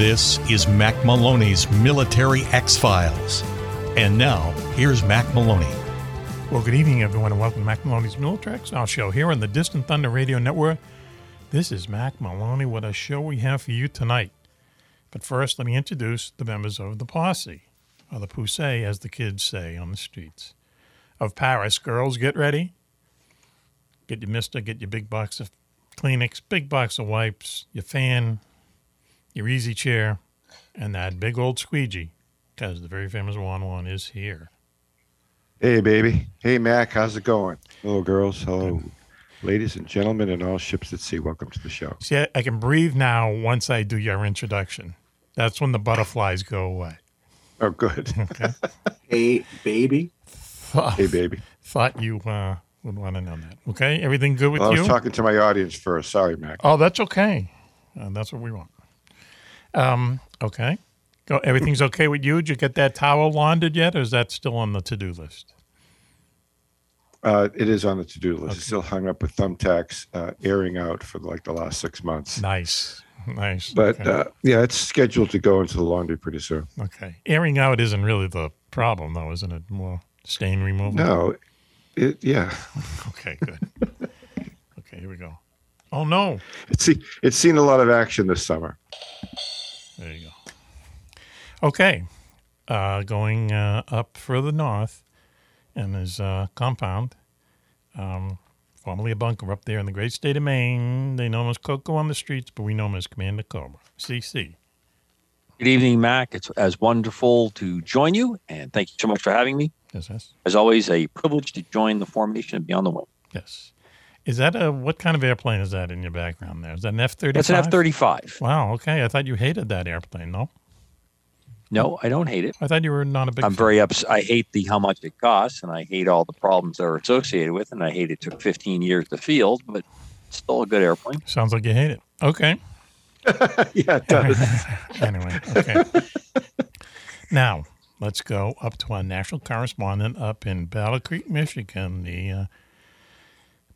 This is Mac Maloney's Military X Files. And now, here's Mac Maloney. Well, good evening, everyone, and welcome to Mac Maloney's Military X Files show here on the Distant Thunder Radio Network. This is Mac Maloney. What a show we have for you tonight. But first, let me introduce the members of the posse, or the poussée, as the kids say on the streets of Paris. Girls, get ready. Get your mister, get your big box of Kleenex, big box of wipes, your fan, your easy chair, and that big old squeegee, because the very famous Juan Juan is here. Hey, baby. Hey, Mac. How's it going? Hello, girls. Hello, ladies and gentlemen, and all ships at sea. Welcome to the show. See, I, I can breathe now once I do your introduction. That's when the butterflies go away. Oh, good. Okay. Hey, baby. Thought, hey, baby. thought you uh, would want to know that. Okay, everything good with Well, I you? was talking to my audience first. Sorry, Mac. oh, that's okay. Uh, that's what we want. Um, okay. Go, everything's okay with you? Did you get that towel laundered yet, or is that still on the to-do list? Uh, it is on the to-do list. It's still hung up with thumbtacks, uh, airing out for like the last six months. Nice, nice. But okay. uh, yeah, it's scheduled to go into the laundry pretty soon. okay. airing out isn't really the problem, though, isn't it? More stain removal. No, it yeah, Okay, good. okay, here we go. Oh no. it's see, it's seen a lot of action this summer. There you go. Okay, uh, going uh, up further north in his uh, compound, um, formerly a bunker up there in the great state of Maine. They know him as Coco on the streets, but we know him as Commander Cobra. CC. Good evening, Mac. It's as wonderful to join you, and thank you so much for having me. Yes, yes, As always, a privilege to join the formation and be on the wing. yes. Is that a what kind of airplane is that in your background there? Is that an F thirty? That's an F 35. Wow. Okay, I thought you hated that airplane. No, No, I don't hate it. I thought you were not a big. I'm fan. very ups. I hate the how much it costs, and I hate all the problems that are associated with, it, and I hate it took 15 years to field, but it's still a good airplane. Sounds like you hate it. Okay. yeah, it does. anyway, okay. now let's go up to our national correspondent up in Battle Creek, Michigan. The uh,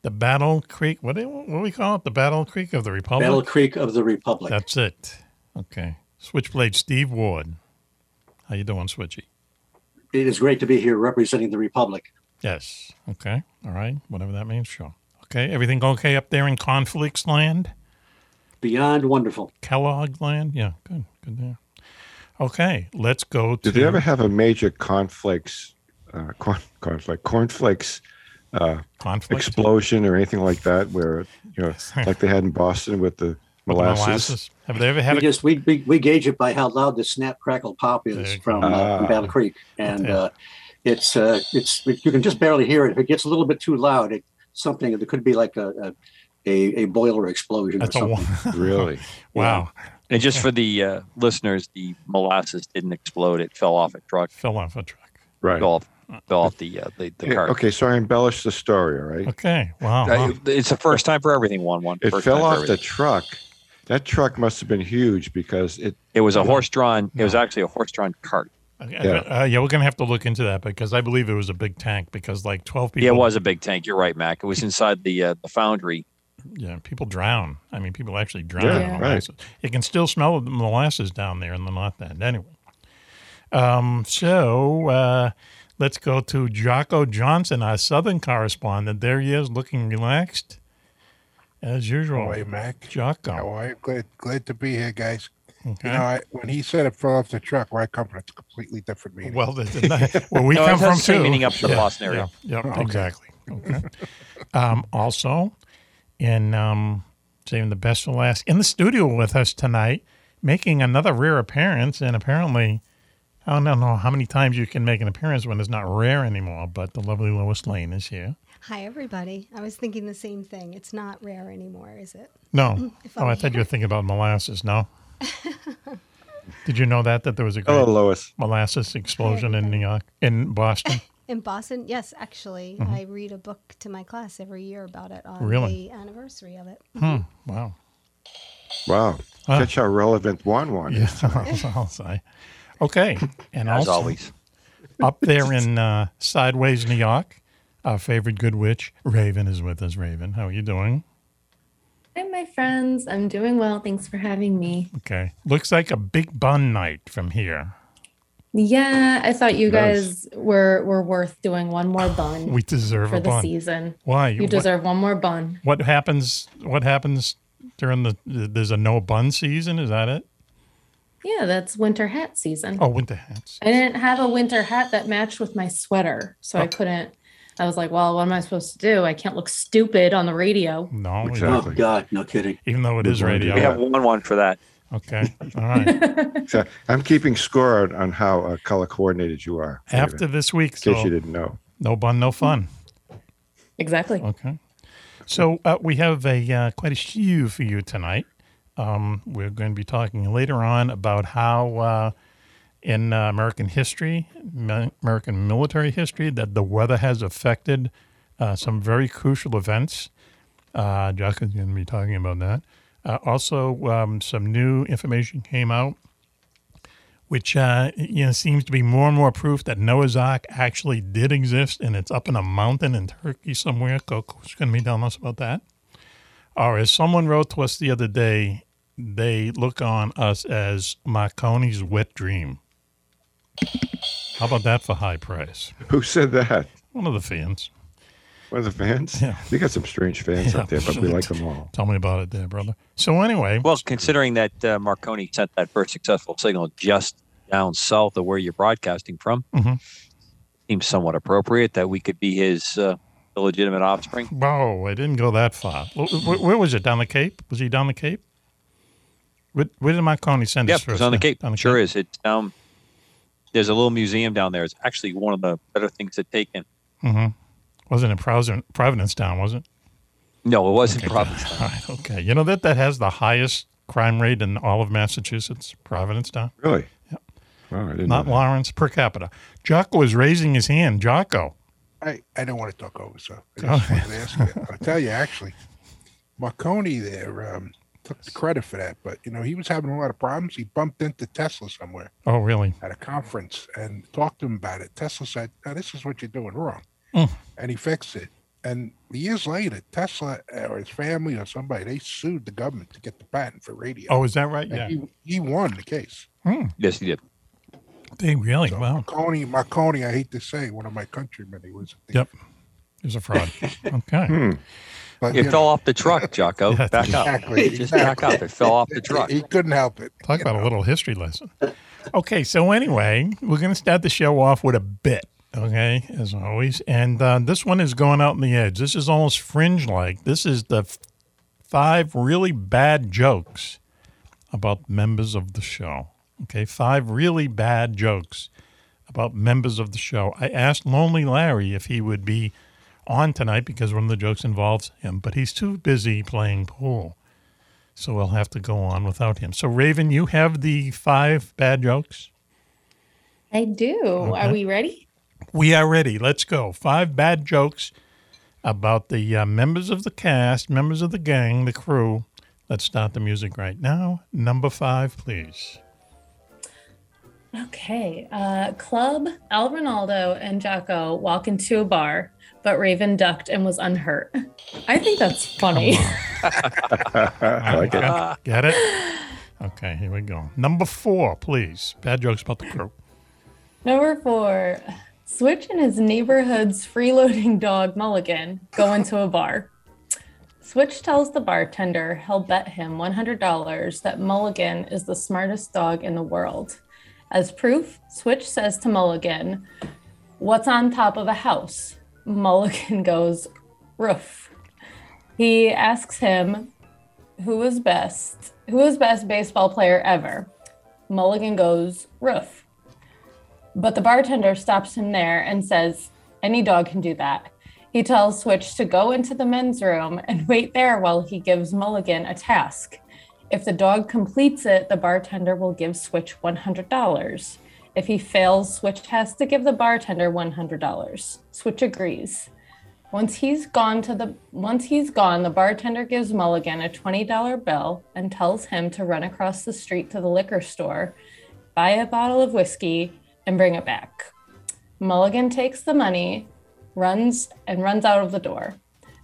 the Battle Creek. What do what do we call it? The Battle Creek of the Republic. Battle Creek of the Republic. That's it. Okay. Switchblade Steve Ward. How you doing, Switchy? it is great to be here representing the Republic. Yes. Okay. All right. Whatever that means. Sure. Okay. Everything okay up there in Conflicts Land? Beyond wonderful. Kellogg Land? Yeah. Good. Good there. Okay. Let's go to. Did they ever have a major conflicts? uh, corn, cornflake, cornflakes uh, conflict? explosion or anything like that, where you know, like they had in Boston with the With the molasses? Have they ever had We a just we, we we gauge it by how loud the snap crackle pop is from, go. uh, from Ah. Battle Creek, and Yeah. uh, it's uh, it's you can just barely hear it. If it gets a little bit too loud, it something it could be like a a, a, a boiler explosion That's or a something. one. Really? wow. And just for the uh, listeners, the molasses didn't explode; it fell off a truck, Fell off a truck. Right. fell off, fell off the uh, the, the Yeah, cart. okay, so I embellished the story, all right? Okay. Wow. Wow. it's the first time for everything. One one. It fell off the truck. That truck must have been huge because it It was a horse-drawn. It was actually a horse-drawn cart. Yeah. Uh, yeah, we're gonna have to look into that because I believe it was a big tank because like twelve people. Yeah, it was a big tank. You're right, Mac. It was inside the uh, the foundry. Yeah, people drown. I mean, people actually drown. Yeah, in right. molasses. You can still smell the molasses down there in the north end. Anyway, um, so uh, let's go to Jocko Johnson, our southern correspondent. There he is, looking relaxed as usual. Hey, are you, Mac? How Jocko. are you? Glad, glad to be here, guys. Okay. You know, I, when he said it fell off the truck, where I come from, it's a completely different meaning. Well, the, the, where we No, come from too. meaning up in the Boston area. Yeah, yeah, Oh, okay. exactly. Okay. um, also, in um, saving the best for last, in the studio with us tonight, making another rare appearance, and apparently, I don't know how many times you can make an appearance when it's not rare anymore. But the lovely Lois Lane is here. Hi, everybody. I was thinking the same thing. It's not rare anymore, is it? No, oh, I'm thought you were thinking about molasses. No. Did you know that that there was a great Hello, Lois. molasses explosion in New York, in Boston? In Boston, yes, actually, Mhm. I read a book to my class every year about it on Really? the anniversary of it. Hmm. Wow. Wow. Huh. Catch how relevant one one. Yeah, is. tonight. I'll say. Okay, and As also always. up there in uh, Sideways, New York, our favorite good witch, Raven, is with us. Raven, how are you doing? Hi, my friends. I'm doing well. Thanks for having me. Okay, looks like a big bun night from here. Yeah, I thought you Does. guys were were worth doing one more bun We deserve for a the bun. season. Why? You What- deserve one more bun. What happens? What happens during the? There's a no bun season. Is that it? Yeah, that's winter hat season. Oh, winter hats. I didn't have a winter hat that matched with my sweater, so I Oh. couldn't. I was like, well, what am I supposed to do? I can't look stupid on the radio. No, we Exactly. Oh don't. God, no kidding. even though it We're is going to do radio. We have one one for that. Okay, all right. So I'm keeping score on, on how uh, color coordinated you are. Raven, After this week, in case so you didn't know. no bun, no fun. Exactly. Okay. So uh, we have a uh, quite a few for you tonight. Um, we're going to be talking later on about how uh, in uh, American history, American military history, that the weather has affected uh, some very crucial events. Uh, is going to be talking about that. Uh, also, um, some new information came out, which uh, you know seems to be more and more proof that Noah's Ark actually did exist, and it's up in a mountain in Turkey somewhere. Coco's going to be telling us about that. Or as someone wrote to us the other day, they look on us as Marconi's wet dream. How about that for high price? Who said that? One of the fans. One of the fans? Yeah. We got some strange fans Yeah, up there, but we like them all. Tell me about it, there, brother. So anyway, Well, considering that uh, Marconi sent that first successful signal just down south of where you're broadcasting from, Mhm. seems somewhat appropriate that we could be his uh, illegitimate offspring. whoa, I didn't go that far. Wh- wh- Where, was it? Down the Cape? Was he down the Cape? Where, where did Marconi send Yep, us first? it's on the Cape. Down the sure is. It's down. There's a little museum down there. It's actually one of the better things to take in. Mm-hmm. Wasn't it Providence, Providence Town, was it? No, it wasn't Okay, Providence. All right, okay. You know that that has the highest crime rate in all of Massachusetts, Providence Town? Really? Yep. Wow, I didn't Not know that. Lawrence per capita. Jocko is raising his hand. Jocko. I, I don't want to talk over, so I Go just ahead. wanted to ask you. I'll tell you, actually, Marconi there um, took the credit for that, but you know he was having a lot of problems. He bumped into Tesla somewhere Oh, really? at a conference and talked to him about it. Tesla said, "No, this is what you're doing wrong," Mm. and he fixed it. And years later, Tesla or his family or somebody they sued the government to get the patent for radio. Oh, is that right? And Yeah. he, he won the case. Hmm. Yes, he did. They really? So Wow. Marconi, Marconi, I hate to say, one of my countrymen, he was. A thief. Yep. He was a fraud. Okay. Hmm. But, It you fell know, off the truck, Jocko. Yeah, back up. Exactly, Just back up. It fell off the truck. He couldn't help it. Talk you about a little history lesson. Okay, so anyway, we're going to start the show off with a bit, okay, as always. And uh, this one is going out on the edge. This is almost fringe like. This is the f- five really bad jokes about members of the show. Okay, five really bad jokes about members of the show. I asked Lonely Larry if he would be on tonight because one of the jokes involves him, but he's too busy playing pool. So we'll have to go on without him. So, Raven, you have the five bad jokes? I do. Okay. Are we ready? We are ready. Let's go. Five bad jokes about the uh, members of the cast, members of the gang, the crew. Let's start the music right now. Number five, please. Okay. Uh, Club, Al Ronaldo, and Jocko walk into a bar, but Raven ducked and was unhurt. I think that's funny. I like it. Get it? Okay, here we go. Number four, please. Bad jokes about the crew. Number four, Switch and his neighborhood's freeloading dog Mulligan go into a bar. Switch tells the bartender he'll bet him $100 that Mulligan is the smartest dog in the world. As proof, Switch says to Mulligan, What's on top of a house? Mulligan goes, Roof. He asks him, Who is best? Who is best baseball player ever? Mulligan goes, Roof. But the bartender stops him there and says, Any dog can do that. He tells Switch to go into the men's room and wait there while he gives Mulligan a task. If the dog completes it, the bartender will give Switch $100. If he fails, Switch has to give the bartender $100. Switch agrees. Once he's gone to the once he's gone, the bartender gives Mulligan a $20 bill and tells him to run across the street to the liquor store, buy a bottle of whiskey, and bring it back. Mulligan takes the money, runs and runs out of the door.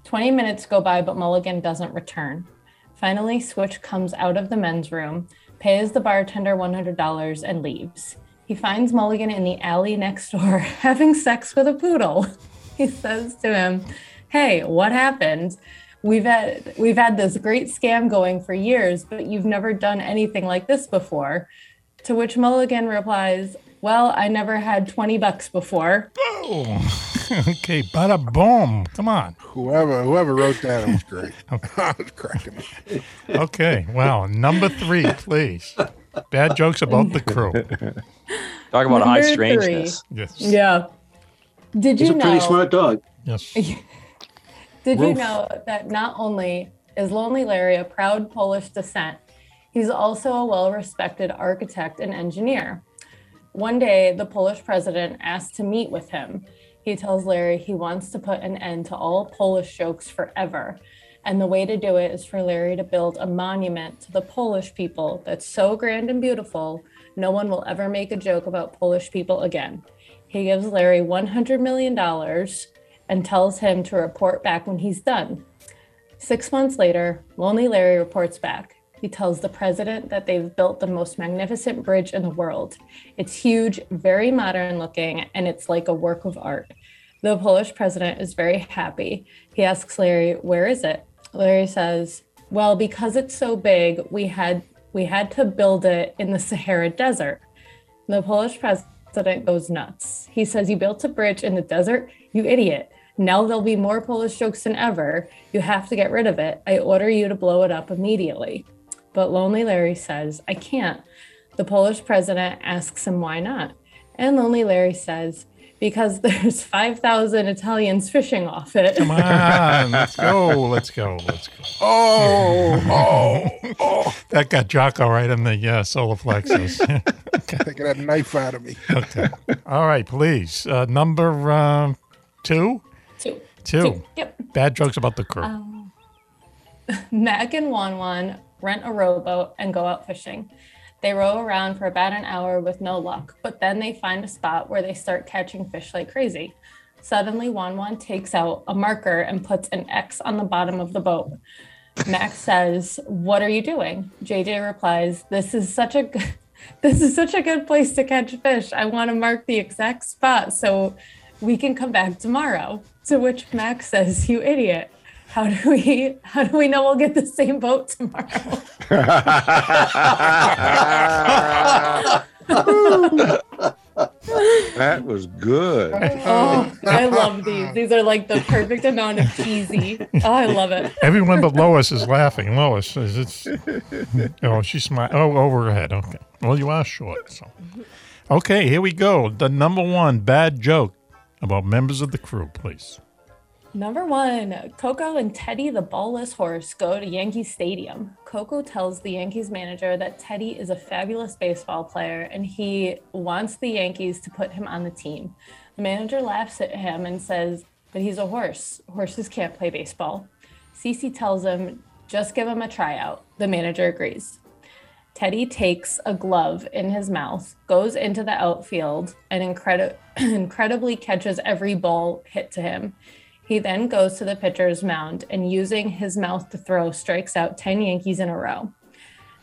20 minutes go by, but Mulligan doesn't return. Finally, Switch comes out of the men's room, pays the bartender $100, and leaves. He finds Mulligan in the alley next door having sex with a poodle. He says to him, "Hey, what happened? We've had we've had this great scam going for years, but you've never done anything like this before." To which Mulligan replies, "Well, I never had 20 bucks before." Oh, okay, bada boom. Come on. Whoever whoever wrote that was great. I was cracking up. Okay, well, number three, please. Bad jokes about the crew. Talk about high Number three. strangeness. Yes. Yeah. Did you He's a know? pretty smart dog. Yes. Did you know that not only is Lonely Larry a proud Polish descent, he's also a well respected architect and engineer? One day, the Polish president asked to meet with him. He tells Larry he wants to put an end to all Polish jokes forever. And the way to do it is for Larry to build a monument to the Polish people that's so grand and beautiful, no one will ever make a joke about Polish people again. He gives Larry $100 million and tells him to report back when he's done. Six months later, Lonely Larry reports back. He tells the president that they've built the most magnificent bridge in the world. It's huge, very modern looking, and it's like a work of art. The Polish president is very happy. He asks Larry, "Where is it?" Larry says, "Well, because it's so big, we had we had to build it in the Sahara Desert." The Polish president goes nuts. He says, You built a bridge in the desert? You idiot. Now there'll be more Polish jokes than ever. You have to get rid of it. I order you to blow it up immediately. But Lonely Larry says, I can't. The Polish president asks him why not. And Lonely Larry says, Because there's 5,000 Italians fishing off it. Come on, let's go, let's go, let's go. Oh, oh, oh. That got Jocko right in the uh, solar plexus. Taking that knife out of me. okay. All right, please. Uh, number um, two? Two. Two. Two, yep. Bad jokes about the crew. Um, Mac and Wan Wan rent a rowboat and go out fishing. They row around for about an hour with no luck, but then they find a spot where they start catching fish like crazy. Suddenly, Wan Wan takes out a marker and puts an X on the bottom of the boat. Max says, "What are you doing?" JJ replies, "This is such a good, this is such a good place to catch fish. I want to mark the exact spot so we can come back tomorrow." To which Max says, "You idiot! How do we how do we know we'll get the same boat tomorrow?" that was good. Oh, I love these. These are like the perfect amount of cheesy. Oh, I love it. Everyone but Lois is laughing. Lois says it's. Oh, she's smiling. Oh, over her head. Okay. Well, you are short. So. Okay, here we go. The number one bad joke about members of the crew, please. Number one, Coco and Teddy the ballless horse go to Yankee Stadium. Coco tells the Yankees manager that Teddy is a fabulous baseball player and he wants the Yankees to put him on the team. The manager laughs at him and says, But he's a horse. Horses can't play baseball. Cece tells him, Just give him a tryout. The manager agrees. Teddy takes a glove in his mouth, goes into the outfield, and incredi- incredibly catches every ball hit to him. He then goes to the pitcher's mound and, using his mouth to throw, strikes out 10 Yankees in a row.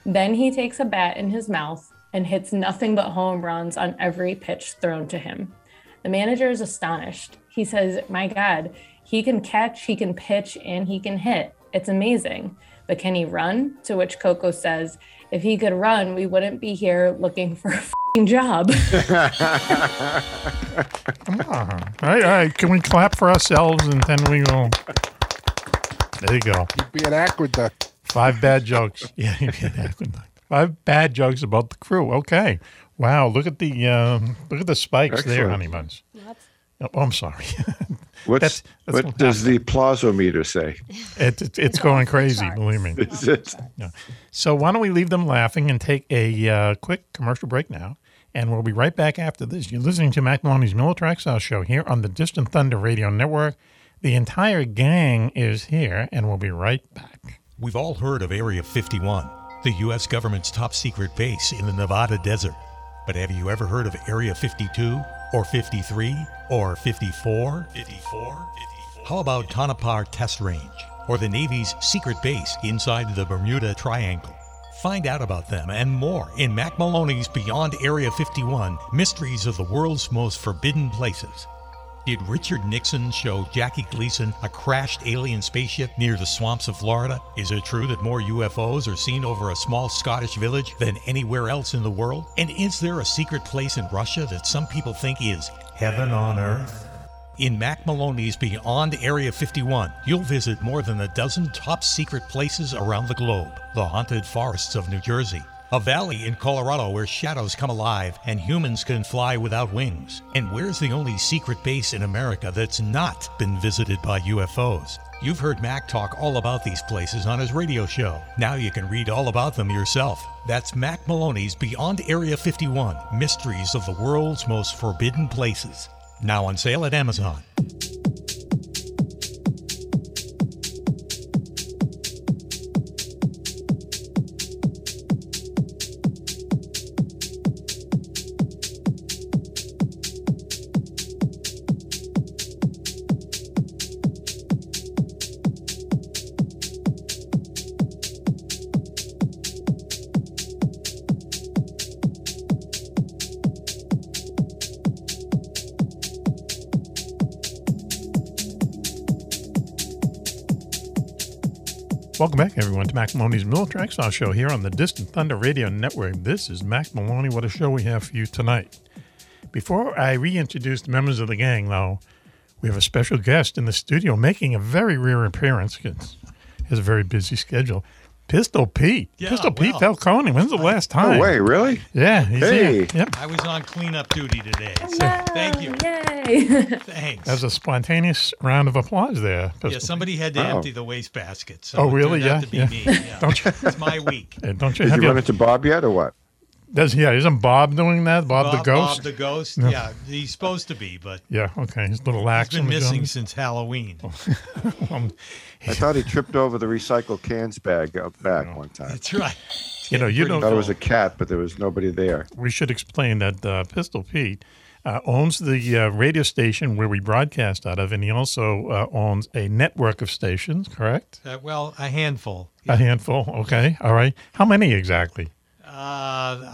Then he takes a bat in his mouth and hits nothing but home runs on every pitch thrown to him. The manager is astonished. He says, My God, he can catch, he can pitch, and he can hit. It's amazing. But can he run? To which Coco says, if he could run, we wouldn't be here looking for a fing job. Come on. All right, all right. Can we clap for ourselves and then we will. There you go. You'd be an aqueduct. Five bad jokes. Yeah, you'd be an aqueduct. Five bad jokes about the crew. Okay. Wow. Look at the um, look at the spikes there, Excellent. honey buns. Oh, I'm sorry. What's, That's- that's what what does the plausometer say? It, it, it's going crazy, believe me. Is it? Yeah. So why don't we leave them laughing and take a uh, quick commercial break now, and we'll be right back after this. You're listening to Mac Maloney's Military X Files Show here on the Distant Thunder Radio Network. The entire gang is here, and we'll be right back. We've all heard of Area 51, the U.S. government's top secret base in the Nevada desert. But have you ever heard of Area 52 or 53 or 54? 54? How about Tonopah Test Range or the Navy's secret base inside the Bermuda Triangle? Find out about them and more in Mac Maloney's Beyond Area 51 Mysteries of the World's Most Forbidden Places. Did Richard Nixon show Jackie Gleason a crashed alien spaceship near the swamps of Florida? Is it true that more UFOs are seen over a small Scottish village than anywhere else in the world? And is there a secret place in Russia that some people think is heaven on earth? In Mac Maloney's Beyond Area 51, you'll visit more than a dozen top secret places around the globe. The haunted forests of New Jersey, a valley in Colorado where shadows come alive and humans can fly without wings. And where's the only secret base in America that's not been visited by UFOs? You've heard Mac talk all about these places on his radio show. Now you can read all about them yourself. That's Mac Maloney's Beyond Area 51 Mysteries of the World's Most Forbidden Places. Now on sale at Amazon. Welcome back, everyone, to Mac Maloney's Military X Files Show here on the Distant Thunder Radio Network. This is Mac Maloney. What a show we have for you tonight. Before I reintroduce the members of the gang, though, we have a special guest in the studio making a very rare appearance. It's, he has a very busy schedule. Pistol Pete. Yeah, Pistol Pete well, Falcone. When's the last time? No way, really? Yeah, he's Hey. here. Yep. I was on cleanup duty today. So thank you. Yay. Thanks. That's a spontaneous round of applause there. Pistol Yeah, somebody had to Wow. empty the wastebasket. So Oh, really? turned out Yeah, to be yeah. me. Yeah. Don't you- it's my week. Hey, don't you Did have you your, run into Bob yet or what? does, yeah, isn't Bob doing that? Bob, the ghost? Bob the ghost. No. Yeah, he's supposed to be, but Yeah, okay. he's a little lax. He's been missing gun. since Halloween. Um, I thought he tripped over the recycled cans bag out back one time. That's right. you know, you Pretty don't. thought it was a cat, but there was nobody there. we should explain that uh, Pistol Pete uh, owns the uh, radio station where we broadcast out of, and he also uh, owns a network of stations, correct? Uh, well, a handful. A handful. Okay. All right. How many exactly? Uh,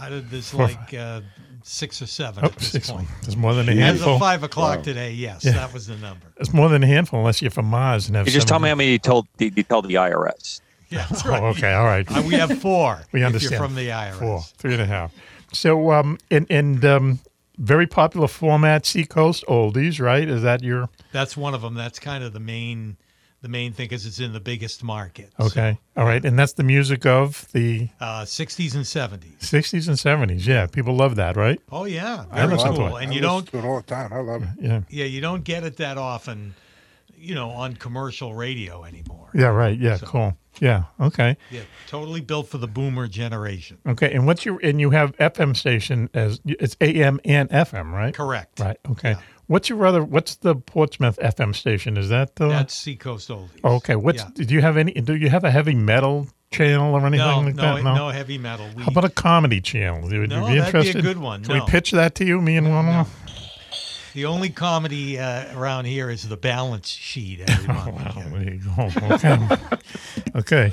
I- there's Four. like uh, six or seven Oh, at this six. point. There's more than a As handful. of five o'clock Wow. today, yes, Yeah. that was the number. It's more than a handful unless you're from Mars and have. You just tell me how many you told you you told the IRS. Yeah, that's Oh, okay. All right. Uh, we have four. We if understand. you're from the IRS. Four, three and a half. So, um, and and um, very popular format, Seacoast Oldies, right? Is that your That's one of them. That's kind of the main, the main thing is it's in the biggest market. So, okay? All right, and that's the music of the uh, 60s and 70s. '60s and '70s. Yeah, people love that, right? Oh yeah, I very listen to cool. it. And I you listen don't, to it all the time. I love it. Yeah, yeah, you don't get it that often, you know, on commercial radio anymore. yeah, right. Yeah, So- cool. Yeah, okay, Yeah, totally built for the boomer generation. okay. And what's your and you have FM station as it's AM and FM, right? Correct. Right. Okay. Yeah. What's your other? What's the Portsmouth FM station? Is that the? That's Seacoast Oldies. Oh, okay. What's? Yeah. Do you have any? Do you have a heavy metal channel or anything No, like no, that? no no heavy metal. We, How about a comedy channel? Would you No, be that'd be a good one. Can No. we pitch that to you, me and one? no. The only comedy uh, around here is the balance sheet every month. Wow, there you go. Okay. okay.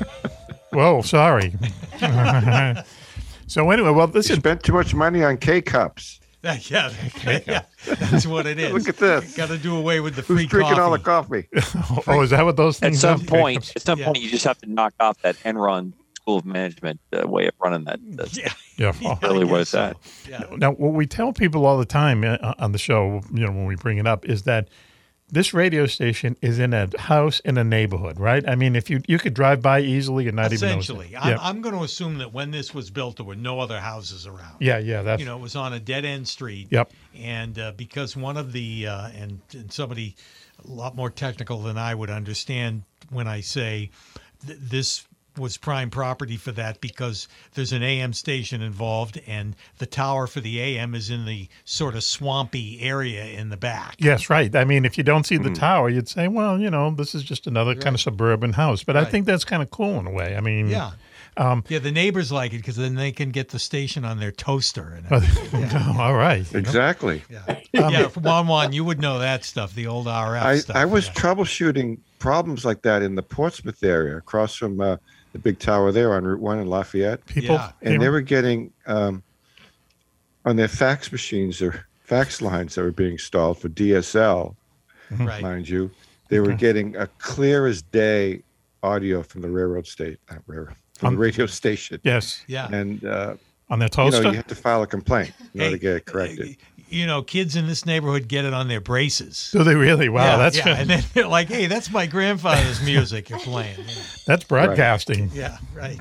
Whoa, sorry. so anyway, well, this You listen. spent too much money on K cups. That- yeah, yeah, that's what it is. Look at this. Got to do away with the Who's free drinking all the coffee. coffee? oh, is that what those things? At some are? point, at some Yeah. point, you just have to knock off that Enron School of Management uh, way of running that. That's Yeah, Yeah. yeah, really what it's so. at. Yeah. Now, what we tell people all the time uh, on the show, you know, when we bring it up, is that this radio station is in a house in a neighborhood, right? I mean, if you you could drive by easily and not even notice. Essentially, I'm, Yeah. I'm going to assume that when this was built, there were no other houses around. yeah, yeah, that's you know, it was on a dead end street. Yep. And uh, because one of the uh, and, and somebody a lot more technical than I would understand when I say th- this was prime property for that because there's an AM station involved and the tower for the AM is in the sort of swampy area in the back. Yes, right. I mean, if you don't see the Mhm. tower, you'd say, well, you know, this is just another kind of suburban house. But I think that's kind of cool in a way. I mean, Yeah. Um, Yeah, the neighbors like it because then they can get the station on their toaster. And everything. Yeah. all right. Exactly. Yeah, yeah. From Juan Juan, you would know that stuff, the old RF I, stuff. I was yeah. troubleshooting problems like that in the Portsmouth area, across from uh, the big tower there on Route One in Lafayette. People- Yeah. and they were getting um, on their fax machines or fax lines that were being installed for DSL, Right. mind you. They were Okay. getting a clear as day audio from the railroad state, not railroad, from Um, the radio station. Yes. Yeah. And uh, On their you toaster? know, you have to file a complaint in order Hey, to get it corrected. You know, kids in this neighborhood get it on their braces. Do they really? Wow, yeah, that's yeah. And then they're like, "Hey, that's my grandfather's music you're playing." Yeah, That's broadcasting. yeah right.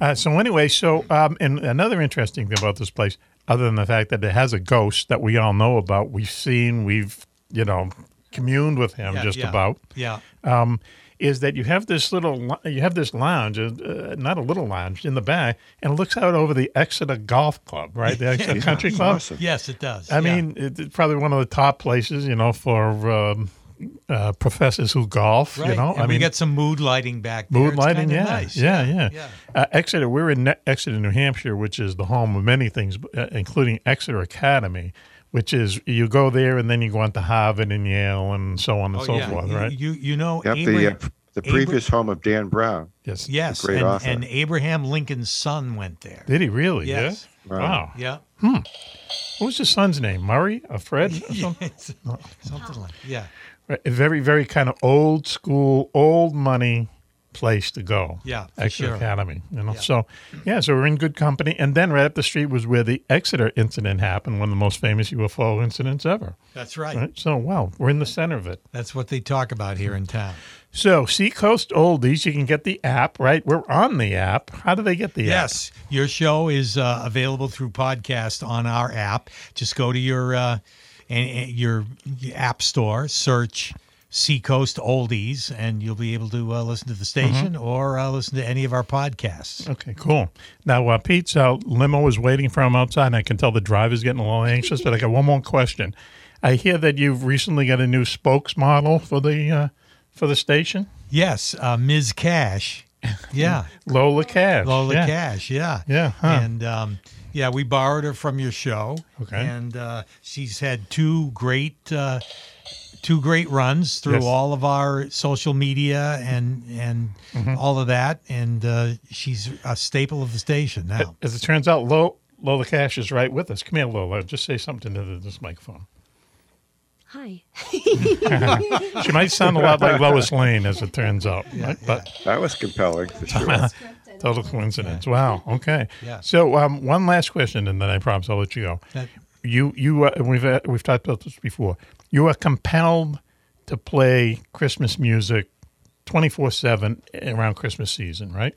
Uh, so anyway, so um, and another interesting thing about this place, other than the fact that it has a ghost that we all know about, we've seen, we've you know communed with him just about. yeah. Um, is that you have this little you have this lounge, uh, not a little lounge in the back, and it looks out over the Exeter Golf Club, right? The Exeter Yeah, Country Club. awesome. Yes, it does. I yeah. mean, it's probably one of the top places, you know, for um, uh, professors who golf. right. You know, and I we mean, got some mood lighting back there. Mood It's lighting, yeah, nice. yeah, yeah. yeah. Uh, Exeter, we're in Ne- Exeter, New Hampshire, which is the home of many things, uh, including Exeter Academy, which is you go there and then you go on to Harvard and Yale and so on and Oh, so yeah. forth, right? You you know, Yep, the, uh, the Abra- previous home of Dan Brown. Yes. yes, great and, author. and Abraham Lincoln's son went there. Did he really? Yes. Yeah. Wow. Yeah. Hmm. What was his son's name? Murray or Fred? Or something? it's- something like yeah. Right, A very, very kind of old school, old money place to go. Yeah, Exeter sure. Academy. You know, Yeah. so yeah, so we're in good company. And then right up the street was where the Exeter incident happened, one of the most famous UFO incidents ever. That's right. Right. So wow, we're in the center of it. That's what they talk about here in town. So Seacoast Oldies, you can get the app, right? We're on the app. How do they get the app? Yes, your show is uh, available through podcast on our app. Just go to your uh, and, and your app store, search Seacoast Oldies, and you'll be able to uh, listen to the station Mm-hmm. or uh, listen to any of our podcasts. Okay, cool. Now, uh, Pete's uh, limo is waiting for him outside, and I can tell the driver's getting a little anxious. but I got one more question. I hear that you've recently got a new spokesmodel for the uh, for the station, Yes, uh, Ms. Cash. Yeah, Lola Cash. Lola yeah. Cash. Yeah, Yeah, huh. and um, yeah, we borrowed her from your show. Okay. and uh, she's had two great. Two great runs through Yes. all of our social media and and Mhm. all of that, and uh, she's a staple of the station now. As it turns out, Lo- Lola Cash is right with us. Come here, Lola. Just say something to this microphone. Hi. she might sound a lot like Lois Lane, as it turns out. right? But That was compelling for sure. total coincidence. Wow. Okay. Yeah. So, um, one last question, and then I promise I'll let you go. That- you, you, uh, we've uh, we've talked about this before. You are compelled to play Christmas music twenty four seven around Christmas season, right?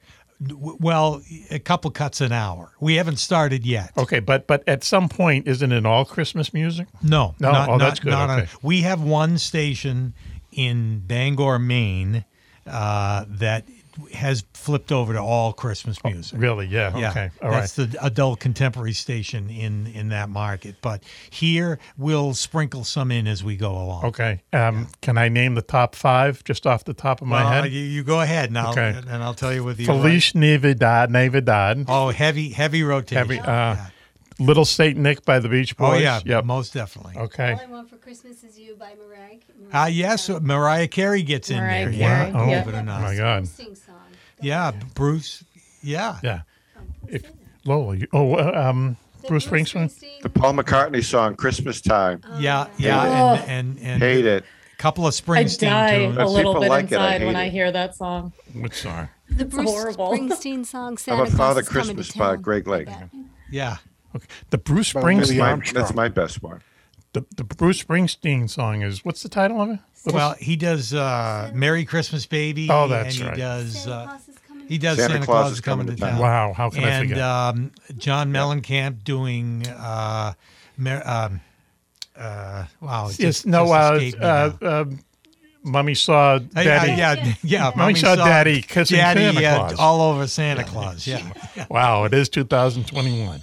Well, a couple cuts an hour. We haven't started yet. Okay, but but at some point, isn't it all Christmas music? No, No? not- Oh, not- that's good. not on- we have one station in Bangor, Maine, uh, that has flipped over to all Christmas music. Really? Yeah. Yeah, Okay. All that's the adult contemporary station in in that market. But here we'll sprinkle some in as we go along. Okay. Um, Can I name the top five just off the top of my Well, head? You, you go ahead, and I'll, Okay. and I'll tell you with the Feliz Navidad, Navidad. Oh, heavy heavy rotation. Heavy. Uh, Little Saint Nick by the Beach Boys. Oh yeah, Yep. most definitely. Okay. All I Want for Christmas Is You by Mariah. Ah, yes, Mariah Carey gets in there. Carey, Yeah, believe yep. it or not. Oh my God. Sing song. Yeah, Bruce. Yeah. Yeah. If, Lola, you, oh, um, Bruce Springsteen? The Paul McCartney song, Christmas Time. Yeah, yeah, it. and and and Hate it. A couple of Springsteen. I Springsteen die tunes. a little bit like it, I inside when hate I hear that song. Which song? The It's Bruce horrible. Springsteen song How Santa about Father Claus is coming Christmas by town. Greg Lake? Yeah. Okay. The Bruce Well, That's Springsteen. my, that's my best one. The, the Bruce Springsteen song is what's the title of it? Well, he does uh, "Merry Christmas, Baby." Oh, that's and he right. does. Santa Uh, Claus is coming he does Santa Santa, Claus Claus is coming to town. Wow, how can I and forget? um, John Mellencamp doing. Uh, Mer- um, uh, wow. it yes, just- no, just uh, escaped uh, uh, Mommy saw Uh, Daddy. yeah, yeah, yeah. Mommy saw Daddy kissing Daddy, Santa Claus. all over Santa Claus. Yeah. Wow, it is 2021.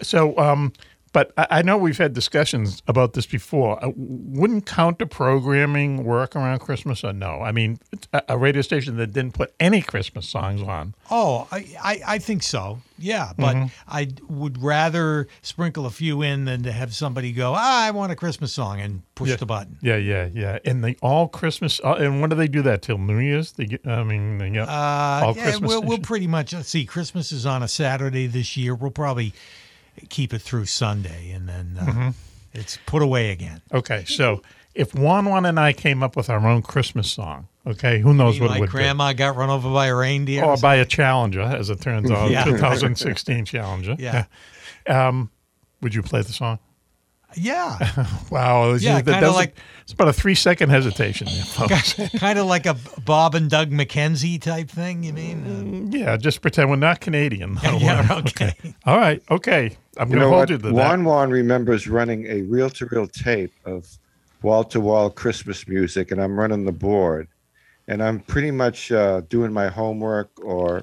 So, um, but I, I know we've had discussions about this before. Uh, wouldn't counter programming work around Christmas or no? I mean, a, a radio station that didn't put any Christmas songs on. Oh, I, I, I think so. Yeah, but Mm-hmm. I would rather sprinkle a few in than to have somebody go, ah, I want a Christmas song and push Yeah. the button. Yeah, yeah, yeah. And they all Christmas. Uh, and when do they do that till New Year's? They get. I mean, they get Uh, all yeah, Christmas. we'll, we'll pretty much let's see. Christmas is on a Saturday this year. We'll probably keep it through Sunday, and then uh, Mm-hmm. it's put away again. okay, so if Juan Juan and I came up with our own Christmas song, okay, who knows what it like would be? Grandma got run over by a reindeer. Or by a Challenger, as it turns out, Yeah. 2016 Challenger. Yeah. Um, would you play the song? Yeah, Wow. it's- Yeah, kinda like- it's about a three second hesitation. kind of like a Bob and Doug McKenzie type thing. You mean? yeah, just pretend we're not Canadian. Yeah, okay. All right. Okay. I'm You going to hold what? you to that. Juan Juan remembers running a reel to reel tape of wall to wall Christmas music, and I'm running the board. And I'm pretty much uh, doing my homework or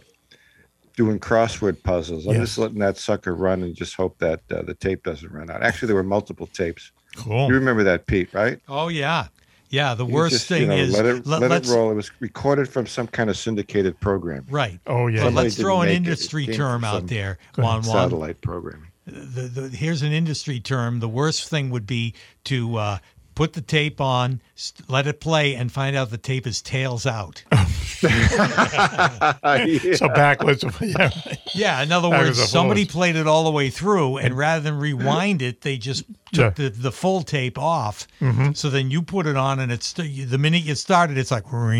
doing crossword puzzles. I'm Yes. just letting that sucker run and just hope that uh, the tape doesn't run out. Actually, there were multiple tapes. Cool. You remember that, Pete, right? Oh yeah, yeah. The You worst just, thing you know, is let it, let, let it roll. It was recorded from some kind of syndicated program. right. Oh, yeah. But Somebody let's throw an didn't make it. It industry term out there. Juan Juan. Satellite programming. the, the here's an industry term. The worst thing would be to uh, put the tape on, st- let it play, and find out the tape is tails out. Yeah. So backwards. yeah. yeah, in other That words, somebody forward. played it all the way through, and rather than rewind it, they just took Yeah. the, the full tape off. Mm-hmm. So then you put it on, and it's the minute you started, it's like. Wow,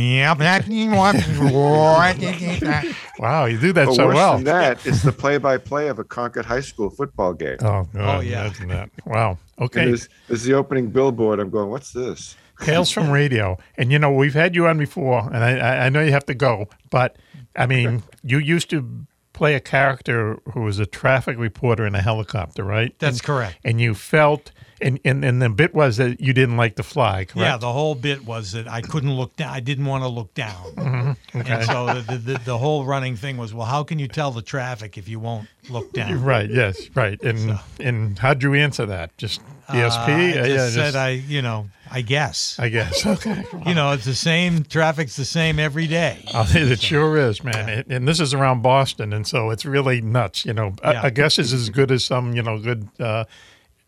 you do that But so worse well. than that, it's the play-by-play of a Concord High School football game. Oh, God, yeah. imagine that. Wow. And Okay. There's, there's the opening billboard. I'm going, what's this? Tales from Radio. And, you know, we've had you on before, and I, I- I know you have to go, but, I mean, you used to play a character who was a traffic reporter in a helicopter, right? That's And- correct. And you felt, and, and, and the bit was that you didn't like to fly, correct? Yeah, the whole bit was that I couldn't look down. I didn't want to look down. Mm-hmm. Okay. And so the, the, the whole running thing was, well, how can you tell the traffic if you won't look down? Right. Yes. Right. And and how'd you answer that? Just Uh, ESP? I just yeah. said I, you know, I guess. I guess. Okay. you know, it's the same. Traffic's the same every day. Oh, it sure is, man. It- and this is around Boston, and so it's really nuts. You know, Yeah. I, I guess is as good as some, you know, good uh,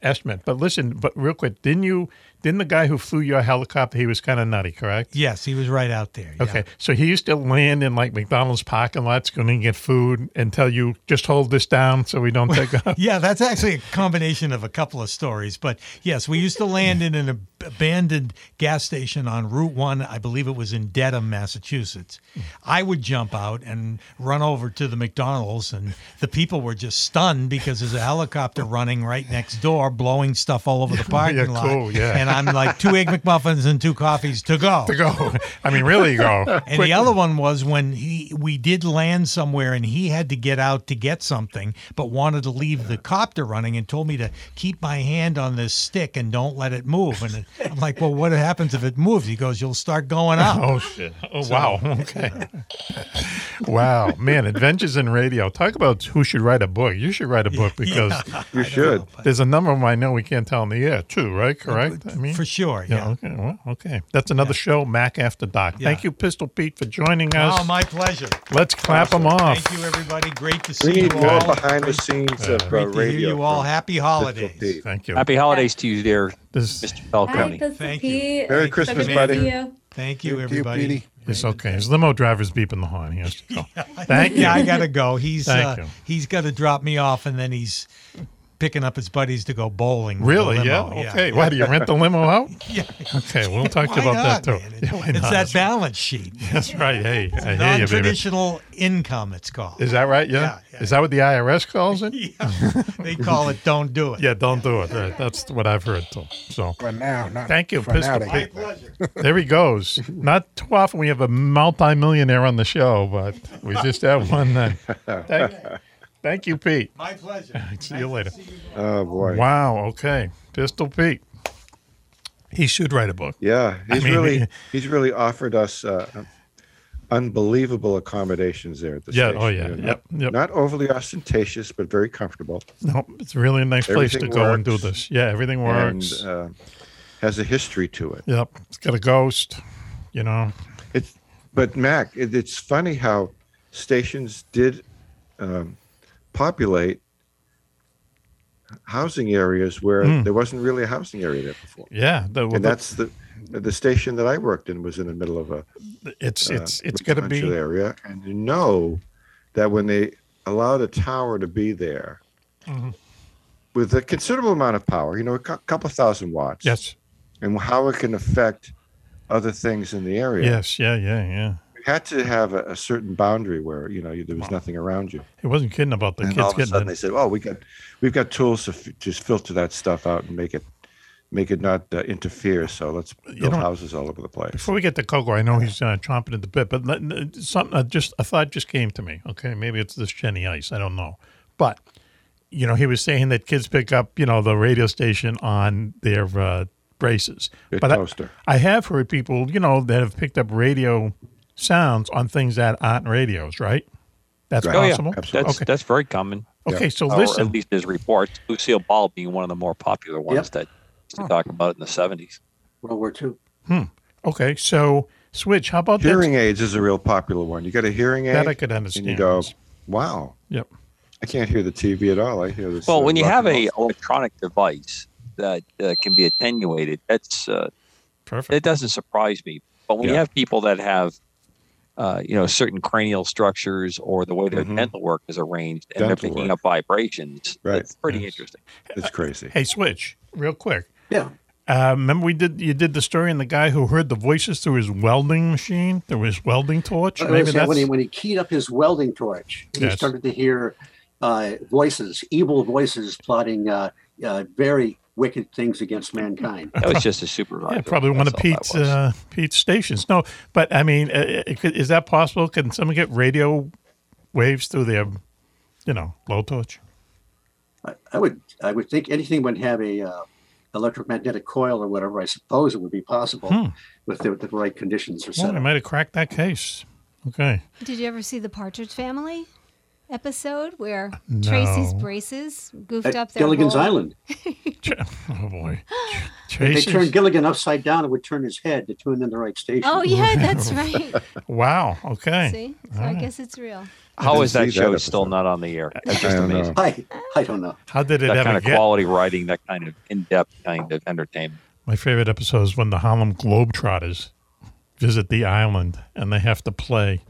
estimate. But listen, but real quick, didn't you? Didn't the guy who flew your helicopter? He was kind of nutty, correct? Yes, he was right out there. yeah. Okay, so he used to land in like McDonald's parking lots, going to get food, and tell you just hold this down so we don't take off. Yeah, that's actually a combination of a couple of stories. But yes, we used to land in an ab- abandoned gas station on Route 1. I believe it was in Dedham, Massachusetts. I would jump out and run over to the McDonald's, and the people were just stunned because there's a helicopter running right next door, blowing stuff all over the parking Yeah, lot. cool, yeah. And I'm like, two Egg McMuffins and two coffees to go. to go. I mean, really go. And Quick- the other one was when he we did land somewhere and he had to get out to get something, but wanted to leave the copter running and told me to keep my hand on this stick and don't let it move. And I'm like, well, what happens if it moves? He goes, you'll start going up. Oh shit! Oh wow! Okay. wow, man! Adventures in Radio. Talk about who should write a book. You should write a book because You should. there's a number of them I know we can't tell on the air too. Right? Correct. I mean, For sure, yeah. Okay. Well, okay. That's another show. Mac after Doc. Yeah. Thank you, Pistol Pete, for joining us. Oh, my pleasure. Let's clap them off. Thank you, everybody. Great to We see you need more all. behind the scenes of uh, Great to radio. hear you all. Happy holidays. Thank you. Happy holidays to you, dear This Mr. Hi, Falcone. Pistol Thank you. Pete. Merry So Christmas, buddy. you. Thank you, Thank you, everybody. It's okay. His limo driver's beeping the horn. He has to go. Thank you. Yeah, I gotta go. He's Thank uh, you. he's got to drop me off, and then he's picking up his buddies to go bowling. Really? Yeah. Okay. Why do you rent the limo out? Yeah. Okay. We'll talk to you Why about that too. man? Yeah, why It's not? that balance sheet. That's right. Hey, I hear you, baby. Non-traditional income. It's called. Is that right? Yeah. Is that what the IRS calls it? yeah. They call it "Don't do it." Yeah, don't do it. Right. That's what I've heard too. So For now, not thank you, for Pistol now, they Pete. There he goes. Not too often we have a multimillionaire on the show, but we just have one. Then. Thank, thank you, Pete. My pleasure. See you later. Oh boy. Wow. Okay, Pistol Pete. He should write a book. Yeah, I he's mean, really he's really offered us uh, unbelievable accommodations there at the station. Yeah, station. oh, yeah, You know, yep, not, yep. not overly ostentatious, but very comfortable. No, it's really a nice place to Everything go and do this. Yeah, everything works. And uh, has a history to it. Yep, it's got a ghost. You know. It's but Mac, it, it's funny how stations did um, populate housing areas where Mm. there wasn't really a housing area there before. Yeah, the, well, and that's the the station that I worked in was in the middle of a It's uh, it's it's got to be. area, and you know that when they allowed a tower to be there Mhm. with a considerable amount of power, you know, a couple thousand watts. Yes. And how it can affect other things in the area. Yes. Yeah. Yeah. Yeah. You had to have a, a certain boundary where you know you, there was nothing around you. He wasn't kidding about the and kids all of a getting sudden they said, "Oh, we got we've got tools to f- just filter that stuff out and make it make it not uh, interfere. So let's build know- houses all over the place." Before we get to Coco, I know he's uh, chomping at the bit, but let- something uh, just a thought just came to me. Okay, maybe it's this Jenny Ice. I don't know, but you know, he was saying that kids pick up you know the radio station on their uh, braces. But I-. I, have heard people you know that have picked up radio sounds on things that aren't radios, right? That's Oh, yeah. possible. That's Okay. that's very common. Okay, so Or listen. at least there's reports. Lucille Ball being one of the more popular ones Yep. that used to talk about in the seventies. World War II. Hmm. Okay, so switch. How about that? Hearing aids is a real popular one. You got a hearing aid, That I could and you understand. go, "Wow." Yep. I can't hear the TV at all. I hear this. Well, uh, when you have and a roll. electronic device that uh, can be attenuated, that's uh, perfect. It doesn't surprise me. But when you have people that have, uh, you know, certain cranial structures or the way their Mhm. dental work is arranged, and Dental they're picking work. up vibrations, Right. it's pretty Yes. interesting. it's crazy. Hey, switch, real quick. Yeah. Uh, remember we did you did the story on the guy who heard the voices through his welding machine, through his welding torch. Uh, Maybe that's when he when he keyed up his welding torch, he Yes. started to hear uh, voices, evil voices, plotting uh, uh, very wicked things against mankind. That was just a supervisor. yeah, probably one of That's all that Pete's uh, Pete's stations. No, but I mean, uh, is that possible? Can someone get radio waves through their, you know, blowtorch? I, I would I would think anything would have a uh, electromagnetic coil or whatever. I suppose it would be possible Hmm. with the, the right conditions are Well, set. I might have cracked that case. Okay. Did you ever see the Partridge Family episode where uh, No. Tracy's braces goofed At up their Gilligan's whole- Island. Oh boy. If they turned Gilligan upside down, it would turn his head to tune in the right station. Oh yeah, that's right. Wow. Okay. See, so All I right. guess it's real. How is that show that still not on the air? That's I just don't know. amazing. I I don't know. How did it That ever kind of get? quality writing, that kind of in-depth kind of entertainment. My favorite episode is when the Harlem Globetrotters visit the island and they have to play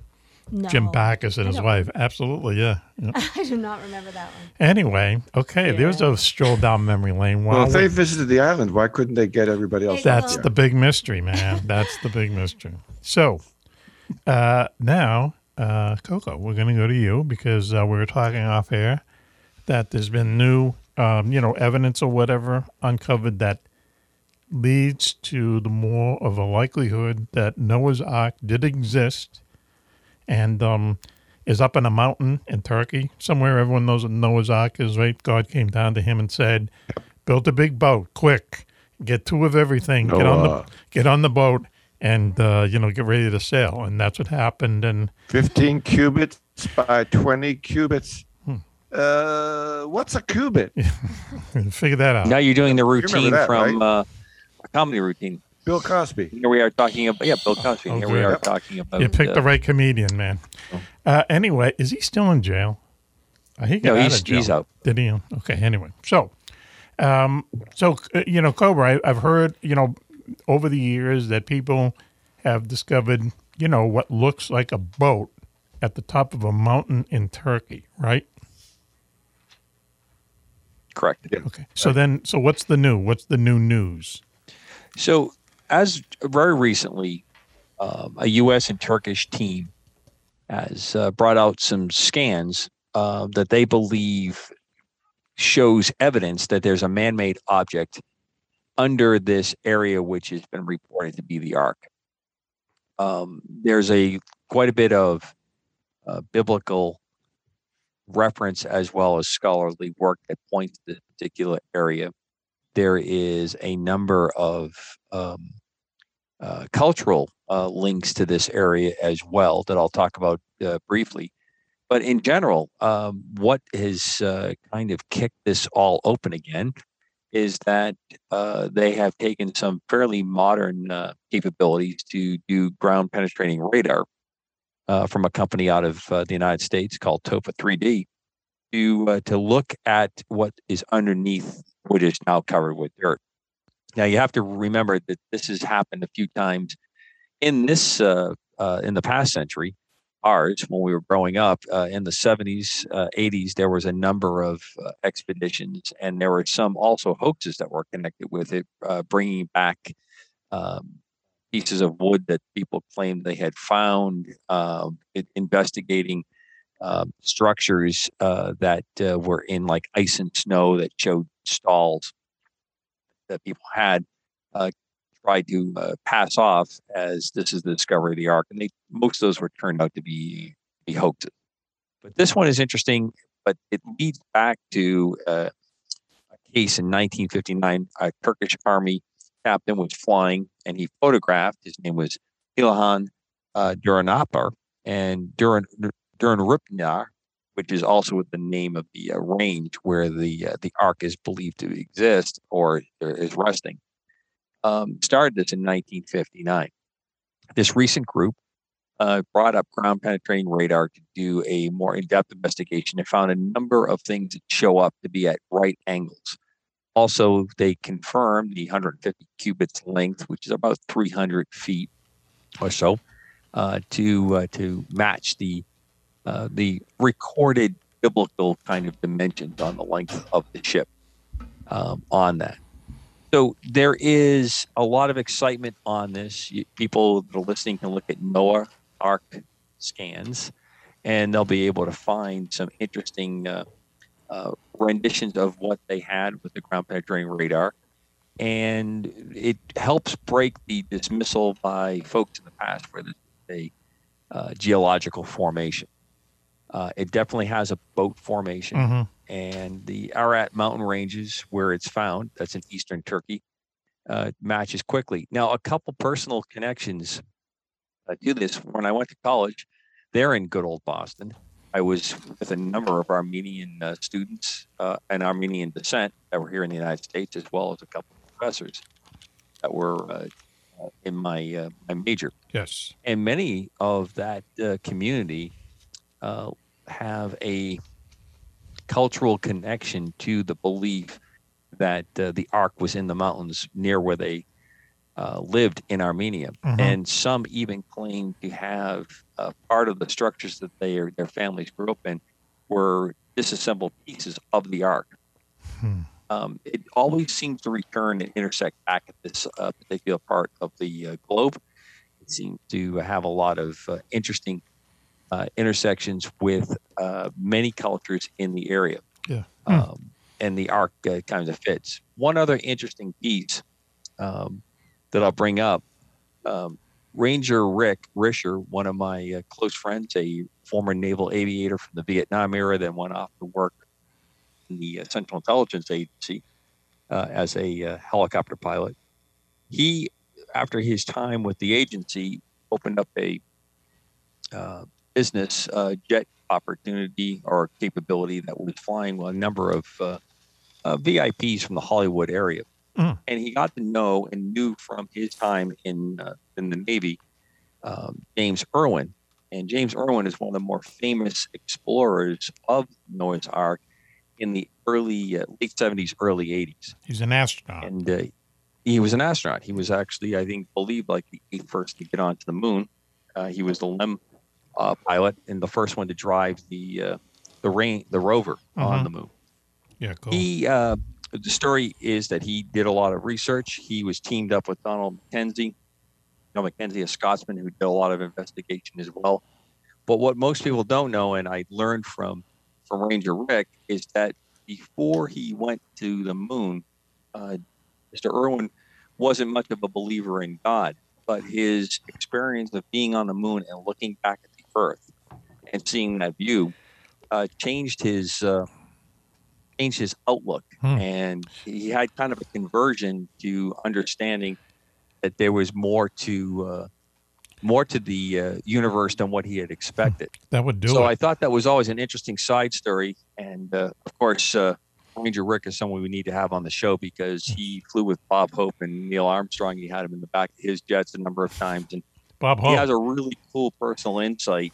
No, Jim Backus and I his don't- wife. Absolutely, yeah. yeah. I do not remember that one. Anyway, okay, there's a stroll down memory lane. Well, While if they visited the island, why couldn't they get everybody else? that's the big mystery, man. That's the big mystery. So uh, now, uh, Coco, we're going to go to you because uh, we were talking off air that there's been new, um, you know, evidence or whatever uncovered that leads to the more of a likelihood that Noah's Ark did exist and um, is up in a mountain in Turkey somewhere. Everyone knows what Noah's Ark is, right? God came down to him and said, "Build a big boat, quick, get two of everything, get on the get on the boat, and uh, you know get ready to sail." And that's what happened. And 15 cubits by 20 cubits. Hmm. Uh, what's a cubit? figure that out. Now you're doing the remember routine that, from right? uh, a comedy routine. Bill Cosby. Here we are talking about yeah, Bill Cosby. Here we are talking about. you picked uh, the right comedian, man. Uh, anyway, is he still in jail? Uh, he got No, out he's- of jail. he's out. Did he? Okay. Anyway, so, um, so uh, you know, Cobra, I, I've heard you know over the years that people have discovered you know what looks like a boat at the top of a mountain in Turkey, right? Correct. Okay. So then, so what's the new? What's the new news? So, as very recently, um, a U.S. and Turkish team has uh, brought out some scans uh, that they believe shows evidence that there's a man-made object under this area, which has been reported to be the Ark. Um, there's a quite a bit of uh, biblical reference as well as scholarly work that points to this particular area. There is a number of um, uh, cultural uh, links to this area as well that I'll talk about uh, briefly. But in general, um, what has uh, kind of kicked this all open again is that uh, they have taken some fairly modern capabilities to do ground penetrating radar from a company out of the United States called TOFA 3D to to look at what is underneath what is now covered with dirt. Now you have to remember that this has happened a few times in this uh, uh, in the past century. Ours, when we were growing up uh, in the 70s, 80s, there was a number of uh, expeditions, and there were some also hoaxes that were connected with it, uh, bringing back um, pieces of wood that people claimed they had found, um, investigating uh, structures uh, that uh, were in like ice and snow that showed stalls that people had uh, tried to uh, pass off as this is the discovery of the ark, and they most of those were turned out to be be hoaxes. But this one is interesting, but it leads back to uh, a case in 1959. A Turkish army captain was flying, and he photographed. His name was Ilhan uh, Duranapar, and Duran Duranripnar, which is also the name of the uh, range where the uh, the ark is believed to exist or, or is resting um, started this in 1959. This recent group uh, brought up ground penetrating radar to do a more in depth investigation and found a number of things that show up to be at right angles. Also, they confirmed the 150 cubits length, which is about 300 feet or so, uh, to uh, to match the uh, the recorded biblical kind of dimensions on the length of the ship um, on that. So there is a lot of excitement on this. You, people that are listening can look at Noah Ark scans, and they'll be able to find some interesting uh, uh, renditions of what they had with the ground penetrating radar. And it helps break the dismissal by folks in the past for this a uh, geological formation. Uh, it definitely has a boat formation. Mhm. And the Ararat mountain ranges, where it's found, that's in eastern Turkey, uh, matches quickly. Now, a couple personal connections uh, to this. When I went to college, there in good old Boston, I was with a number of Armenian uh, students uh, and Armenian descent that were here in the United States, as well as a couple of professors that were uh, uh, in my uh, my major. Yes. And many of that uh, community uh, have a cultural connection to the belief that uh, the Ark was in the mountains near where they uh, lived in Armenia. Mhm. And some even claim to have uh, part of the structures that they or their families grew up in were disassembled pieces of the Ark. Um, it always seems to return and intersect back at this uh, particular part of the uh, globe. It seems to have a lot of uh, interesting uh, intersections with uh, many cultures in the area. Yeah. Um, and the arc uh, kind of fits. One other interesting piece um, that I'll bring up um, Ranger Rick Risher, one of my uh, close friends, a former naval aviator from the Vietnam era, then went off to work in the uh, Central Intelligence Agency uh, as a uh, helicopter pilot. He, after his time with the agency, opened up a uh, business uh, jet opportunity or capability that was flying a number of uh, uh, VIPs from the Hollywood area. Mm. And he got to know and knew from his time in uh, in the Navy um, James Irwin. And James Irwin is one of the more famous explorers of Noah's Ark in the early uh, late 70s, early 80s. He's an astronaut. And uh, he was an astronaut. He was actually, I think, believed like the eighth person to get onto the moon. Uh, he was the LEM uh, pilot and the first one to drive the uh, the rain the rover on Mhm. the moon. Yeah, cool. He uh, the story is that he did a lot of research. He was teamed up with Donald McKenzie. Donald McKenzie, a Scotsman who did a lot of investigation as well. But what most people don't know, and I learned from from Ranger Rick, is that before he went to the moon, uh, Mr. Irwin wasn't much of a believer in God, but his experience of being on the moon and looking back at Earth and seeing that view uh, changed his uh, changed his outlook, Hmm. and he had kind of a conversion to understanding that there was more to uh, more to the uh, universe than what he had expected. That would do so it. I thought that was always an interesting side story, and uh, of course, uh, Ranger Rick is someone we need to have on the show because he flew with Bob Hope and Neil Armstrong. He had him in the back of his jets a number of times, and Bob he has a really cool personal insight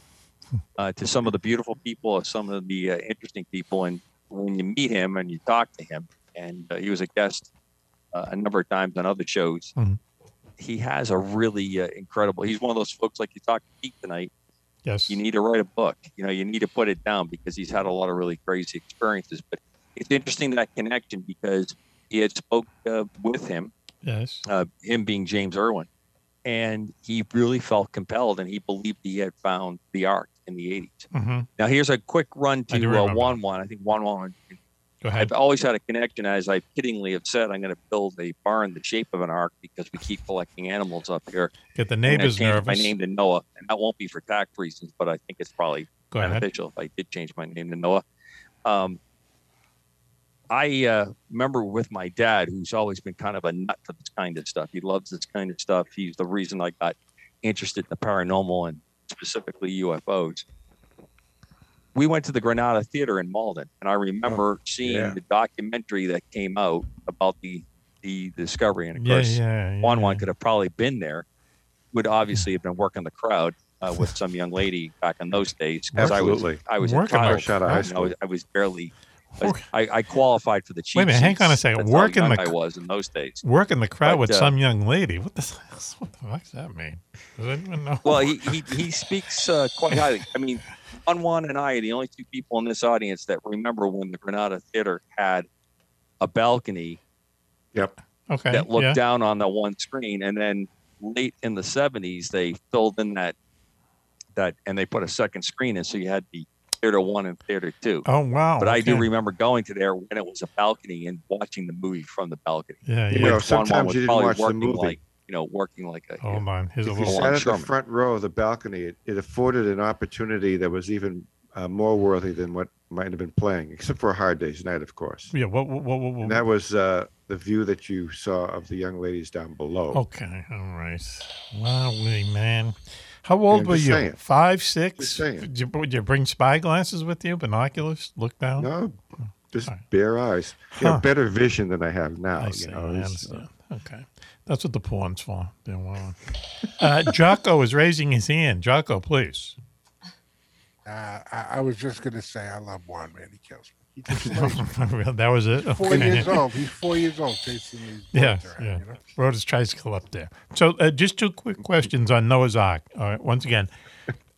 uh, to some of the beautiful people, or some of the uh, interesting people, and when you meet him and you talk to him, and uh, he was a guest uh, a number of times on other shows. Mhm. He has a really uh, incredible. He's one of those folks like you talked to Pete tonight. Yes. You need to write a book. You know, you need to put it down because he's had a lot of really crazy experiences. But it's interesting that connection because he had spoke uh, with him Yes. uh, him being James Irwin, and he really felt compelled, and he believed he had found the Ark in the 80s. hmm Now, here's a quick run to uh. Juan Juan. I think Juan Juan. Go ahead. I've always had a connection, as I kiddingly have said, I'm going to build a barn the shape of an ark because we keep collecting animals up here. Get the And I neighbors changed My nervous. name to Noah, and that won't be for tax reasons, but I think it's probably Go ahead. beneficial if I did change my name to Noah. Um, I uh, remember with my dad, who's always been kind of a nut for this kind of stuff. He loves this kind of stuff. He's the reason I got interested in the paranormal and specifically UFOs. We went to the Granada Theater in Malden, and I remember seeing yeah. the documentary that came out about the the discovery. And of Yeah, course, yeah, yeah, Juan Juan could have probably been there. Would obviously have been working the crowd uh, with some young lady back in those days. Absolutely. I was I was Working child. crowd. I. I was barely. I, I, I qualified for the cheap Wait a minute, hang on a seats. second. That's Working the I was in those days. Working the crowd But, with uh, some young lady. What the what the fuck's that mean? Does anyone know? Well, he he, he speaks uh, quite highly. I mean, Juan Juan and I are the only two people in this audience that remember when the Granada Theater had a balcony Yep. okay. that looked yeah. down on the one screen, and then late in the '70s they filled in that that and they put a second screen in, so you had the theater one and theater two. Oh wow. But I do remember going to there when it was a balcony and watching the movie from the balcony. Yeah, You know, Which Juan Juan sometimes was you didn't probably watch the working movie. like you know working like a Hold on. Here's a If you little. sat at the front row of the balcony, it, it afforded an opportunity that was even uh, more worthy than what might have been playing, except for a hard day's night, of course. Yeah. What? What? What? what, And that was uh, the view that you saw of the young ladies down below. Okay. All right. Wowee, man. How old I'm were you? saying. Five, six? Just saying. Did you, did you bring spy glasses with you? Binoculars? Look down? No, just All right. bare eyes. You know, better vision than I have now. I you see. know, I it's, uh, understand. Okay. That's what the porn's for. Yeah, well. Uh, Jocko is raising his hand. Jocko, please. Uh, I, I was just gonna say I love Juan, man. He kills me. He just plays that was it? Four Okay. years old. He's four years old chasing these. Yeah, birds around, yeah. You know? Rode his tricycle up there. So, uh, just two quick questions on Noah's Ark. All right, once again,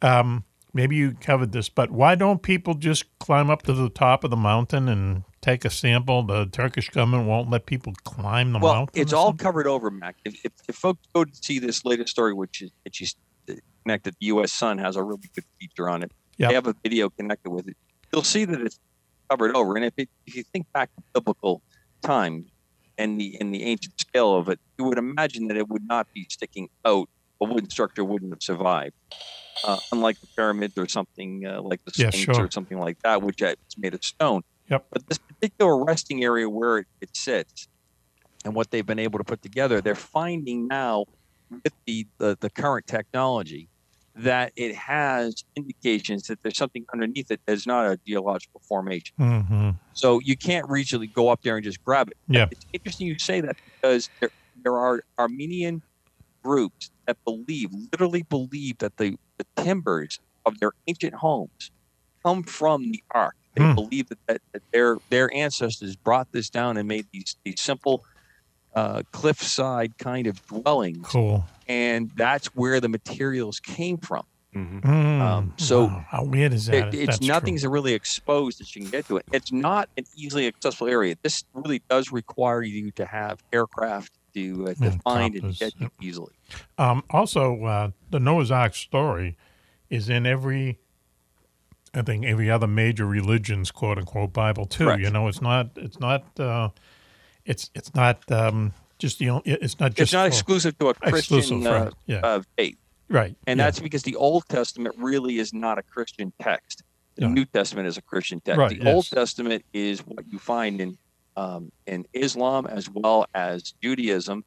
um, maybe you covered this, but why don't people just climb up to the top of the mountain and take a sample? The Turkish government won't let people climb the well, mountain. it's all something? covered over, Mac. If, if, if folks go to see this latest story, which is which is connected, the U.S. Sun has a really good feature on it. Yep. They have a video connected with it. You'll see that it's covered over. And if, it, if you think back to biblical times and the in the ancient scale of it, you would imagine that it would not be sticking out. A wooden structure wouldn't have survived, uh, unlike the pyramids or something uh, like the Yeah, Sphinx sure. or something like that, which is made of stone. Yep. But this particular resting area where it, it sits and what they've been able to put together, they're finding now with the, the, the current technology that it has indications that there's something underneath it that's not a geological formation. Mhm. So you can't reasonably go up there and just grab it. Yeah. It's interesting you say that because there, there are Armenian groups that believe, literally believe, that the, the timbers of their ancient homes come from the ark. They Hmm. believe that, that, that their their ancestors brought this down and made these these simple uh, cliffside kind of dwellings Cool. and that's where the materials came from. Mhm. Mm, Um, so wow, how weird is that? if it's that's true? nothing's really exposed that you can get to it. It's not an easily accessible area. This really does require you to have aircraft to, uh, to Yeah, find and get to easily. Um, also, uh, the Noah's Ark story is in every, I think, every other major religion's quote unquote Bible too. Correct. You know, it's not, it's not, uh, it's it's not um, just the only, it's not just It's not exclusive to a Christian uh, yeah. uh, faith. right, And yeah. that's because the Old Testament really is not a Christian text. The. New Testament is a Christian text. Right, the Old. Testament is what you find in um, in Islam as well as Judaism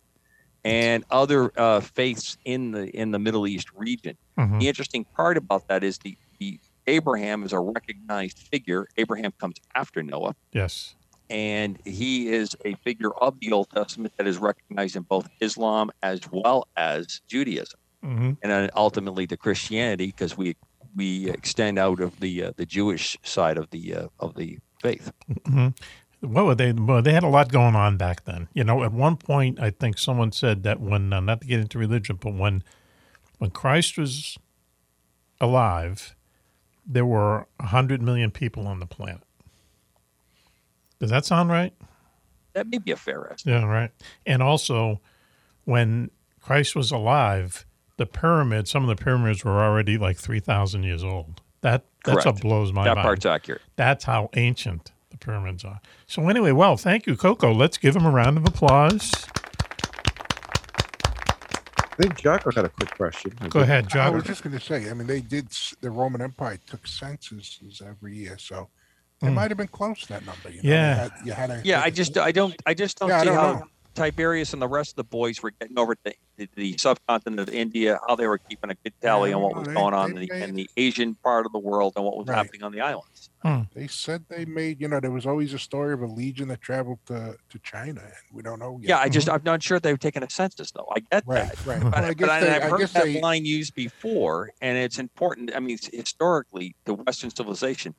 and other uh, faiths in the in the Middle East region. Mhm. The interesting part about that is the, the Abraham is a recognized figure. Abraham comes after Noah yes, and he is a figure of the Old Testament that is recognized in both Islam as well as Judaism, hmm and then ultimately to Christianity because we we extend out of the uh, the Jewish side of the uh, of the faith. hmm What were they? Well, they had a lot going on back then. You know, at one point, I think someone said that when, uh, not to get into religion, but when, when Christ was alive, there were hundred million people on the planet. Does that sound right? That may be a fair estimate. Yeah, right. And also, when Christ was alive, the pyramids, some of the pyramids were already like three thousand years old. That that's what blows my That mind. That part's accurate. That's how ancient the pyramids are. So anyway, well, thank you, Coco. Let's give him a round of applause. I think Jocko had a quick question. Go ahead, I was just going to say, I mean, they did, the Roman Empire took censuses every year, so it Hmm. might have been close to that number. You know? Yeah. You had, you had a, Yeah, I just I don't I just don't Yeah, see don't how know. Tiberius and the rest of the boys were getting over to the, the subcontinent of India, how they were keeping a good tally on what was they- going on they in the, in the Asian part of the world and what was Right. happening on the islands. They said they made, you know, there was always a story of a legion that traveled to, to China, and we don't know yet. Yeah, I just I'm not sure they've taken a census though. I get Right, that, right. but, Well, I but guess I, they- have I heard guess that they- line used before, and it's important. I mean, historically, the Western civilization,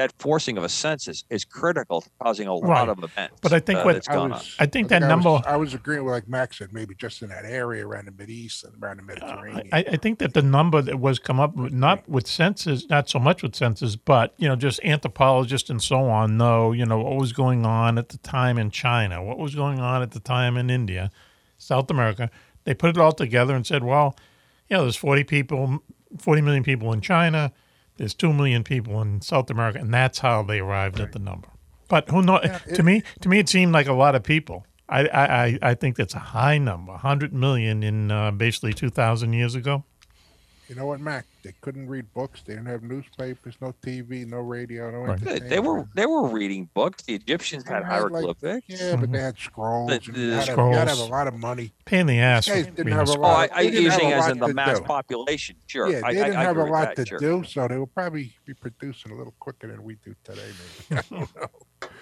that forcing of a census is critical to causing a lot Right. of events. But I think uh, what- that's I gone was, I think I that I was- number- I was agreeing with like Max said, maybe just in that area around the Mid East and around the Mediterranean. I, I think that the number that was come up with, not with census, not so much with census, but you know, just anthropologists and so on know, you know, what was going on at the time in China, what was going on at the time in India, South America. They put it all together and said, well, you know, there's 40 people, 40 million people in China, there's 2 million people in South America, and that's how they arrived at the number. But who knows? Yeah, to it- me, to me, it seemed like a lot of people. I, I, I- I think that's a high number, 100 million in uh, basically 2,000 years ago. you know what, Mac? They couldn't read books. They didn't have newspapers, no TV, no radio, no Right. Good. They were they were reading books. The Egyptians They had had, like- hieroglyphics. Yeah, but they had scrolls. The- and you, the had to, you had to have a lot of money. Pain in the ass. They didn't have a a Oh, lot I, of- I they didn't have using a as lot in the mass do. population. Sure, Yeah, they I, didn't I have a lot that, to sure. do, so they will probably be producing a little quicker than we do today. Maybe. I don't know.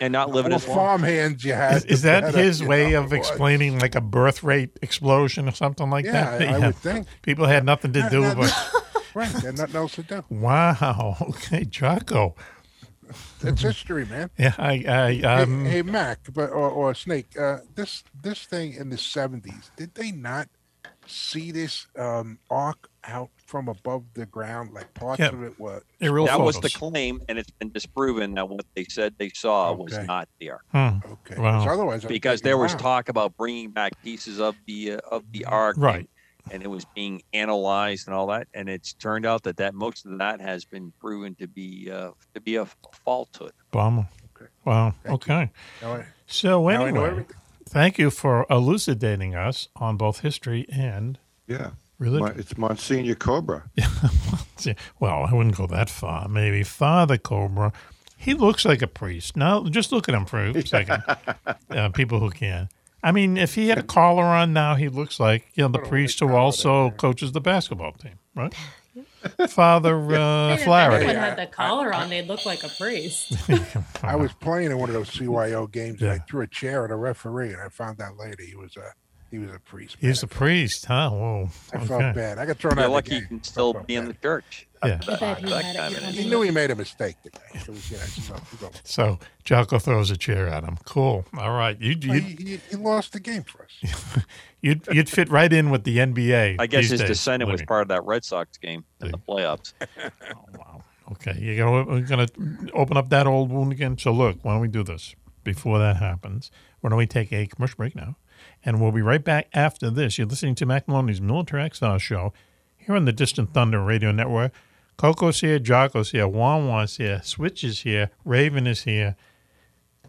and not living as long. farm hands you had. Is, is that better, his way know, of explaining like a birth rate explosion or something like Yeah, that? I, I would think. People had nothing to Not- do not- but. Right, they had nothing else to do. Wow. Okay, Jocko. It's history, man. Yeah, I, I, um, hey, hey, Mac, but or, or Snake, uh, this this thing in the seventies, did they not see this um, arc out from above the ground? Like parts Yeah. of it were. Aerial that was the claim, and it's been disproven that what they said they saw was not the ark. hmm, Okay. Wow. 'cause Otherwise, Because thinking, there was wow. talk about bringing back pieces of the uh, of the ark, and- Right. And, it was being analyzed and all that, and it's turned out that that most of that has been proven to be uh, to be a falsehood. bummer. Okay. Wow. Thank. Okay. Now So now I know anyway, thank you for elucidating us on both history and Yeah. religion. Mon- It's Monsignor Cobra. Yeah, Well, I wouldn't go that far. Maybe Father Cobra. He looks like a priest. Now, just look at him for a second. uh, people who can. I mean, if he had a collar on now, he looks like you know the priest who also coaches the basketball team, right? Father uh, And if anyone had the collar on, they'd look like a priest. I was playing in one of those CYO games, and I Yeah. threw a chair at a referee, and I found that later he was a He was a priest. He's a priest, huh? Whoa. I felt okay. bad. I got thrown You're out. lucky of you the can still be in the church. Yeah. I bet he That had guy, it. man. He knew he made a mistake. The guy. It was, you so, you So Jocko throws a chair at him. Cool. All right. You Well, you he, he, he lost the game for us. you'd you'd fit right in with the NBA. I guess his days, descendant was part of that Red Sox game in the playoffs. Oh, wow. Okay, you go. We're gonna open up that old wound again. So look, why don't we do this before that happens? Why don't we take a commercial break now, and we'll be right back after this. You're listening to Mac Maloney's Military X-Files Show here on the Distant Thunder Radio Network. Coco's here, Jocko's here, Juan Juan's here, Switch is here, Raven is here,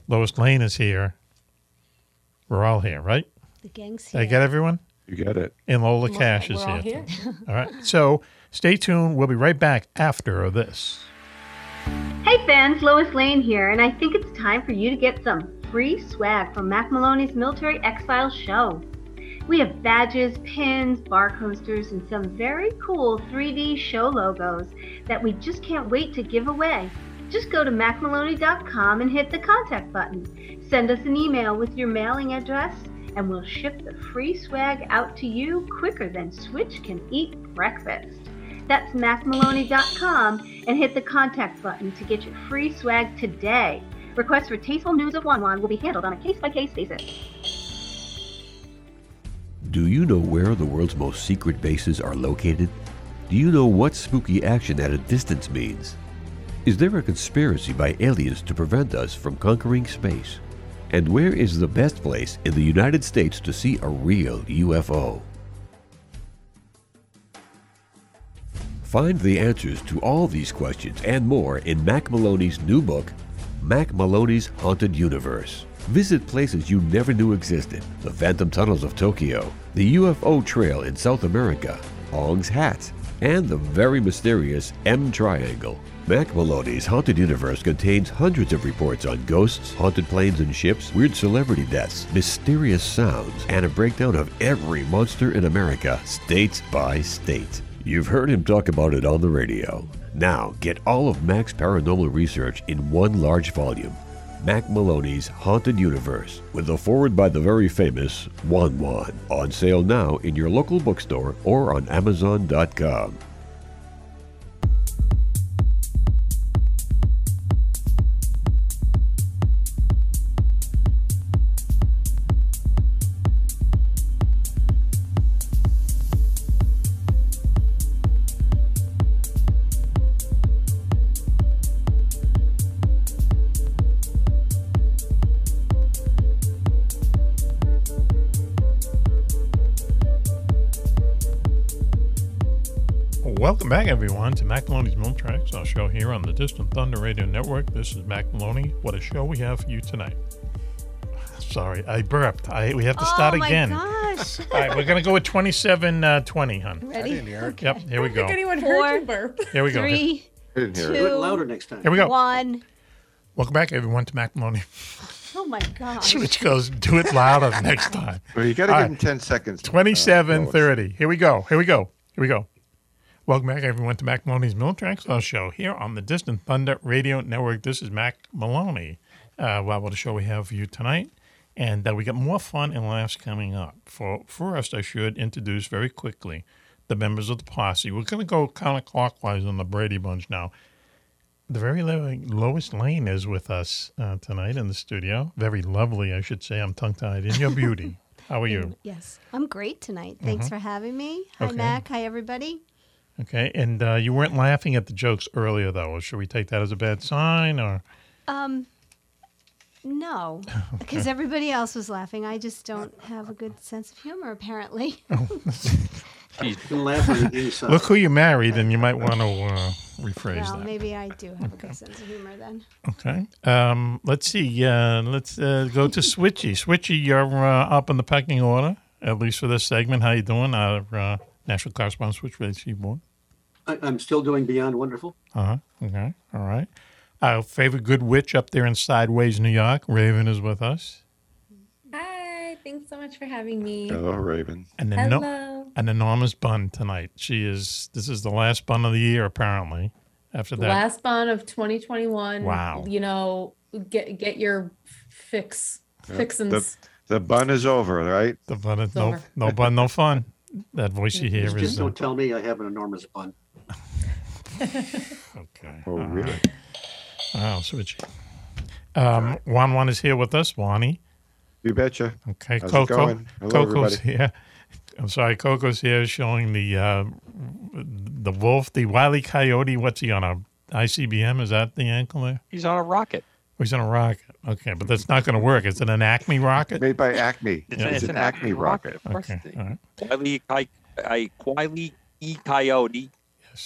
Lois Lane is here. We're all here, right? The gang's Did I here. get everyone? You got it. And Lola We're- Cash is we're all here. here. All right. So stay tuned. We'll be right back after this. Hey fans, Lois Lane here, and I think it's time for you to get some free swag from Mac Maloney's Military X-Files show. We have badges, pins, bar coasters, and some very cool 3D show logos that we just can't wait to give away. Just go to macmaloney.com and hit the contact button. Send us an email with your mailing address, and we'll ship the free swag out to you quicker than Switch can eat breakfast. That's macmaloney.com and hit the contact button to get your free swag today. Requests for tasteful news of Juan Juan will be handled on a case by case basis. Do you know where the world's most secret bases are located? Do you know what spooky action at a distance means? Is there a conspiracy by aliens to prevent us from conquering space? And where is the best place in the United States to see a real UFO? Find the answers to all these questions and more in Mac Maloney's new book, Mac Maloney's Haunted Universe. Visit places you never knew existed the Phantom Tunnels of Tokyo, the UFO Trail in South America, Ong's Hat, and the very mysterious M Triangle. Mac Maloney's Haunted Universe contains hundreds of reports on ghosts, haunted planes and ships, weird celebrity deaths, mysterious sounds, and a breakdown of every monster in America, state by state. You've heard him talk about it on the radio. Now, get all of Mac's paranormal research in one large volume. Mac Maloney's Haunted Universe, with a forward by the very famous Juan Juan. On sale now in your local bookstore or on Amazon.com. Welcome back, everyone, to Mac Maloney's Military X-Files Show here on the Distant Thunder Radio Network. This is Mac Maloney. What a show we have for you tonight. Sorry, I burped. I, we have to start oh my again. gosh. All right, we're going to go with 27 uh, 20, hon. Ready? Yep, here we I go. think anyone Four, heard you burp. Here we go. Three, I didn't hear two, it. Do it louder next time. Here we go. one. Welcome back, everyone, to Mac Maloney. Oh my gosh. Which goes, do it louder next time. Well, you got to All give right. him 10 seconds. uh, 27 Lois. 30. Here we go. Here we go. Here we go. Welcome back, everyone, to Mac Maloney's Military X-Files Show here on the Distant Thunder Radio Network. This is Mac Maloney. Uh, well, what a show we have for you tonight. And uh, we got more fun and laughs coming up. For First, I should introduce very quickly the members of the posse. We're going to go counterclockwise on the Brady Bunch now. The very Lois Lane is with us uh, tonight in the studio. Very lovely, I should say. I'm tongue tied in your beauty. How are you? Yes, I'm great tonight. Thanks Mhm. for having me. Hi, Okay. Mac. Hi, everybody. Okay, and uh, you weren't laughing at the jokes earlier, though. Should we take that as a bad sign, or Um, no, because everybody else was laughing. I just don't have a good sense of humor, apparently. You can laugh on the inside. look who you married, and you might want to uh, rephrase well, that. maybe I do have a good sense of humor then. Okay. Um, let's see. Uh, let's uh, go to Switchy. Switchy, you're uh, up in the pecking order, at least for this segment. How you doing? Our uh, national correspondent, Switchy Switch Radio Seaboard. I, I'm still doing Beyond Wonderful. Uh huh. Okay. All right. Our favorite good witch up there in Sideways, New York. Raven is with us. Hi, thanks so much for having me. Hello, Raven. And then no, Hello. an enormous bun tonight. She is. This is the last bun of the year, apparently. After that, Last bun of 2021. Wow. You know, get get your fix Yeah, fixins. The, The bun is over, right? The bun is no, no bun, no fun. That voice you hear Just, is. just uh, don't tell me I have an enormous bun. Okay. Oh, really? Wow, switchy. Um, Juan Juan is here with us. Wani. You betcha. Okay, How's it Coco. going? Hello, Coco's everybody. here. I'm sorry, Coco's here showing the uh, the wolf, the wily coyote. What's he on a ICBM? Is that the ankle there? He's on a rocket. Oh, he's on a rocket. Okay, but that's not going to work. Is it an Acme rocket? Made by Acme. It's, it's an, Acme rocket. Of course Okay, it is. all right. Wiley, Coy- I- Wile E. Coyote,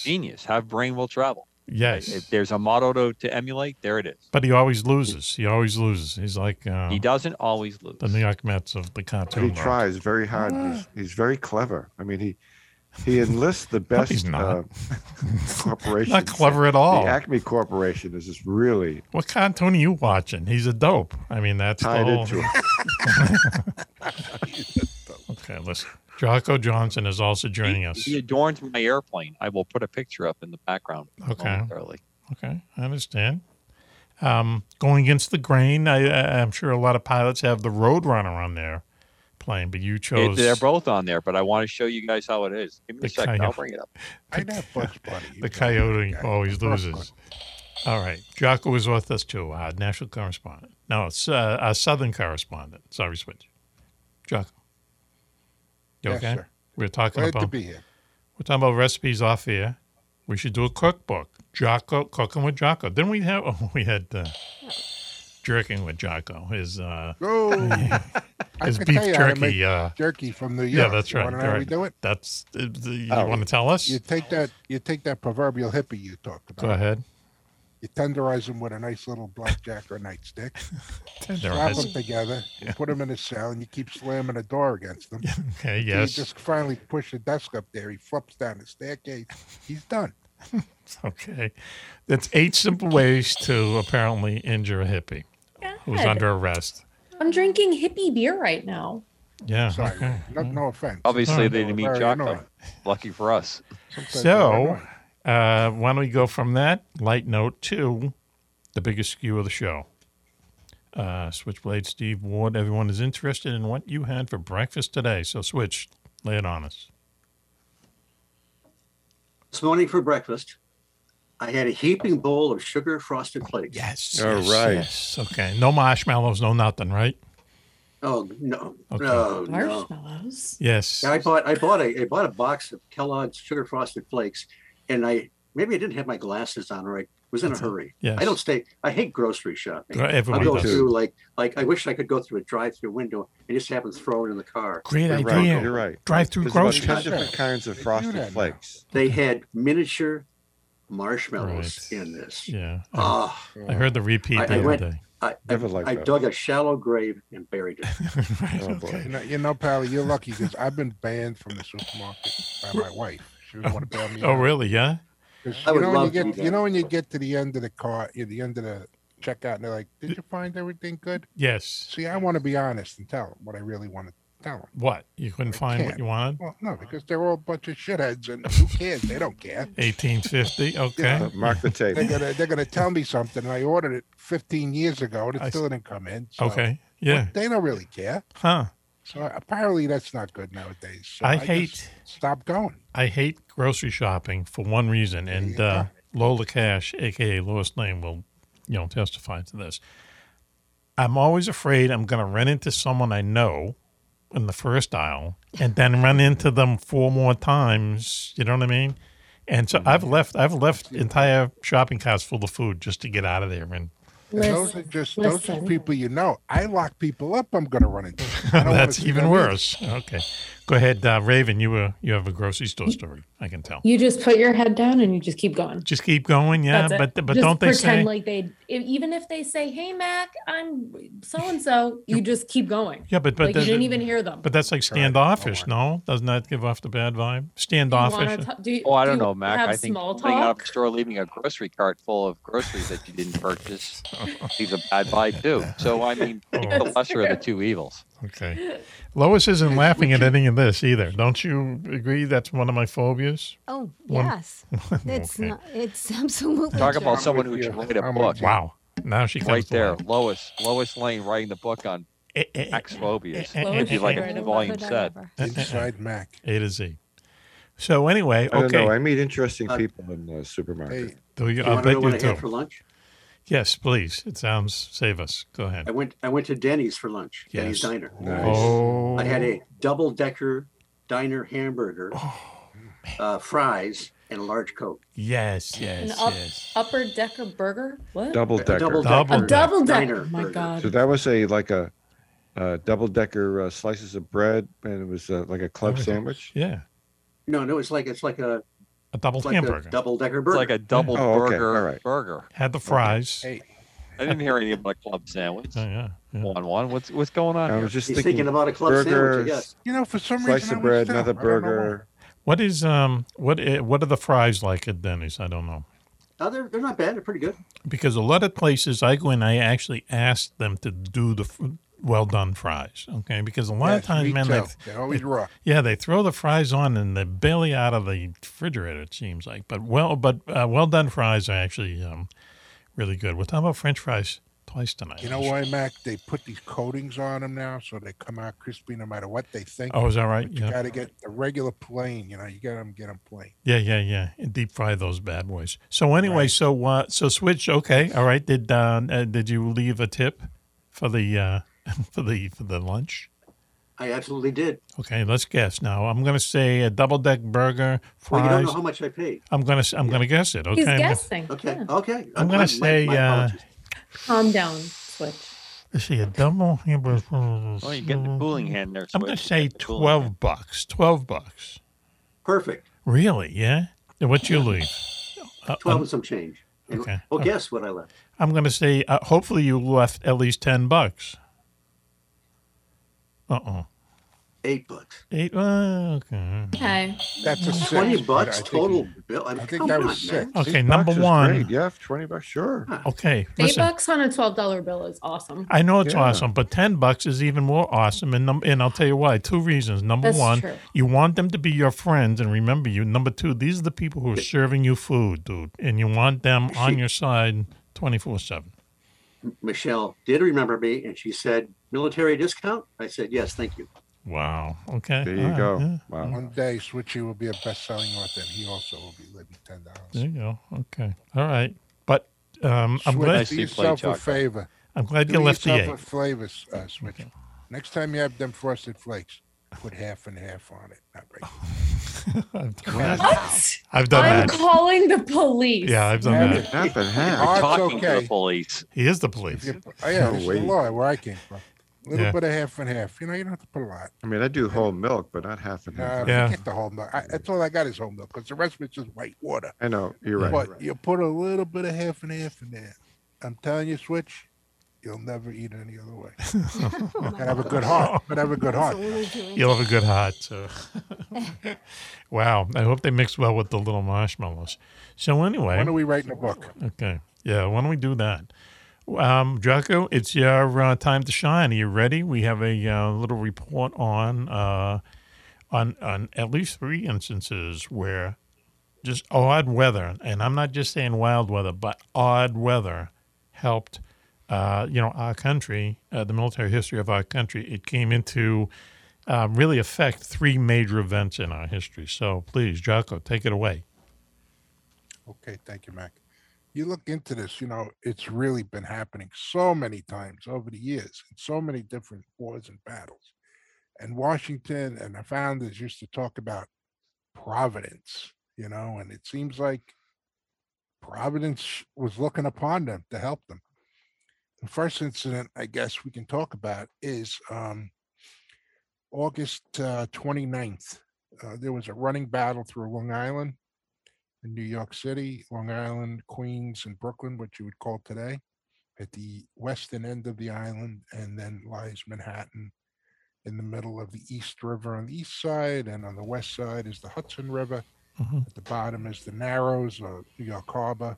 genius. Have brain will travel. Yes. If there's a motto to, to emulate, there it is. But he always loses. He always loses. He's like uh, He doesn't always lose. the New York Mets of the He world. tries very hard. He's, he's very clever. I mean, he he enlists the best he's not. uh, corporations. Not clever at all. The Acme Corporation is just really What cartoon are you watching? He's a dope. I mean, that's the tied whole- into it. okay, listen. Jocko Johnson is also joining us. He adorns my airplane. I will put a picture up in the background. Okay. Okay, I understand. Um, going against the grain, I, I, I'm sure a lot of pilots have the Roadrunner on their plane, but you It- chose. they're both on there, but I want to show you guys how it is. Give me The a second. I'll bring it up. I'd have Bugs Bunny. the coyote always loses. All right, Jocko is with us too, our national correspondent. No, it's uh, our southern correspondent. Sorry, switch. Jocko, you okay? sir. We're talking Glad to about be here. we're talking about recipes off here. We should do a cookbook. Jocko cooking with Jocko. Then we have oh, we had uh, jerking with Jocko. His uh, Oh, his beef you jerky. Uh, jerky from New yeah, York. that's You right. know how we do it? That's uh, the, you Oh. want to tell us? You take that. You take that proverbial hippie you talked about. Go ahead. You tenderize them with a nice little blackjack or nightstick. Slap Tenderize. them together. You Yeah. put them in a cell, and you keep slamming the door against them. Okay. Till Yes. You just finally push the desk up there. He flops down the staircase. He's done. Okay. That's eight simple ways to apparently injure a hippie who's under arrest. I'm drinking hippie beer right now. Yeah. Sorry. Okay. No, no offense. Obviously, Sometimes they they're didn't meet very Jocko. annoying. Lucky for us. Sometimes So, annoying. Uh, why don't we go from that light note to the biggest skew of the show? Uh, Switchblade Steve Ward, everyone is interested in what you had for breakfast today. So, Switch, lay it on us. This morning for breakfast, I had a heaping bowl of sugar frosted flakes. Yes. All yes, right. yes. Okay. No marshmallows, no nothing, right? Oh no, Okay. no, no. Marshmallows. Yes. Yeah, I bought I bought a I bought a box of Kellogg's sugar frosted flakes, and I maybe I didn't have my glasses on or I was in a hurry. Yes. I don't stay. I hate grocery shopping. Gra- everyone I go does. through like like I wish I could go through a drive-through window and just have them throw it in the car. Great You're idea. right. You're right. Drive-through There's about grocery. ten different kinds of frosted flakes. They had miniature marshmallows Right. in this. Yeah. I, Ah, I heard the repeat I- the I other went- day. I, I, Never liked I dug a shallow grave and buried it. right. Oh, boy. okay. You know, you know, Pally, you're lucky because I've been banned from the supermarket by my wife. She doesn't want to bail me Oh, out. really? Yeah. I 'Cause you would know when you love to get be you there. know when you get to the end of the car, at the end of the checkout, and they're like, "Did you find everything good?" Yes. See, I want to be honest and tell them what I really want to tell them. What? You couldn't find what can't. you wanted? Well, no, because they're all a bunch of shitheads, and who cares? They don't care. 1850. Okay. Uh, Mark the tape. They're gonna they're gonna tell me something, and I ordered it 15 years ago, and it I still didn't come in. So Okay. Yeah. they don't really care. Huh. So apparently, that's not good nowadays. So I just hate- Stop going. I hate grocery shopping for one reason, and you uh. Lola Cash, aka Lois Lane, will, you know, testify to this. I'm always afraid I'm going to run into someone I know in the first aisle, and then run into them four more times. You know what I mean? And so I've left. I've left entire shopping carts full of food just to get out of there. And And those are Listen, just those are people you know. I lock people up. I'm going to run into. I don't wanna that's even worse. Okay, go ahead, uh, Raven. You were you have a grocery store story. I can tell. You just put your head down and you just keep going. Just keep going, yeah. But but Just don't they pretend say? like they if, even if they say, "Hey Mac, I'm so and so," you just keep going. Yeah, but but like you didn't even hear them. But that's like standoffish, no? Doesn't that give off the bad vibe? Do you Standoffish. wanna do you- Oh, I do don't you know, Mac. I think small out of talk. store, leaving a grocery cart full of groceries that you didn't purchase, leaves a bad vibe too. So I mean, pick the lesser of the two evils. Okay. Lois isn't laughing at any of this either. Don't you agree that's one of my phobias? Oh One- yes, it's Okay. not. It's absolutely. Talk true. about someone with who you. should write a I'm book. with. Wow. Now she comes Right to there, life. Lois, Lois Lane writing the book on eh, eh, eh, Mac's phobias. eh, If you like eh, a volume set. Inside Mac. A to Z. So anyway, I don't okay. know. I meet interesting Uh, people in the supermarket. Do you, You I'll want to know bet what you I had do. for lunch? Yes, please. It sounds save us. Go ahead. I went I went to Denny's for lunch. Denny's Yes. Diner. Oh. I had a double decker diner hamburger, Oh, uh, fries, and a large coke. Yes, An yes, up, yes. upper decker burger? What? Double decker. double Double A double Diner decker. Oh my burger. God. So that was a like a, uh double decker uh, slices of bread, and it was uh, like a club sandwich. Yeah. No, no, it's like it's like a A double it's like hamburger. a double decker burger. It's burger. like a double Oh, okay. burger All right. burger. Had the fries. Hey, I didn't hear anything about a club sandwich. Oh, yeah. yeah. One one. What's what's going on I here? was just thinking, thinking about a club burger, sandwich, I guess. you know, for some slice reason, of bread, another I don't know why. burger. What is um what what are the fries like at Denny's? I don't know. Oh, they're, they're not bad. They're pretty good. Because a lot of places I go in, I actually ask them to do the f- well done fries. Okay, because a lot of times, me man, they. They're always raw. yeah, they throw the fries on and they're barely out of the refrigerator. It seems like, but well, but uh, well done fries are actually um, really good. We're talking about French fries twice tonight. You know why, Mac? They put these coatings on them now, so they come out crispy no matter what they think. Oh, is that right? But you Yeah. got to get the regular plain. You know, you got them get them plain. Yeah, yeah, yeah. And Deep fry those bad boys. So anyway, so uh, so switch. Okay, all right. Did uh, uh, did you leave a tip for the uh, for the for the lunch? I absolutely did. Okay, let's guess now. I'm gonna say a double deck burger, Well, you don't know how much I paid. I'm gonna s- I'm gonna guess it. Okay, He's I'm gonna- guessing. Okay, Yeah. okay. I'm My- gonna say my uh. Calm down. Switch. let's see a double hamburger. Oh, you're getting the cooling hand there. I'm gonna say Get the cooling twelve bucks. Twelve bucks. Perfect. Really? Yeah. And what you leave? Uh, Twelve um, and some change. Okay. Well, guess what I left? I'm gonna say uh, hopefully you left at least ten bucks. Uh oh. Eight bucks. Eight. Uh, okay. Okay. That's a six. Twenty but bucks I think- total bill. I, mean, I think come that on, was man. six. Okay, Eight number one. great. Yeah, twenty bucks, sure. Okay. Eight Listen, bucks on a twelve dollar bill is awesome. I know it's Yeah. awesome, but ten bucks is even more awesome. And num- and I'll tell you why. Two reasons. Number That's one, true. you want them to be your friends and remember you. Number two, these are the people who are serving you food, dude, and you want them on your side twenty four seven. Michelle did remember me, and she said, "Military discount." I said, "Yes, thank you." Wow. Okay. There All you right, go. yeah. Wow. One day, Switchy will be a best-selling author, and he also will be living ten dollars. There you go. Okay. All right. But um, I'm Switch, glad. do Nicely played, yourself a favor. I'm glad Do you left the yourself eight. a flavors, uh, Switch. Next time you have them frosted flakes, put half and half on it. Not right. I've done that. What? I've done I'm that. calling the police. Yeah, I've done Have that. Half and half. Oh, it's Talking to the police. He is the police. you, oh, yeah, this the law where I came from. A little Yeah. bit of half and half. You know, you don't have to put a lot. I mean, I do whole milk, but not half and half. Uh, half. Yeah. Get the whole milk. I, that's all I got is whole milk because the rest of it's just white water. I know you're right. But you put a little bit of half and half in there. I'm telling you, Switch, you'll never eat it any other way. and have a good heart. But have a good heart. You'll have a good heart. So. wow. I hope they mix well with the little marshmallows. So anyway. When are we writing a book? Okay. Yeah. Why don't we do that? Um, Jocko, it's your uh, time to shine. Are you ready? We have a uh, little report on uh, on on at least three instances where just odd weather, and I'm not just saying wild weather, but odd weather helped. Uh, you know, our country, uh, the military history of our country, it came into uh, really affect three major events in our history. So please, Jocko, take it away. Okay, thank you, Mac. You look into this, you know, it's really been happening so many times over the years in so many different wars and battles. And Washington and the founders used to talk about Providence, you know, and it seems like Providence was looking upon them to help them. The first incident, I guess we can talk about is um, August uh, 29th. Uh, there was a running battle through Long Island in New York City, Long Island, Queens, and Brooklyn, what you would call today, at the western end of the island, and then lies Manhattan in the middle of the East River on the east side, and on the west side is the Hudson River. Mhm. At the bottom is the Narrows, uh, New York Harbor,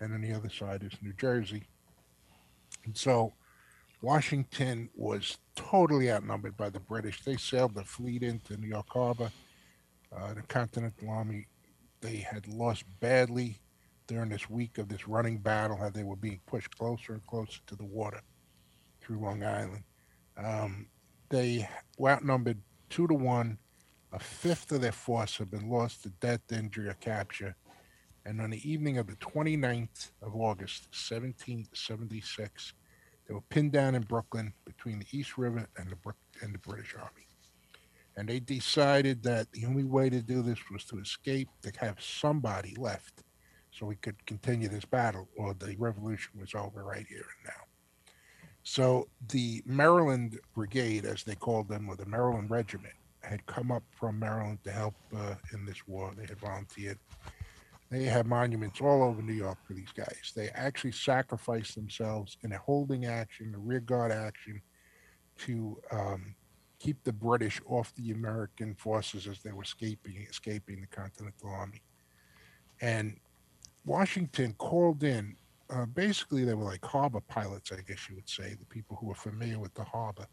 and on the other side is New Jersey. And so Washington was totally outnumbered by the British. They sailed the fleet into New York Harbor. Uh, the Continental Army, they had lost badly during this week of this running battle, how they were being pushed closer and closer to the water through Long Island. Um, they were outnumbered two to one. A fifth of their force had been lost to death, injury, or capture. And on the evening of the 29th of August, 1776, they were pinned down in Brooklyn between the East River and the, and the British Army. And they decided that the only way to do this was to escape, to have somebody left so we could continue this battle, or the revolution was over right here and now. So the Maryland Brigade, as they called them, or the Maryland Regiment, had come up from Maryland to help uh, in this war. They had volunteered. They have monuments all over New York for these guys. They actually sacrificed themselves in a holding action, a rear guard action, to um, keep the British off the American forces as they were escaping escaping the Continental Army. And Washington called in. Uh, basically, they were like harbor pilots, I guess you would say, the people who were familiar with the harbor.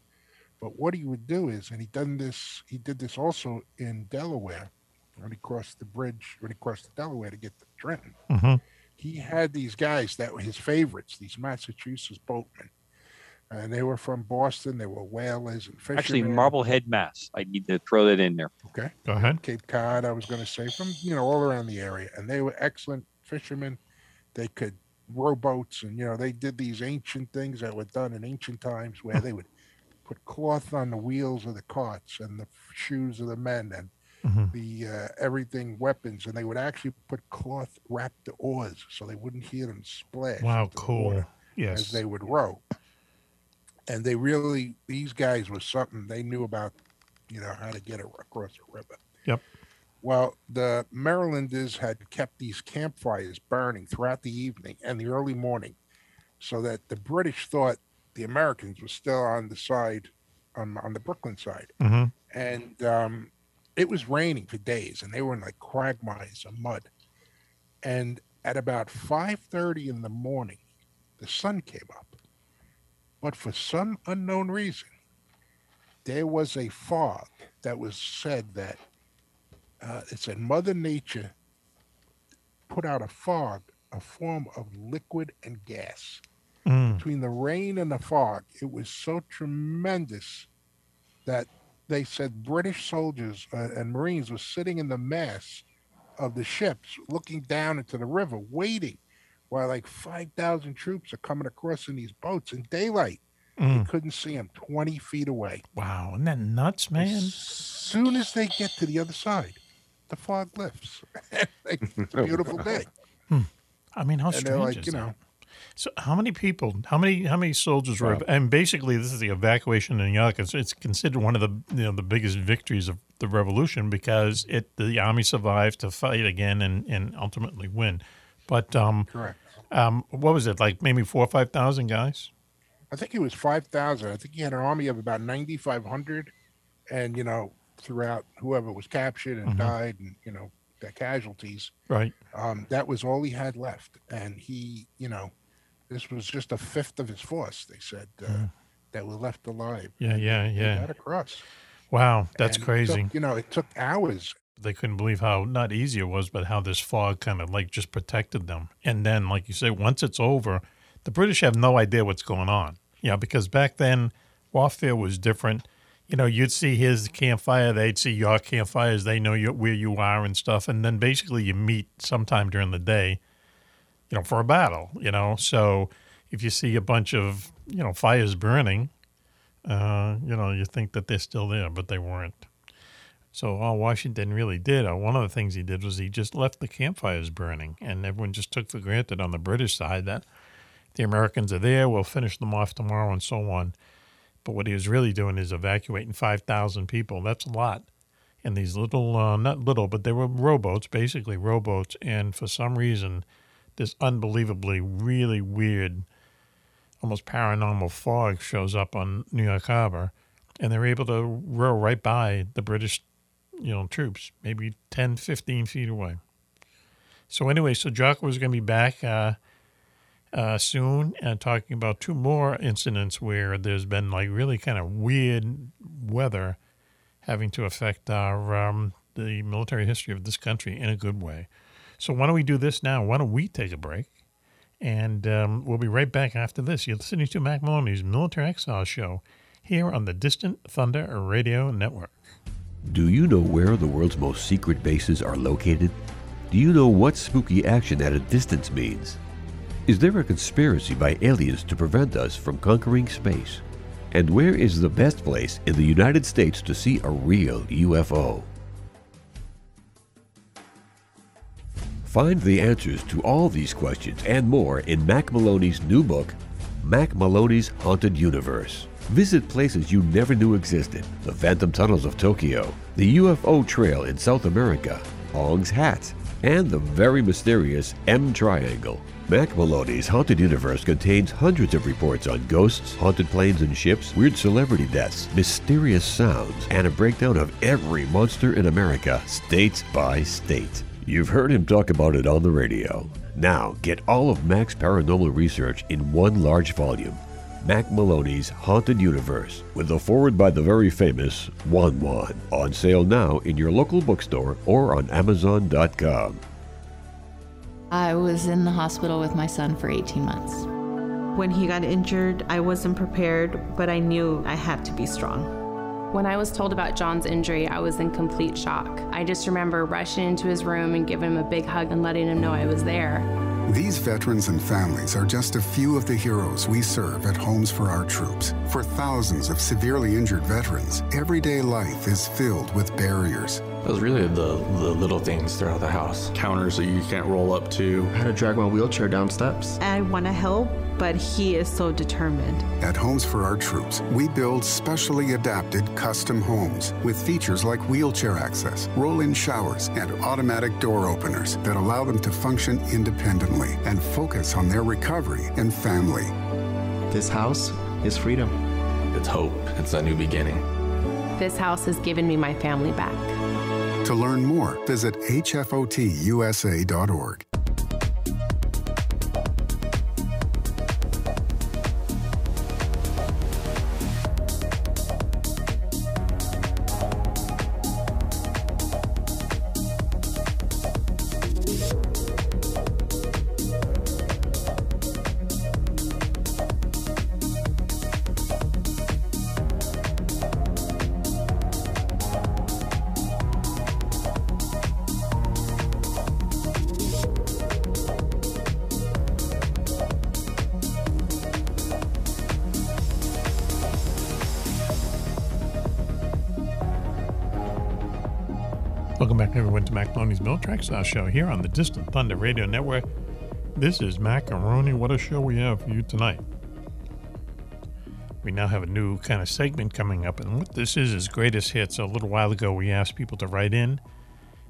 But what he would do is, and he done this, he did this also in Delaware when he crossed the bridge, when he crossed the Delaware to get to Trenton. Mhm. He had these guys that were his favorites, these Massachusetts boatmen. And they were from Boston. They were whalers and fishermen. Actually, Marblehead, Mass. I need to throw that in there. Okay. Go ahead. Cape Cod, I was going to say, from, you know, all around the area. And they were excellent fishermen. They could row boats and, you know, they did these ancient things that were done in ancient times where they would put cloth on the wheels of the carts and the shoes of the men and Mhm. the uh, everything weapons. And they would actually put cloth wrap the oars so they wouldn't hear them splash Wow, cool. Yes. as they would row. And they really, these guys were something they knew about, you know, how to get across a river. Yep. Well, the Marylanders had kept these campfires burning throughout the evening and the early morning so that the British thought the Americans were still on the side, on, on the Brooklyn side. Mhm. And um, it was raining for days and they were in like quagmires of mud. And at about 5.30 in the morning, the sun came up. But for some unknown reason, there was a fog that was said that uh, it said Mother Nature put out a fog, a form of liquid and gas. Mm. Between the rain and the fog, it was so tremendous that they said British soldiers uh, and Marines were sitting in the mass of the ships looking down into the river, waiting while like 5,000 troops are coming across in these boats in daylight. Mm. You couldn't see them 20 feet away. Wow, isn't that nuts, man? As soon as they get to the other side, the fog lifts. It's a beautiful day. I mean, how And strange like, is you that? know, So, how many people? How many? How many soldiers were? Wow. And basically, this is the evacuation in New York. It's, it's considered one of the you know the biggest victories of the revolution because it the army survived to fight again and, and ultimately win. But um, Correct. Um, what was it like? Maybe four or five thousand guys. I think it was 5,000. I think he had an army of about 9,500. And, you know, throughout whoever was captured and Mhm. died and, you know, the casualties, Right. um, that was all he had left. And he, you know, this was just a fifth of his force, they said, uh, Mhm. that were left alive. Yeah, yeah, yeah. got across. Wow, that's And crazy. took, you know, it took hours. They couldn't believe how not easy it was, but how this fog kind of like just protected them. And then, like you say, once it's over, the British have no idea what's going on. You know, because back then warfare was different. You know, you'd see his campfire, they'd see your campfires, they know you, where you are and stuff. And then basically you meet sometime during the day, you know, for a battle, you know. So if you see a bunch of, you know, fires burning, uh, you know, you think that they're still there, but they weren't. So all Washington really did, or one of the things he did was he just left the campfires burning, and everyone just took for granted on the British side that the Americans are there, we'll finish them off tomorrow, and so on. But what he was really doing is evacuating 5,000 people. That's a lot. And these little, uh, not little, but they were rowboats, basically rowboats. And for some reason, this unbelievably, really weird, almost paranormal fog shows up on New York Harbor. And they're able to row right by the British, you know, troops, maybe 10, 15 feet away. So anyway, so Jocko was going to be back uh, uh, soon and talking about two more incidents where there's been like really kind of weird weather having to affect our um, the military history of this country in a good way. So why don't we do this now? Why don't we take a break? And um, we'll be right back after this. You're listening to Mac Maloney's Military X Files Show here on the Distant Thunder Radio Network. Do you know where the world's most secret bases are located? Do you know what spooky action at a distance means? Is there a conspiracy by aliens to prevent us from conquering space? And where is the best place in the United States to see a real UFO? Find the answers to all these questions and more in Mac Maloney's new book, Mac Maloney's Haunted Universe. Visit places you never knew existed the Phantom Tunnels of Tokyo, the UFO Trail in South America, Ong's Hat, and the very mysterious M Triangle. Mac Maloney's Haunted Universe contains hundreds of reports on ghosts, haunted planes and ships, weird celebrity deaths, mysterious sounds, and a breakdown of every monster in America, state by state. You've heard him talk about it on the radio. Now, get all of Mac's paranormal research in one large volume. Mac Maloney's Haunted Universe, with a forward by the very famous Juan Juan. On sale now in your local bookstore or on Amazon.com. I was in the hospital with my son for 18 months. When he got injured, I wasn't prepared, but I knew I had to be strong. When I was told about John's injury, I was in complete shock. I just remember rushing into his room and giving him a big hug and letting him know I was there. These veterans and families are just a few of the heroes we serve at Homes for Our Troops. For thousands of severely injured veterans, everyday life is filled with barriers. It was really the, the little things throughout the house. Counters that you can't roll up to. I had to drag my wheelchair down steps. I want to help, but he is so determined. At Homes for Our Troops, we build specially adapted custom homes with features like wheelchair access, roll in showers, and automatic door openers that allow them to function independently and focus on their recovery and family. This house is freedom. It's hope. It's a new beginning. This house has given me my family back. To learn more, visit hfotusa.org. Our show here on the Distant Thunder Radio Network. This is Mac Maloney. What a show we have for you tonight. We now have a new kind of segment coming up, and what this is is greatest hits. A little while ago, we asked people to write in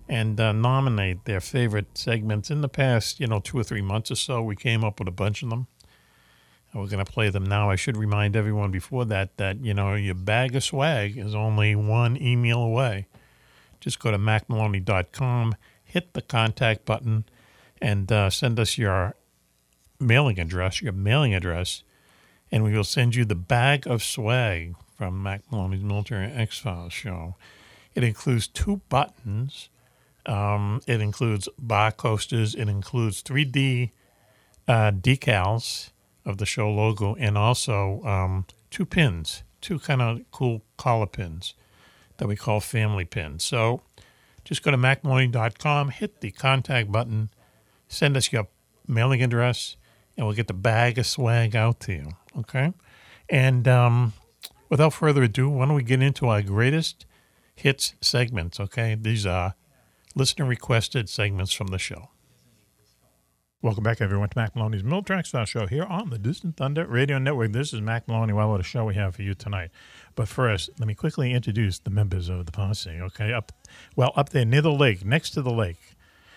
and uh, nominate their favorite segments. In the past, you know, two or three months or so, we came up with a bunch of them. And we're going to play them now. I should remind everyone before that that, you know, your bag of swag is only one email away just go to macmaloney.com, hit the contact button, and uh, send us your mailing address, your mailing address, and we will send you the bag of swag from Mac Maloney's Military X Files show. It includes two buttons. Um, it includes bar coasters. It includes 3D uh, decals of the show logo, and also um, two pins, two kind of cool collar pins that we call family pins. So just go to macmaloney.com, hit the contact button, send us your mailing address, and we'll get the bag of swag out to you. Okay? And um, without further ado, why don't we get into our greatest hits segments? Okay? These are listener requested segments from the show. Welcome back, everyone, to Mac Maloney's Military X Files Show here on the Distant Thunder Radio Network. This is Mac Maloney. Well, what a show we have for you tonight. But first, let me quickly introduce the members of the posse. Okay, up, well, up there near the lake, next to the lake,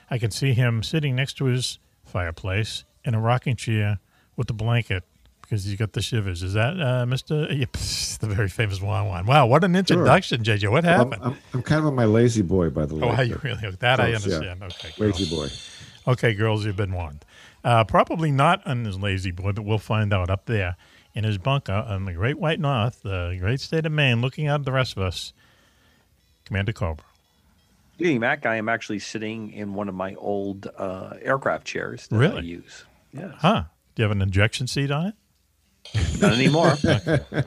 I can see him sitting next to his fireplace in a rocking chair with a blanket because he's got the shivers. Is that uh, Mister? Yeah, the very famous Juan Juan. Wow, what an introduction, JJ. What happened? I'm, I'm, I'm kind of on my lazy boy, by the way. Oh, are you really? That I Close, yeah. understand. Okay, Lazy girls. boy. Okay, girls, you've been warned. Uh, probably not on his lazy boy, but we'll find out up there in his bunker on the Great White North, the great state of Maine, looking out at the rest of us. Commander Cobra. Good evening, Mac. I am actually sitting in one of my old uh, aircraft chairs that I use. Yes. Huh? Do you have an injection seat on it? Not anymore. okay.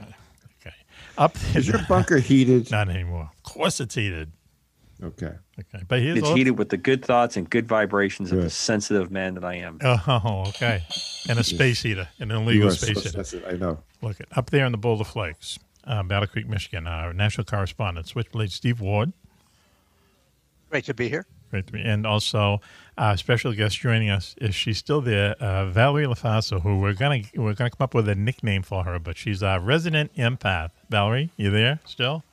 Up Is your bunker heated? Not anymore. Of course, it's heated. Okay. Okay, but here's It's all- heated with the good thoughts and good vibrations of the sensitive man that I am. Oh, okay. And a space heater, an illegal are so space heater. sensitive, I know. Look, it up there in the Boulder Flakes, uh, Battle Creek, Michigan. Our national correspondent, Switchblade Steve Ward. Great to be here. Great to be, and also our special guest joining us is she's still there, uh, Valerie LaFaso, who we're gonna we're gonna come up with a nickname for her, but she's our resident empath. Valerie, you there still?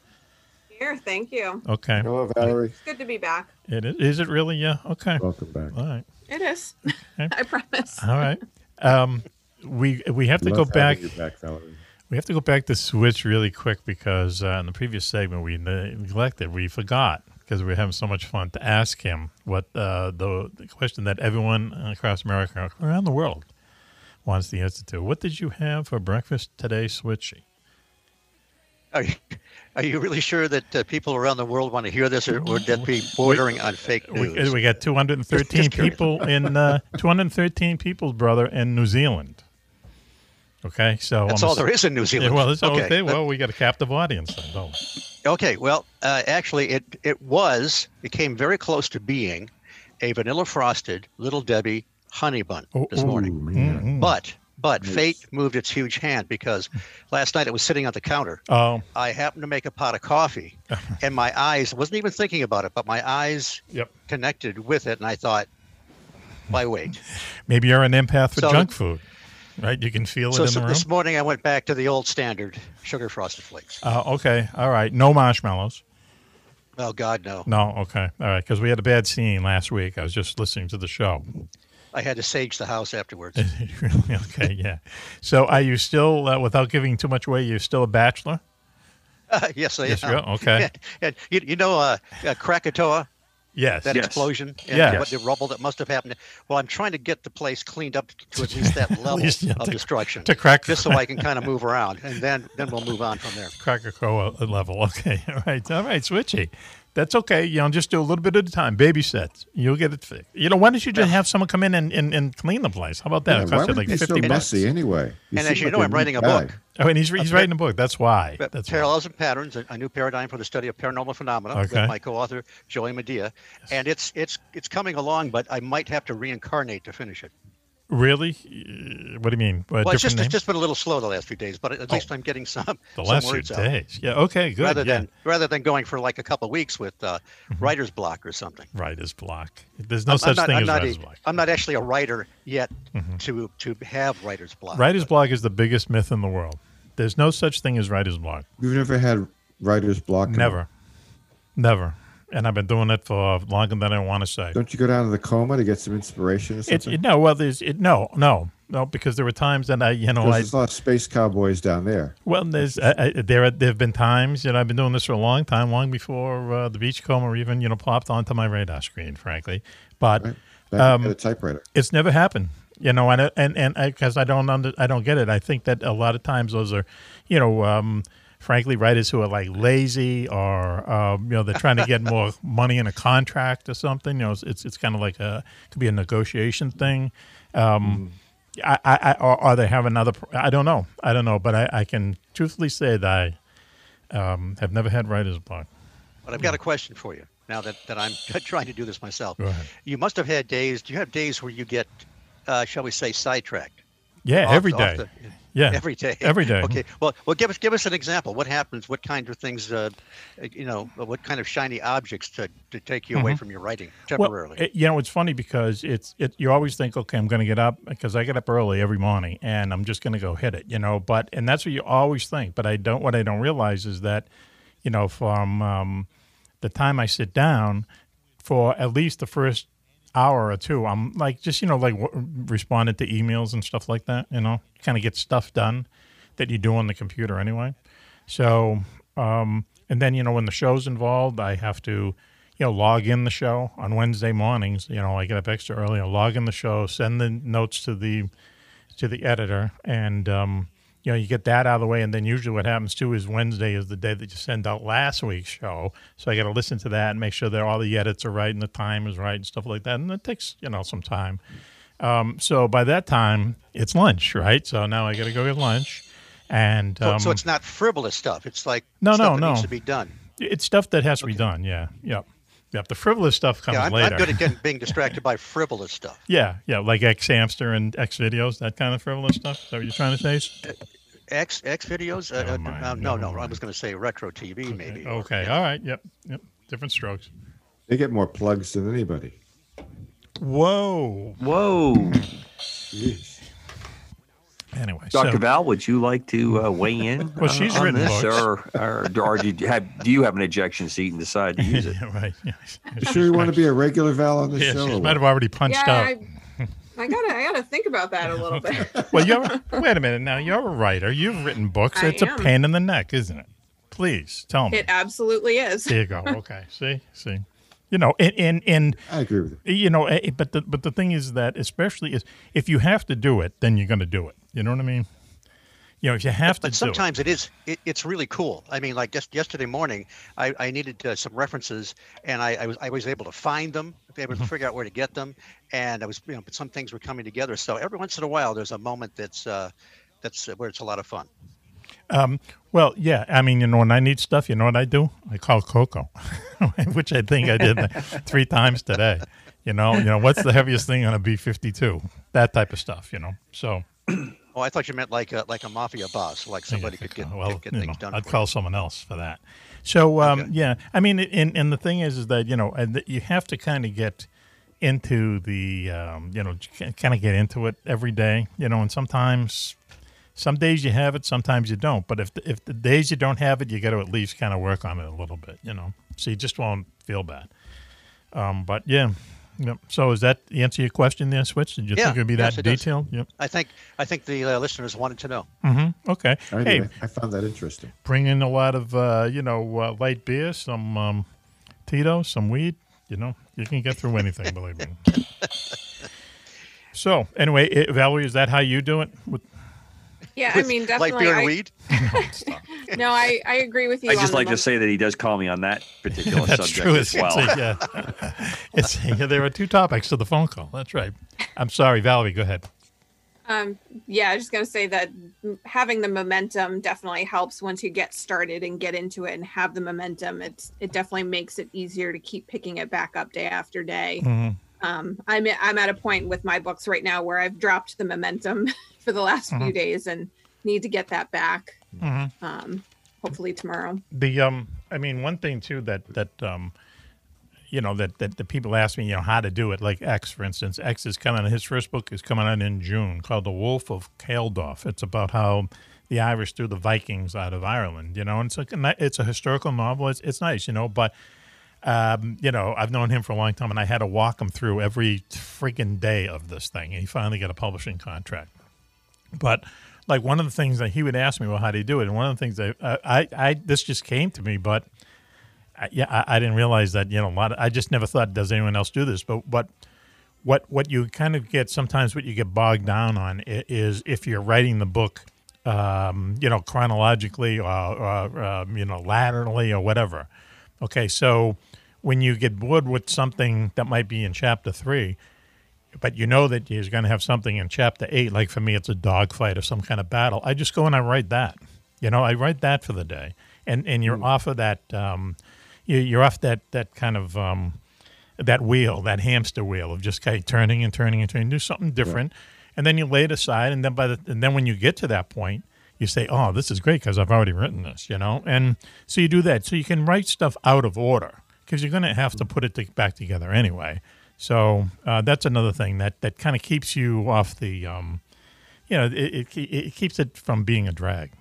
Here, thank you. Okay. Hello, Valerie. It's good to be back. It is, is it really? Yeah. Okay. Welcome back. All right. It is. I promise. All right. Um, we we have to Love go back. having you back, Valerie. We have to go back to Switch really quick because uh, in the previous segment we neglected, we forgot because we're having so much fun to ask him what uh, the, the question that everyone across America, around the world, wants the answer to. What did you have for breakfast today, Switchy? Are you, are you really sure that uh, people around the world want to hear this, or would that be bordering on fake news? We, we got 213 people in uh, 213 people, brother, in New Zealand. Okay, so That's I'm all ass- there is in New Zealand. Yeah, well, it's Okay, okay. Well, we got a captive audience, then, don't we? Okay, well, uh, actually, it it was it came very close to being a vanilla frosted Little Debbie honey bun this morning, Mm-hmm. but but fate moved its huge hand because last night it was sitting on the counter. Oh. I happened to make a pot of coffee, and my eyes wasn't even thinking about it, but my eyes Yep. connected with it, and I thought, why wait? Maybe you're an empath for So- junk food, right? You can feel it So, in so the room. this morning I went back to the old standard sugar frosted flakes. Uh, okay, all right. No marshmallows. Oh God, no! No, okay, all right. Because we had a bad scene last week. I was just listening to the show. I had to sage the house afterwards. Really? okay, yeah. So, are you still, uh, without giving too much away, you're still a bachelor? yes, I Yes, you am. are? Okay. And you, you know, uh, uh, Krakatoa. Yes. That Yes. explosion. And Yes. What the rubble that must have happened. Well, I'm trying to get the place cleaned up to at least that level least, yeah, of to- destruction. to crack- Just so I can kind of move around, and then then we'll move on from there. Krakatoa uh, level. Okay, all right, all right, switchy. That's okay. You know, just do a little bit at a time. Baby steps. You'll get it fixed. You know, why don't you just have someone come in and, and, and clean the place? How about that? Yeah, it why costs you like it be so 50 bucks. messy anyway? You And as you like know, I'm neat writing a book. Oh, and he's, he's Uh, writing a book. That's why. But That's why. Parallels and Patterns, a, a new paradigm for the study of paranormal phenomena Okay. with my co-author Joey Medea, and it's it's it's coming along, but I might have to reincarnate to finish it. Really? Uh, What do you mean? A well, it's just name? it's just been a little slow the last few days, but at least I'm getting some the some last few words out. days. Yeah. Okay. Good. rather yeah. than rather than going for like a couple of weeks with uh, writer's block or something. writer's block. There's no I'm- I'm such not- thing I'm as not writer's a- block. I'm not actually a writer yet Mhm. to to have writer's block. Writer's block is the biggest myth in the world. There's no such thing as writer's block. You've never had writer's block? in- Never. Never. And I've been doing it for longer than I want to say. Don't you go down to the coma to get some inspiration or something? it, no, well, there's it, no, no, no, because there were times that I, you know, I, there's a lot of space cowboys down there. well, there's I, I, there there have been times, you know, I've been doing this for a long time, long before uh, the beachcomber even, you know, popped onto my radar screen, frankly. But when um, a typewriter. it's never happened, you know, and and and because I, don't under, I don't get it. I think that a lot of times those are, you know, um, frankly, writers who are like lazy or um, you know they're trying to get more money in a contract or something. You know, it's it's, it's kind of like a could be a negotiation thing. Um, I, I, I or, or they have another. I don't know. I don't know, but I, I can truthfully say that I um, have never had writer's block. But I've got a question for you now that, that I'm trying to do this myself. You must have had days. Do you have days where you get, uh, shall we say, sidetracked? Yeah, Off- every day. the- yeah, every day. Every day. Okay. Well, well, give us give us an example. What happens? What kind of things? Uh, you know, what kind of shiny objects to, to take you away Mhm. from your writing Well, temporarily? it- you know, it's funny because it's it. You always think, okay, I'm going to get up because I get up early every morning, and I'm just going to go hit it, you know. But and that's what you always think. But I don't. What I don't realize is that, you know, from um, the time I sit down, for at least the first hour or two, I'm like just you know like w- responding to emails and stuff like that. You know, kind of get stuff done that you do on the computer anyway. So, um, and then, you know, when the show's involved, I have to, you know, log in the show on Wednesday mornings. You know, I get up extra early, I log in the show, send the notes to the to the editor, and um, you know, you get that out of the way. And then usually what happens too is Wednesday is the day that you send out last week's show. So I got to listen to that and make sure that all the edits are right and the time is right and stuff like that. And it takes you know some time. Um, so by that time, it's lunch, right? So now I got to go get lunch. And So, um, so it's not frivolous stuff. It's like No, stuff no, that no. needs to be done. it's stuff that has to be done. Yeah, yep, yep. The frivolous stuff comes yeah, I'm, later. I'm good at getting, being distracted by frivolous stuff. yeah, yeah, like X Hamster and X videos, that kind of frivolous stuff. Is that what you're trying to say? X X videos? Uh, uh, uh, no, no, I was going to say retro TV maybe. or- Okay, all right, yep, yep. Different strokes. They get more plugs than anybody. Whoa. Whoa. Anyway, Dr. so- Val, would you like to uh, weigh in? Well, she's uh, on written this, books. or, or, or do you have do you have an ejection seat and decide to use it? yeah, right. Yeah. You sure you want to be a regular Val on the Yeah, show? she might have already punched yeah, out. I, I gotta, I gotta think about that a little bit. Well, you're wait a minute now. You're a writer. You've written books. I it's a pain in the neck, isn't it? Please tell me. It absolutely is. There you go. Okay. See, see. You know, and and, and I agree with you. You know, eh, but the but the thing is that especially is if you have to do it, then you're going to do it. You know what I mean? You know, if you have But to do it. sometimes it is. It, it's really cool. I mean, like just yesterday morning, I, I needed uh, some references, and I, I was I was able to find them, able Mm-hmm. to figure out where to get them, and I was you know, but some things were coming together. So every once in a while, there's a moment that's uh, that's uh, where it's a lot of fun. Um, well, yeah. I mean, you know, when I need stuff, you know what I do? I call Coco, which I think I did three times today. You know, you know, what's the heaviest thing on a B fifty two? That type of stuff. You know, so. Oh, I thought you meant like a, like a mafia boss, like somebody could get, well, get, get things know, done. I'd call someone else for that. So um, yeah, I mean, and and the thing is, is that you know, and you have to kind of get into the um, you know, kind of get into it every day, you know, and sometimes. Some days you have it, sometimes you don't. But if the, if the days you don't have it, you got to at least kind of work on it a little bit, you know, so you just won't feel bad. Um, but yeah, yep. So is that the answer to your question there, Switch? Did you yeah, think it would be that it is. detailed? Yep. I think I think the uh, listeners wanted to know. Mm-hmm. Okay. I, hey. I found that interesting. bring in a lot of uh, you know uh, light beer, some um, Tito, some weed. You know, you can get through anything. believe me. So anyway, eh, Valerie, is that how you do it? With, Yeah, I mean, definitely. Light beer and I- weed. no, I, I agree with you. I just like to say that he does call me on that particular that's subject true. as well. it's a, yeah. it's yeah, there are two topics to the phone call. That's right. I'm sorry, Valerie. Go ahead. Um, yeah, I was just gonna say that having the momentum definitely helps once you get started and get into it and have the momentum. It's it definitely makes it easier to keep picking it back up day after day. Mhm. Um, I'm I'm at a point with my books right now where I've dropped the momentum for the last few Mhm. days and need to get that back. Mhm. Um, hopefully tomorrow. The um, I mean, one thing too that that um, you know that that the people ask me, you know, how to do it. Like X, for instance, X is coming. His first book is coming out in June, called The Wolf of Kaeldorf. It's about how the Irish threw the Vikings out of Ireland. You know, and it's like a, it's a historical novel. It's it's nice, you know, but. Um, you know, I've known him for a long time, and I had to walk him through every freaking day of this thing. And he finally got a publishing contract. But like one of the things that he would ask me, well, how do you do it? And one of the things that I, I, I this just came to me, but I, yeah, I, I didn't realize that you know a lot. Of, I just never thought, does anyone else do this? But but what what you kind of get sometimes what you get bogged down on is if you're writing the book, um, you know, chronologically or, or um, you know laterally or whatever. Okay, so when you get bored with something that might be in chapter three, but you know that you're going to have something in chapter eight. Like for me, it's a dogfight or some kind of battle. I just go and I write that. You know, I write that for the day, and and you're off of that. Um, you, you're off that that kind of um, that wheel, that hamster wheel of just kind of turning and turning and turning. Do something different, and then you lay it aside. And then by the and then when you get to that point, you say, "Oh, this is great because I've already written this," you know. And so you do that. So you can write stuff out of order because you're going to have to put it to, back together anyway. So uh, that's another thing that that kind of keeps you off the, um, you know, it, it it keeps it from being a drag.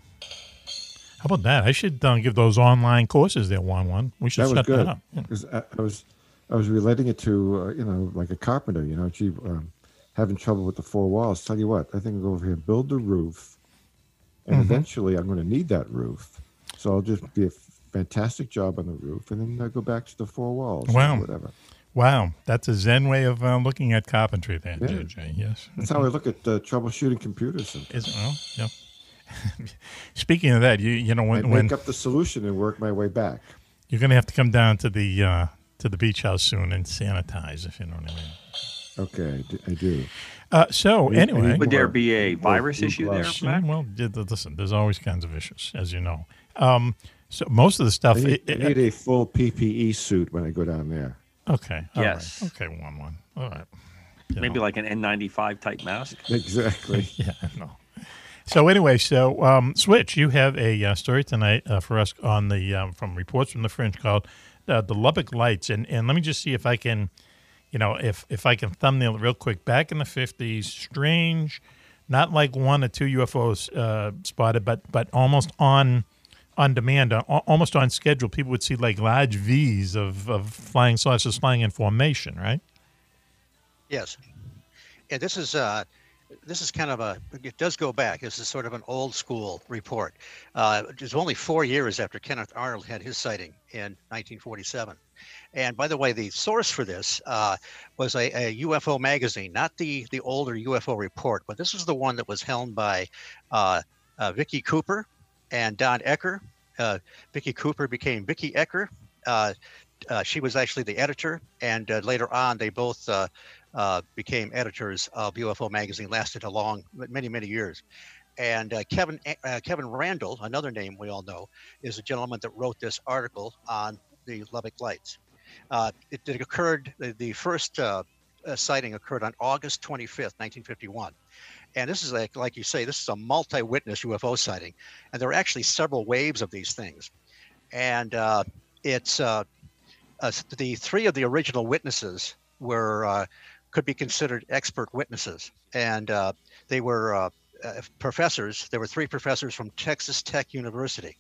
How about that? I should uh, give those online courses there one one. We should that was set good that up. Yeah. 'Cause I, I was I was relating it to uh, you know like a carpenter. You know, gee, um, having trouble with the four walls. Tell you what, I think I'll go over here, build the roof, and Mhm. eventually I'm going to need that roof. So I'll just be a fantastic job on the roof, and then I'll go back to the four walls. or Wow. whatever. Wow, that's a Zen way of uh, looking at carpentry, there, Yeah. JJ. Yes, That's how I look at uh, troubleshooting computers. And Is well, yeah. Speaking of that, you you know I when make when up the solution and work my way back. you're going to have to come down to the uh, to the beach house soon and sanitize, if you know what I mean. Okay, I do. Uh, so I need- I need anyway, Would there be a virus issue there. Mac? well, d- d- listen, there's always kinds of issues, as you know. Um, so most of the stuff. I need, it- I need a full PPE suit when I go down there. okay. all right, Yes. Okay. One. One. All right. You Maybe know. like an N95 type mask. Exactly. yeah. No. So anyway, so um, Switch, you have a uh, story tonight uh, for us on the um, from reports from the Fringe called uh, the Lubbock Lights, and and let me just see if I can, you know, if if I can thumbnail it real quick. Back in the fifties, strange, not like one or two UFOs uh, spotted, but but almost on on demand, uh, almost on schedule. People would see like large V's of of flying saucers flying in formation, right? Yes. Yeah, this is uh, this is kind of a. It does go back. This is sort of an old school report. Uh, it was only four years after Kenneth Arnold had his sighting in 1947. And by the way, the source for this uh, was a, a UFO magazine, not the the older UFO report, but this was the one that was helmed by uh, uh, Vicki Cooper and Don Ecker. Uh, Vicki Cooper became Vicki Ecker. Uh, uh, she was actually the editor, and uh, later on, they both uh, uh, became editors of UFO magazine. Lasted a long, many, many years. And Kevin Kevin Randle, another name we all know, is a gentleman that wrote this article on the Lubbock Lights. It, it occurred. The, the first sighting occurred on August 25th, 1951. And this is like, like you say, this is a multi-witness UFO sighting, and there are actually several waves of these things. And uh, it's uh, uh, the three of the original witnesses were uh, could be considered expert witnesses, and uh, they were uh, professors. There were three professors from Texas Tech University,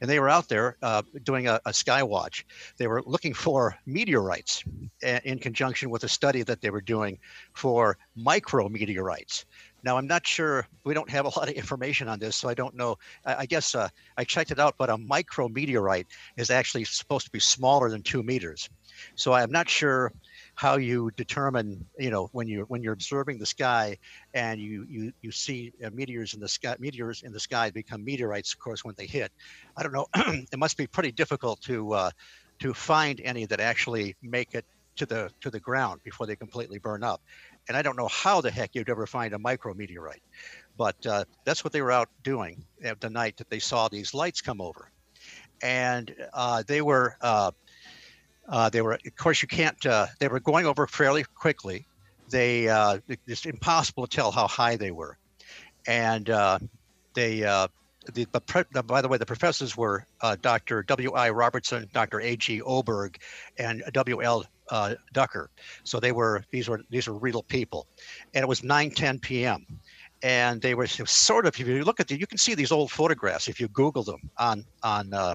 and they were out there doing a, a sky watch. They were looking for meteorites in conjunction with a study that they were doing for micrometeorites. Now, I'm not sure, we don't have a lot of information on this, so I don't know. I, I guess uh, I checked it out, but a micrometeorite is actually supposed to be smaller than two meters. So I'm not sure how you determine, you know, when you're when you're observing the sky and you you you see uh, meteors in the sky, meteors in the sky become meteorites, of course, when they hit. I don't know. it must be pretty difficult to uh, to find any that actually make it to the to the ground before they completely burn up. And I don't know how the heck you'd ever find a micrometeorite, but uh, that's what they were out doing the night that they saw these lights come over, and uh, they were. Uh, uh, they were, of course, you can't. Uh, they were going over fairly quickly. They uh, it's impossible to tell how high they were, and they. The, the, by the way, the professors were Dr. W. I. Robertson, Dr. A. G. Oberg, and W. L. Uh, Ducker. So they were these were these were real people, and it was 9:10 p.m. And they were sort of. If you look at the, you can see these old photographs if you Google them on on uh,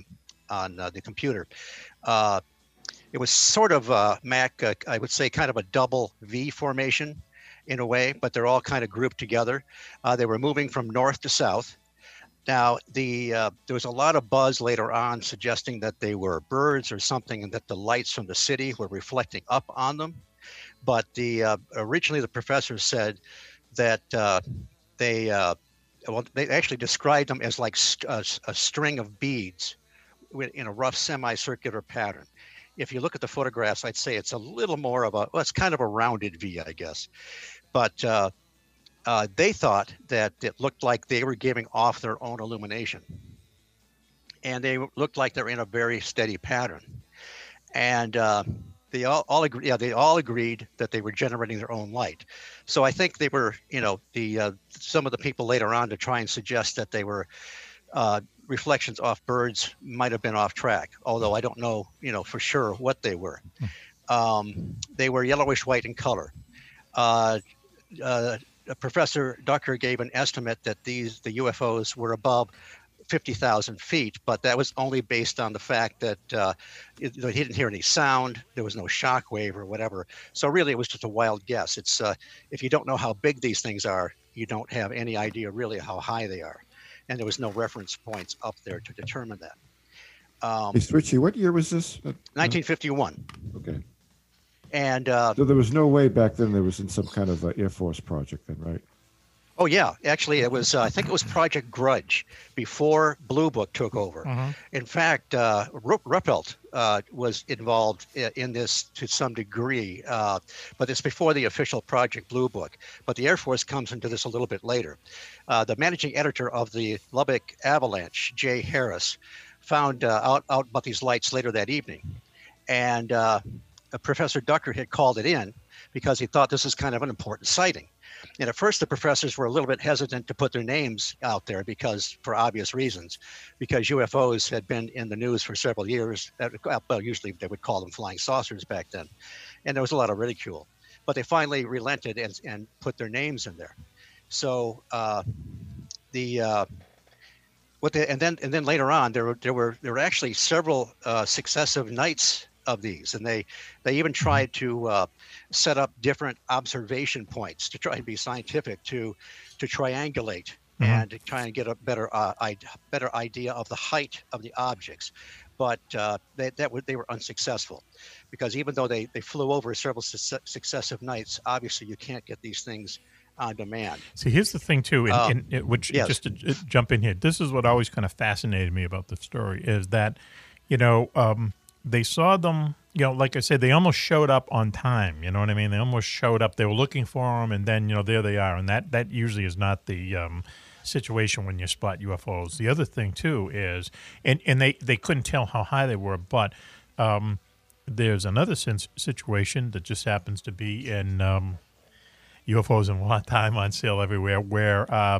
on uh, the computer. Uh, it was sort of Mac, uh, I would say, kind of a double V formation in a way, but they're all kind of grouped together. Uh, they were moving from north to south. Now, the uh, there was a lot of buzz later on suggesting that they were birds or something, and that the lights from the city were reflecting up on them. But the uh, originally the professor said that uh, they uh, well they actually described them as like st- a, a string of beads in a rough semicircular pattern if you look at the photographs, I'd say it's a little more of a, well, it's kind of a rounded V, I guess. But uh, they thought that it looked like they were giving off their own illumination. And they looked like they're in a very steady pattern. And uh, they all, all agree, yeah, they all agreed that they were generating their own light. So I think they were, you know, the uh, some of the people later on to try and suggest that they were uh, reflections off birds might have been off track, although I don't know, you know, for sure what they were. Um, they were yellowish white in color. Uh, uh, Professor Ducker gave an estimate that these the UFOs were above 50,000 feet, but that was only based on the fact that uh, it, he didn't hear any sound, there was no shock wave or whatever. So really, it was just a wild guess. It's uh, if you don't know how big these things are, you don't have any idea really how high they are and there was no reference points up there to determine that. Um, Hey, Switchy, what year was this? Uh, 1951, Okay. And uh, So there was no way back then there was in some kind of uh, Air Force project then, right? Oh yeah, actually, it was. Uh, I think it was Project Grudge before Blue Book took over. Mm-hmm. In fact, uh, Ruppelt uh, was involved in this to some degree, uh, but it's before the official Project Blue Book. But the Air Force comes into this a little bit later. Uh, the managing editor of the Lubbock Avalanche, Jay Harris, found uh, out, out about these lights later that evening, and uh, Professor Ducker had called it in because he thought this is kind of an important sighting. And at first, the professors were a little bit hesitant to put their names out there because, for obvious reasons, because UFOs had been in the news for several years. Uh, Well, usually they would call them flying saucers back then, and there was a lot of ridicule. But they finally relented and, and put their names in there. So uh, the uh, what they, and then and then later on there were there were there were actually several uh, successive nights of these, and they they even tried to uh, set up different observation points to try and be scientific to to triangulate Mhm. and to try and get a better uh, I, better idea of the height of the objects. But uh, they, that were, they were unsuccessful because even though they, they flew over several su- successive nights, obviously you can't get these things on demand. See, here's the thing too, and, Um, and it, which yes. just to j- jump in here, this is what always kind of fascinated me about the story is that, you know, um, they saw them, you know, like I said, they almost showed up on time. You know what I mean? They almost showed up. They were looking for them, and then you know there they are, and that that usually is not the um, situation when you spot UFOs. The other thing too is, and and they they couldn't tell how high they were, but. Um, there's another situation that just happens to be in um, UFOs in Wartime on sale everywhere, where uh,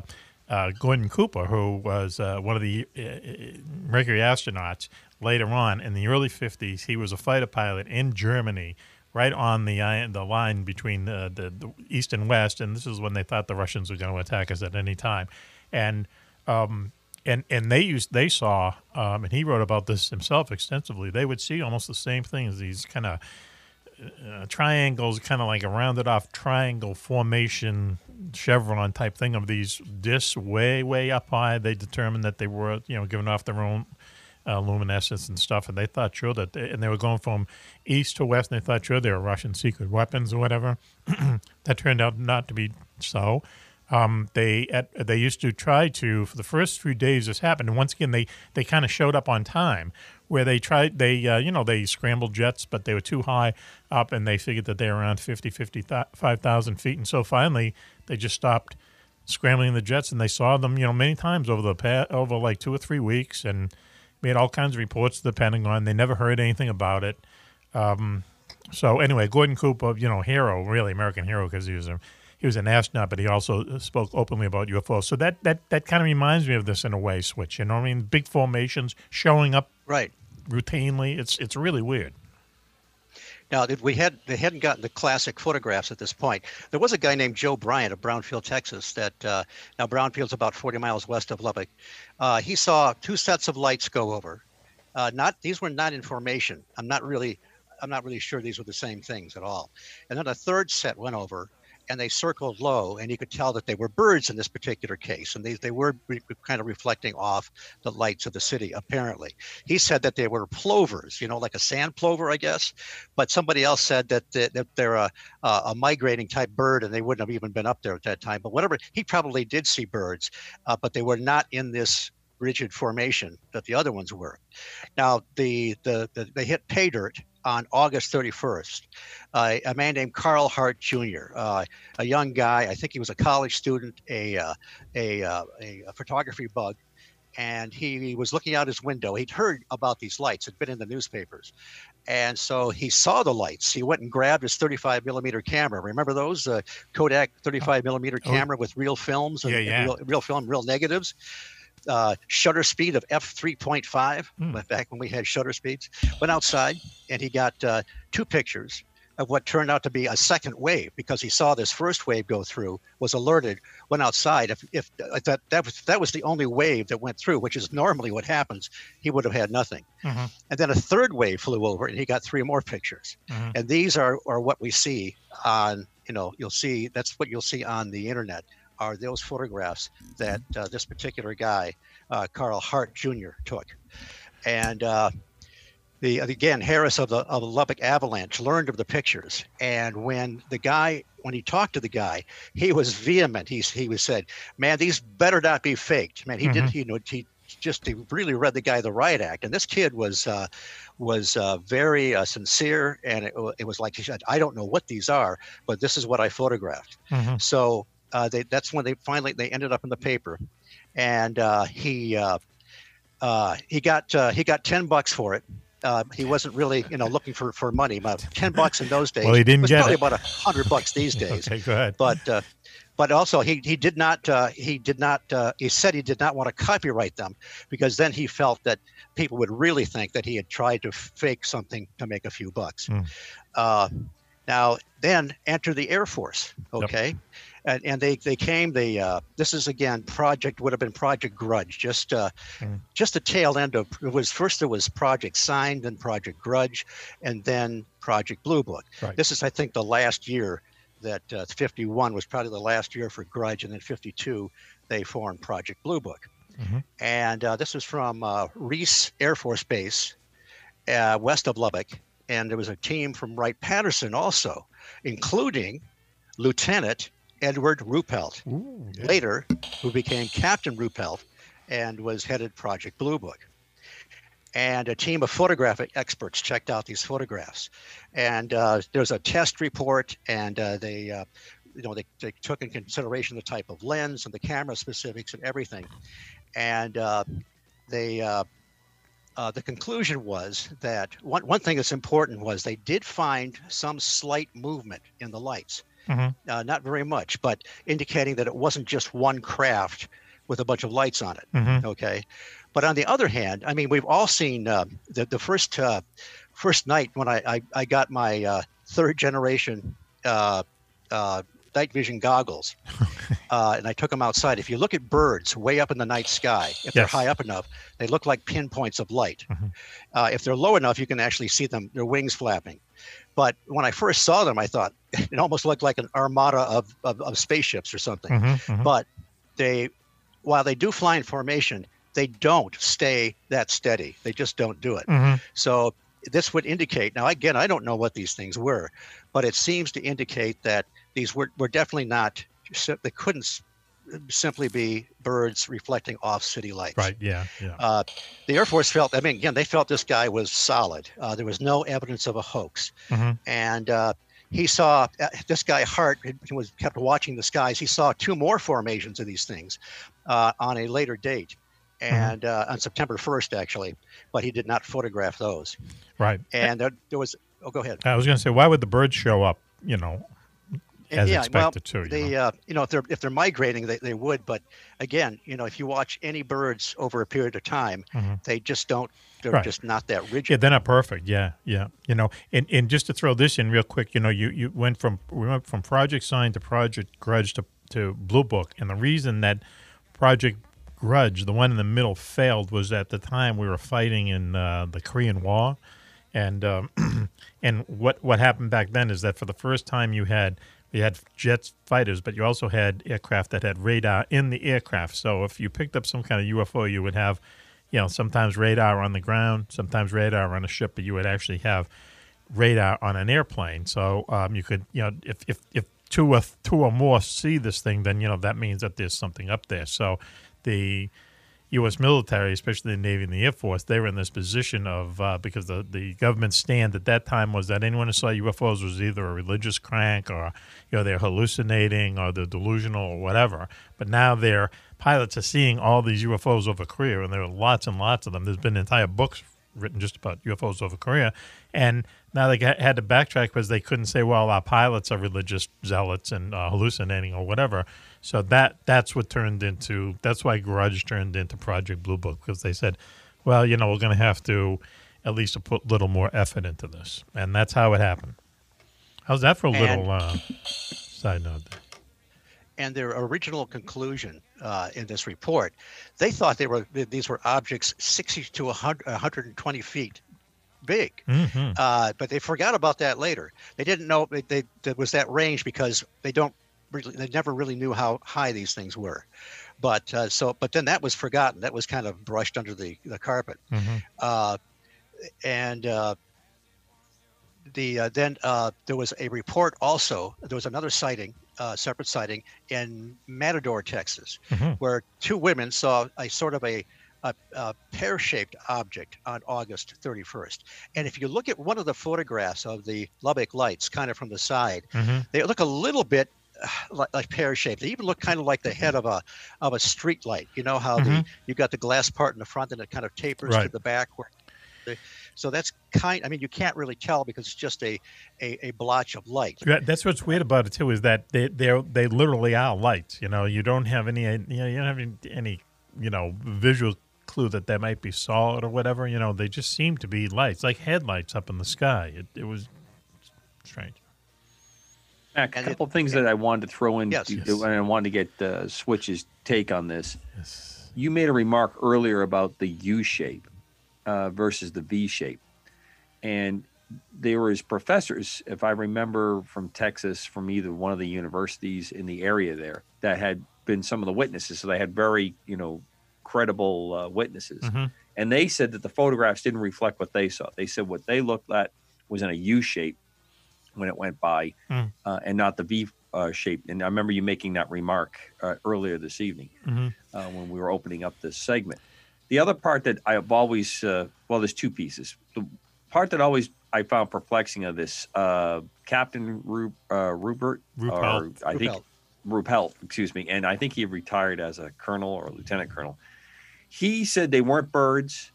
uh, Gordon Cooper, who was uh, one of the uh, Mercury astronauts later on in the early 50s, he was a fighter pilot in Germany, right on the the line between the, the, the east and west, and this is when they thought the Russians were going to attack us at any time, and um, and and they used they saw, um, and he wrote about this himself extensively. They would see almost the same things, these kind of uh, triangles, kind of like a rounded off triangle formation, chevron type thing of these discs way, way up high. They determined that they were, you know, giving off their own uh, luminescence and stuff, and they thought sure that, they, and they were going from east to west, and they thought sure they were Russian secret weapons or whatever. that turned out not to be so. Um, they at, they used to try to for the first few days this happened, and once again they they kind of showed up on time where they tried they uh, you know they scrambled jets but they were too high up and they figured that they were around 50 55,000 feet and so finally they just stopped scrambling the jets and they saw them you know many times over the past, over like two or three weeks and made all kinds of reports to the Pentagon they never heard anything about it um, so anyway Gordon Cooper you know hero really American hero because he was a he was an astronaut, but he also spoke openly about UFOs. So that that that kind of reminds me of this in a way, Switch. You know, what I mean, big formations showing up right routinely. It's it's really weird. Now, we had they hadn't gotten the classic photographs at this point. There was a guy named Joe Bryant of Brownfield, Texas. That uh, now Brownfield's about 40 miles west of Lubbock. Uh, he saw two sets of lights go over. Uh, not these were not in formation. I'm not really I'm not really sure these were the same things at all. And then a third set went over, and they circled low, and you could tell that they were birds in this particular case, and they they were re- kind of reflecting off the lights of the city. Apparently, he said that they were plovers, you know, like a sand plover, I guess. But somebody else said that that, that they're a, a a migrating type bird, and they wouldn't have even been up there at that time. But whatever, he probably did see birds, uh, but they were not in this rigid formation that the other ones were. Now, the the, the they hit pay dirt on August 31st. Uh, a man named Carl Hart Jr., uh, a young guy. I think he was a college student, a uh, a, uh, a, a photography bug, and he was looking out his window. He'd heard about these lights; had been in the newspapers, and so he saw the lights. He went and grabbed his 35 millimeter camera. Remember those uh, Kodak 35 millimeter Oh. camera with real films and, Yeah, and real, real film, real negatives uh, shutter speed of f3.5 Hmm. back when we had shutter speeds went outside and he got uh, two pictures of what turned out to be a second wave because he saw this first wave go through was alerted went outside if, if uh, that that was that was the only wave that went through which is normally what happens he would have had nothing Mhm. and then a third wave flew over and he got three more pictures Mhm. and these are are what we see on you know you'll see that's what you'll see on the internet are those photographs that uh, this particular guy uh, carl hart jr took and uh, the again Harris of the of the Lubbock Avalanche learned of the pictures, and when the guy when he talked to the guy, he was vehement. He he was said, "Man, these better not be faked." Man, he did Mhm. you know he just he really read the guy the riot act, and this kid was uh, was uh, very uh, sincere, and it, it was like he said, "I don't know what these are, but this is what I photographed." Mhm. So uh, they, that's when they finally they ended up in the paper, and uh, he uh, uh, he got uh, he got ten bucks for it. Uh, he wasn't really you know looking for, for money. But ten bucks in those days. Well, he didn't was get probably it. about a hundred bucks these days. Okay, go ahead. But uh, but also he he did not uh, he did not uh, he said he did not want to copyright them because then he felt that people would really think that he had tried to fake something to make a few bucks. Hmm. Uh, now then enter the Air Force. Okay. And, and they, they came they uh, this is again project would have been project grudge just uh, Hmm. just the tail end of it was first there was project sign then project grudge and then project blue book Right. this is i think the last year that uh, 51 was probably the last year for grudge and then 52 they formed project blue book Mhm. and uh, this was from uh, reese air force base uh, west of lubbock and there was a team from wright patterson also including lieutenant edward ruppelt later who became captain ruppelt and was headed project blue book. And a team of photographic experts checked out these photographs. And uh, there's a test report and uh, they uh, you know they, they took in consideration the type of lens and the camera specifics and everything. And uh, they uh, uh, the conclusion was that one, one thing that's important was they did find some slight movement in the lights Mhm. uh, not very much but indicating that it wasn't just one craft with a bunch of lights on it. Mhm. okay. But on the other hand i mean we've all seen uh, the, the first uh, first night when i i, I got my uh, third generation uh, uh, night vision goggles uh, and i took them outside. If you look at birds way up in the night sky if they're high up enough they look like pinpoints of light. Uh, if they're low enough you can actually see them their wings flapping but when i first saw them i thought it almost looked like an armada of, of, of spaceships or something Mhm, mhm. but they while they do fly in formation they don't stay that steady they just don't do it Mhm. so this would indicate now again i don't know what these things were but it seems to indicate that these were, were definitely not they couldn't simply be birds reflecting off city lights Right. Yeah. Yeah. uh, the Air Force felt, I mean, again, they felt this guy was solid. Uh, there was no evidence of a hoax. Mhm. And uh, he saw uh, this guy, Hart, he was kept watching the skies. He saw two more formations of these things uh, on a later date. And uh, on September 1st, actually, but he did not photograph those. Right. And there, there was, oh, go ahead. I was going to say, why would the birds show up? You know, as expected to. You they, know? uh, you know, if they're if they're migrating, they, they would. But again, you know, if you watch any birds over a period of time, Mhm. they just don't. They're Right. just not that rigid. Yeah, they're not perfect. Yeah, yeah. You know, and, and just to throw this in real quick, you know, you, you went from we went from Project Sign to Project Grudge to, to Blue Book, and the reason that Project Grudge, the one in the middle, failed was at the time we were fighting in uh, the Korean War, and um, and what what happened back then is that for the first time you had you had jets fighters, but you also had aircraft that had radar in the aircraft. So if you picked up some kind of UFO, you would have, you know, sometimes radar on the ground, sometimes radar on a ship, but you would actually have radar on an airplane. So um, you could, you know, if if if two or two or more see this thing, then you know that means that there's something up there. So the U.S. military, especially the Navy and the Air Force, they were in this position of uh, because the the government stand at that time was that anyone who saw UFOs was either a religious crank or you know they're hallucinating or they're delusional or whatever. But now their pilots are seeing all these UFOs over Korea, and there are lots and lots of them. There's been entire books written just about UFOs over Korea, and now they got, had to backtrack because they couldn't say, well, our pilots are religious zealots and uh, hallucinating or whatever. So that that's what turned into that's why Grudge turned into Project Blue Book because they said, well, you know, we're going to have to at least put a little more effort into this, and that's how it happened. How's that for a little uh, side note? and their original conclusion uh, in this report, they thought they were these were objects 60 to 100, 120 feet big. Mhm. Uh, but they forgot about that later. They didn't know they, they, there was that range because they don't really, they never really knew how high these things were. But uh, so, but then that was forgotten. That was kind of brushed under the, the carpet. Mhm. Uh, and uh, the uh, then uh, there was a report also. There was another sighting, uh, separate sighting in Matador, Texas, Mhm. where two women saw a sort of a, a, a pear-shaped object on August 31st. And if you look at one of the photographs of the Lubbock lights, kind of from the side, Mhm. they look a little bit like, like pear-shaped. They even look kind of like the head of a of a street light. You know how the Mhm. you've got the glass part in the front and it kind of tapers to the back. Where the, so that's kind. I mean, you can't really tell because it's just a a, a blotch of light. Yeah, that's what's weird about it too is that they they they literally are lights. You know, you don't have any you know you don't have any, any you know visual clue that they might be solid or whatever. You know, they just seem to be lights, like headlights up in the sky. It it was strange. Mac, a couple of things that I wanted to throw in, Yes. to- Yes. and I wanted to get uh, Switch's take on this. You made a remark earlier about the U shape uh, versus the V shape, and there was professors, if I remember, from Texas, from either one of the universities in the area there, that had been some of the witnesses. So they had very, you know, credible uh, witnesses, Mhm. and they said that the photographs didn't reflect what they saw. They said what they looked at was in a U shape when it went by, Mm. uh, and not the V uh, shape. And I remember you making that remark uh, earlier this evening Mhm. uh, when we were opening up this segment. The other part that I have always, uh, well, there's two pieces. The part that always I found perplexing of this, uh, Captain Ru- uh, Rupert, or Ruppelt. I think Ruppelt. Ruppelt, excuse me, and I think he retired as a colonel or lieutenant colonel. He said they weren't birds,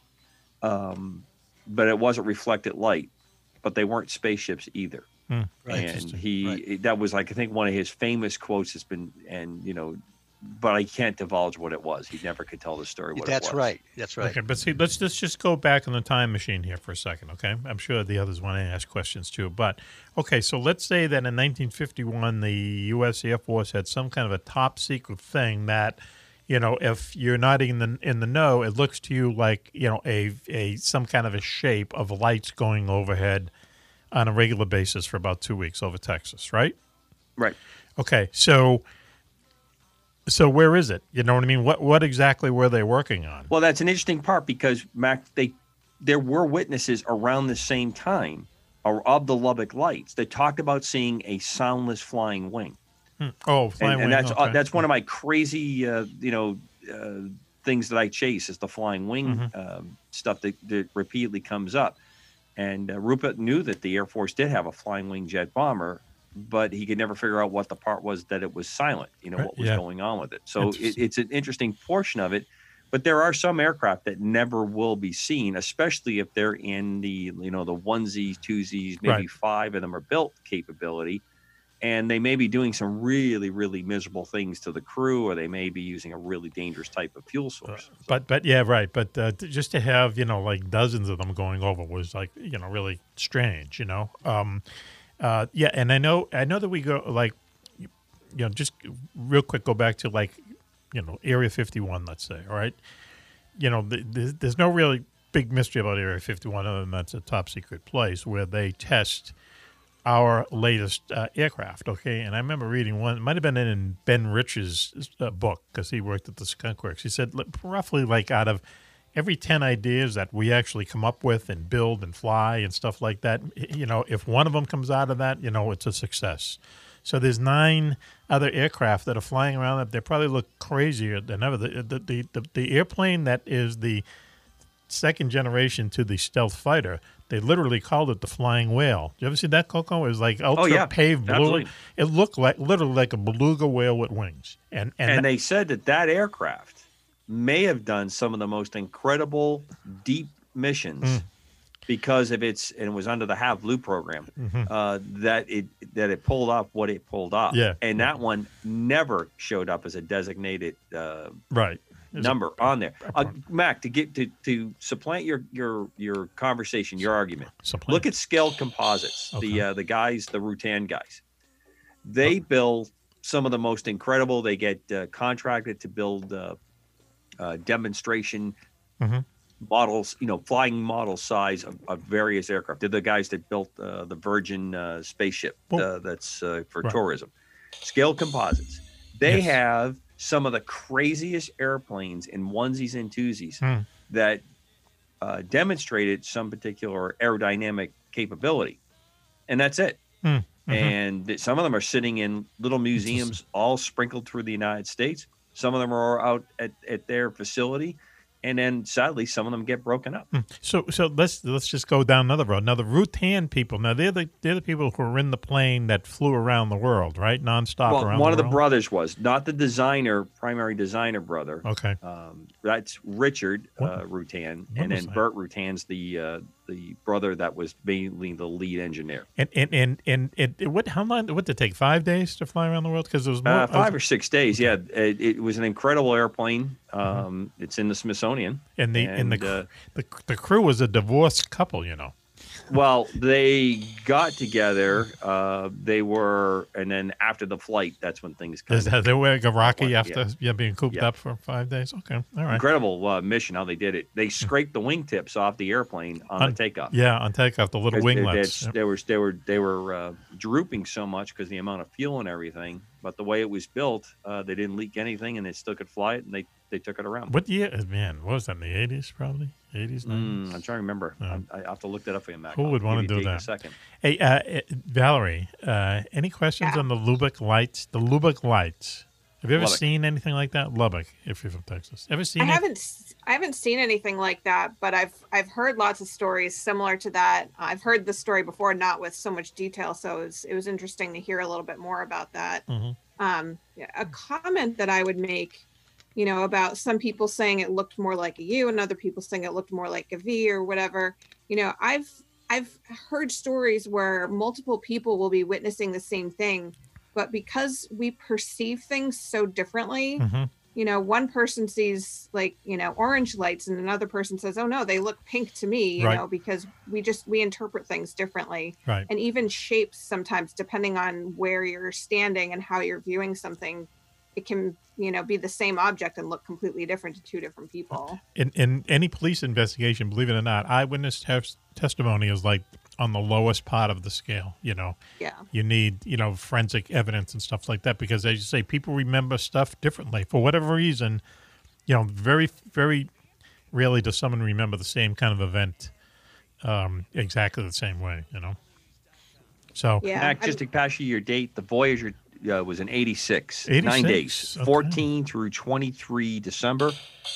um, but it wasn't reflected light, but they weren't spaceships either. Hmm. And he that was like I think one of his famous quotes has been, and you know, but I can't divulge what it was. He never could tell the story. What it That's was. right. That's right. Okay, but see, let's let's just go back in the time machine here for a second, okay? I'm sure the others want to ask questions too, but okay, so let's say that in 1951 the U.S. Air Force had some kind of a top secret thing that, you know, if you're not in the in the know, it looks to you like you know a a some kind of a shape of lights going overhead on a regular basis for about two weeks over Texas, right? Right. Okay, so. So where is it? You know what I mean? What what exactly were they working on? Well, that's an interesting part because Mac, they there were witnesses around the same time or of the Lubbock lights that talked about seeing a soundless flying wing. Hmm. Oh, flying and, and wing, that's uh, that's one of my crazy uh, you know uh, things that I chase is the flying wing Mm-hmm. um, stuff that, that repeatedly comes up. And uh, Rupert knew that the Air Force did have a flying wing jet bomber, but he could never figure out what the part was that it was silent. You know Right, what was yeah. going on with it. So it, it's an interesting portion of it. But there are some aircraft that never will be seen, especially if they're in the you know the onesies, twosies, maybe Right. five of them are built capability and they may be doing some really really miserable things to the crew or they may be using a really dangerous type of fuel source But but yeah, right. But uh, just to have you know like dozens of them going over was like you know really strange. You know, um, uh, yeah. And I know I know that we go like you know just real quick go back to like you know Area Fifty One. Let's say all right. You know, th- th- there's no really big mystery about Area Fifty One other than that's a top secret place where they test our latest uh, aircraft. Okay, and I remember reading one. It might have been in Ben Rich's uh, book because he worked at the Skunk Works. He said roughly like out of every ten ideas that we actually come up with and build and fly and stuff like that, you know, if one of them comes out of that, you know, it's a success. So there's nine other aircraft that are flying around that they probably look crazier than ever. The the, the, the, the airplane that is the second generation to the stealth fighter. They literally called it the flying whale. You ever see that, Coco? It was like ultra Oh, yeah. paved blue. Absolutely. It looked like literally like a beluga whale with wings. And and, and, they said that that aircraft may have done some of the most incredible deep missions Mm. because of its and it was under the have blue program Mhm. uh, that it that it pulled off what it pulled off Yeah. and that one never showed up as a designated uh, right It was a- number on there. Uh, mac to get to to supplant your your your conversation your argument Supplant. look at scaled composites the uh, the guys the rutan guys. They build some of the most incredible. They get uh, contracted to build uh, uh, demonstration Mhm. models you know flying model size of, of various aircraft. They're the guys that built uh, the virgin uh, spaceship uh, that's uh, for Right. tourism. Scale composites. They Yes. have some of the craziest airplanes in onesies and twosies Hmm. that uh, demonstrated some particular aerodynamic capability, and that's it. Hmm, mhm. And some of them are sitting in little museums, all sprinkled through the United States. Some of them are out at, at their facility, and then sadly, some of them get broken up. Hmm. So so let's let's just go down another road. Now the Rutan people. Now they're the they're the people who were in the plane that flew around the world, right? Nonstop well, around. The world. One the of the brothers was not the designer, primary designer brother. Okay. Um, that's Richard uh, Rutan, and then? Burt Rutan's the uh, the brother that was mainly the lead engineer. And and and and it, it- what? How long? What did it take? Five days to fly around the world? Because it was more Uh, I was- five or six days, yeah. It, it was an incredible airplane. Um, It's in the Smithsonian, Mm-hmm. and the and, the, uh, the the crew was a divorced couple. You know. Well, they got together. Uh, they were, and then after the flight, that's when things. Is that they were like Rocky Yeah. after yeah being cooped Yeah. up for five days? Okay, all right. Incredible uh, mission how they did it. They scraped the wingtips off the airplane on, On- the takeoff. Yeah, on takeoff, the little 'Cause they- winglets. they- Yep. They were they were they were uh, drooping so much because the amount of fuel and everything. But the way it was built, uh, they didn't leak anything, and they still could fly it, and they they took it around. What year? Man, what was that in the eighties? Probably eighties. Mm, I'm trying to remember. I, I have to look that up for you, Mac. Who would want to do that? A second. Hey, uh, uh, Valerie, uh, any questions on the Lubbock lights? The Lubbock lights. Have you ever Lubbock. seen anything like that? Lubbock, if you're from Texas. Ever seen I it? haven't s- I haven't seen anything like that, but I've I've heard lots of stories similar to that. I've heard the story before, not with so much detail, so it was, it was interesting to hear a little bit more about that. Mhm. Um, a comment that I would make, you know, about some people saying it looked more like a U and other people saying it looked more like a V or whatever. You know, I've I've heard stories where multiple people will be witnessing the same thing, but because we perceive things so differently, Mm-hmm. you know, one person sees like, you know, orange lights and another person says, oh no, they look pink to me, you Right. know, because we just, we interpret things differently. Right. And even shapes sometimes, depending on where you're standing and how you're viewing something, it can, you know, be the same object and look completely different to two different people. in in any police investigation, believe it or not, eyewitness tes- testimony is like on the lowest part of the scale. You know, Yeah. you need you know forensic evidence and stuff like that because, as you say, people remember stuff differently for whatever reason. You know, very very rarely does someone remember the same kind of event um, exactly the same way. You know, so Mac, just to pass you your date, the Voyager uh, was in 86, nine days, okay. 14 through 23 December,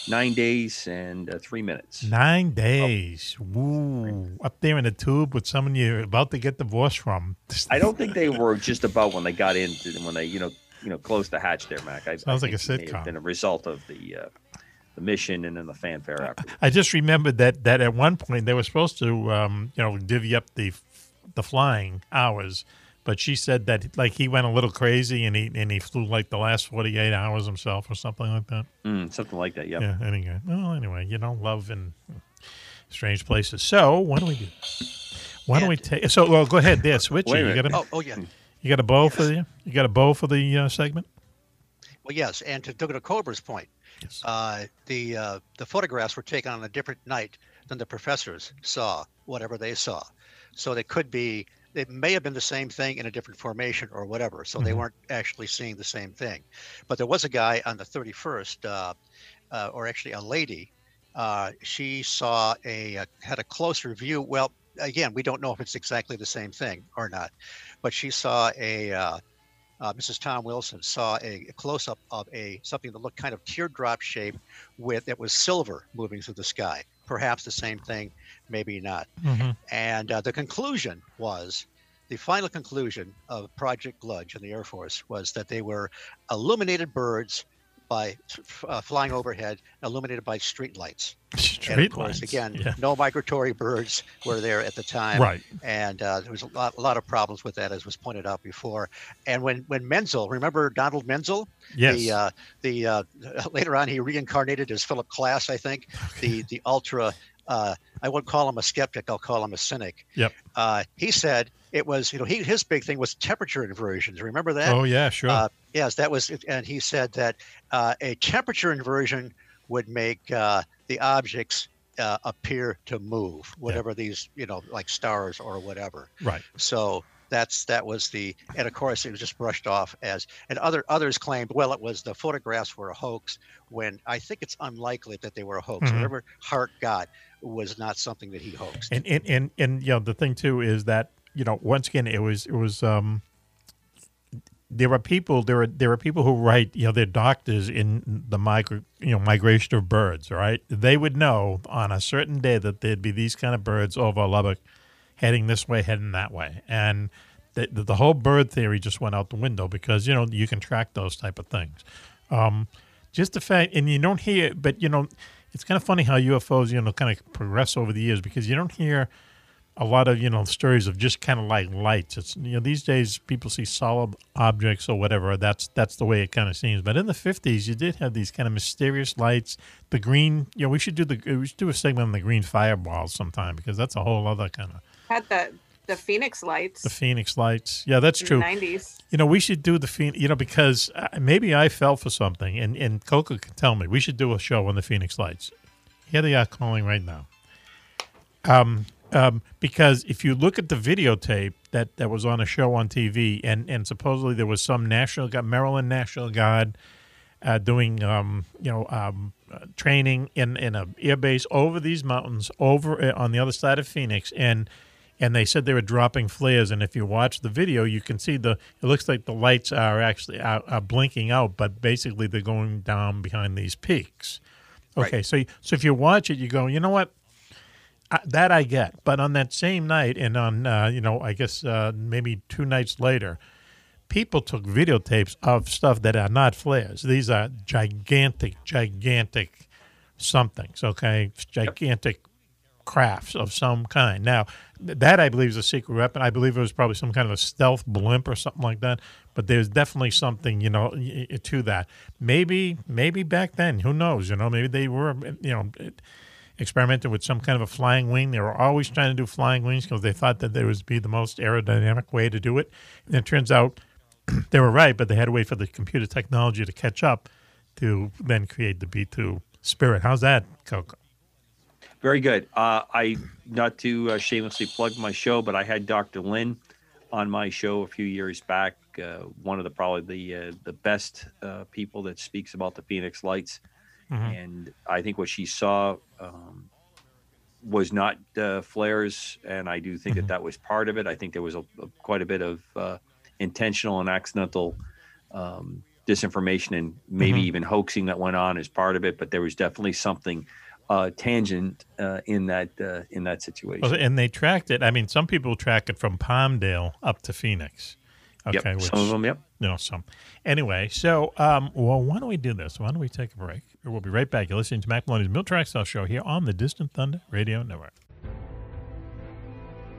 nine days and uh, three minutes. Nine days. Woo. Up there in the tube with someone you're about to get divorced from. I don't think they were just about when they got in, when they, you know, you know, closed the hatch there, Mac. I, Sounds I like a sitcom. Been a result of the uh, the mission and then the fanfare after. I just remembered that that at one point they were supposed to, um, you know, divvy up the the flying hours, but she said that like he went a little crazy and he and he flew like the last forty eight hours himself or something like that. Mm, something like that. Yep. Yeah. Anyway, well, anyway, you know, love in strange places. So why don't we do? Why don't we take? So well, go ahead. There, switch. You got a, Oh, oh, yeah. You got a bow for the you got a bow for the uh, segment. Well, yes, and to go to Cobra's point, uh, the uh, the photographs were taken on a different night than the professors saw whatever they saw, so they could be it may have been the same thing in a different formation or whatever. So they Mhm. weren't actually seeing the same thing. But there was a guy on the 31st, uh, uh, or actually a lady. Uh, she saw a uh, had a closer view. Well, again, we don't know if it's exactly the same thing or not, but she saw a uh, uh, Mrs. Tom Wilson saw a, close up of a something that looked kind of teardrop shaped with it was silver moving through the sky. Perhaps the same thing, maybe not. Mhm. And uh, the conclusion was the final conclusion of Project Grudge in the Air Force was that they were illuminated birds by uh, flying overhead, illuminated by street lights. and of course, lights, again, yeah. no migratory birds were there at the time. Right. And uh, there was a lot, a lot of problems with that, as was pointed out before. And when when Menzel, remember Donald Menzel? Yes. The uh, the uh, later on he reincarnated as Philip Klass, I think. The the ultra. Uh, I won't call him a skeptic. I'll call him a cynic. Yep. Uh, he said it was, you know, he, his big thing was temperature inversions. Remember that? Oh yeah, sure. Uh, yes, that was, and he said that uh, a temperature inversion would make uh, the objects uh, appear to move, whatever these, you know, like stars or whatever. Right. So that's that was the and of course it was just brushed off as and other others claimed well it was the photographs were a hoax when i think it's unlikely that they were a hoax Mhm. whatever hart got was not something that he hoaxed. And and and and you know the thing too is that you know once again it was it was um there are people there are there are people who write you know they're doctors in the migra- you know migration of birds right? They would know on a certain day that there'd be these kind of birds over Lubbock heading this way heading that way. And the, the, the whole bird theory just went out the window because you know you can track those type of things. Um, just the fact and you don't hear but you know it's kind of funny how UFOs you know kind of progress over the years because you don't hear a lot of you know stories of just kind of like lights. It's you know these days people see solid objects or whatever. That's that's the way it kind of seems. But in the fifties, you did have these kind of mysterious lights. The green, you know, we should do the we should do a segment on the green fireballs sometime because that's a whole other kind of Had the the Phoenix lights. the Phoenix lights. Yeah, that's in true. The 90s. You know, we should do the Phoenix. You know, because maybe I fell for something, and and Coco can tell me. We should do a show on the Phoenix Lights. Here they are calling right now. Um, um, because if you look at the videotape that that was on a show on TV, and and supposedly there was some National Guard, Maryland National Guard, uh, doing um, you know um, uh, training in in a air base over these mountains over uh, on the other side of Phoenix, and and they said they were dropping flares. And if you watch the video, you can see the it looks like the lights are actually are, are blinking out, but basically they're going down behind these peaks. Okay, so so if you watch it, you go, you know what? Uh, that I get, but on that same night, and on uh, you know, I guess uh, maybe two nights later, people took videotapes of stuff that are not flares. These are gigantic, gigantic somethings. Okay, gigantic crafts of some kind. Now, that I believe is a secret weapon. I believe it was probably some kind of a stealth blimp or something like that. But there's definitely something, you know, to that. Maybe, maybe back then, who knows? You know, maybe they were, you know, experimenting with some kind of a flying wing. They were always trying to do flying wings because they thought that there would be the most aerodynamic way to do it. And it turns out they were right, but they had to wait for the computer technology to catch up to then create the B two Spirit. How's that, Coco? Very good. Uh, I not to uh, shamelessly plug my show, but I had Dr. Lynn on my show a few years back. Uh, one of the probably the uh, the best uh, people that speaks about the Phoenix Lights, Mhm. and I think what she saw um, was not uh, flares, and I do think that that was part of it. I think there was a, a- quite a bit of uh, intentional and accidental um, disinformation and maybe Mhm. even hoaxing that went on as part of it. But there was definitely something uh, tangent uh, in that uh, in that situation. Well, and they tracked it. I mean, some people track it from Palmdale up to Phoenix. Okay, Yep, Okay, some of them, yep. You know, some. Anyway, so um, well, why don't we do this? Why don't we take a break? We'll be right back. You're listening to Mac Maloney's Military X-Files Show here on the Distant Thunder Radio Network.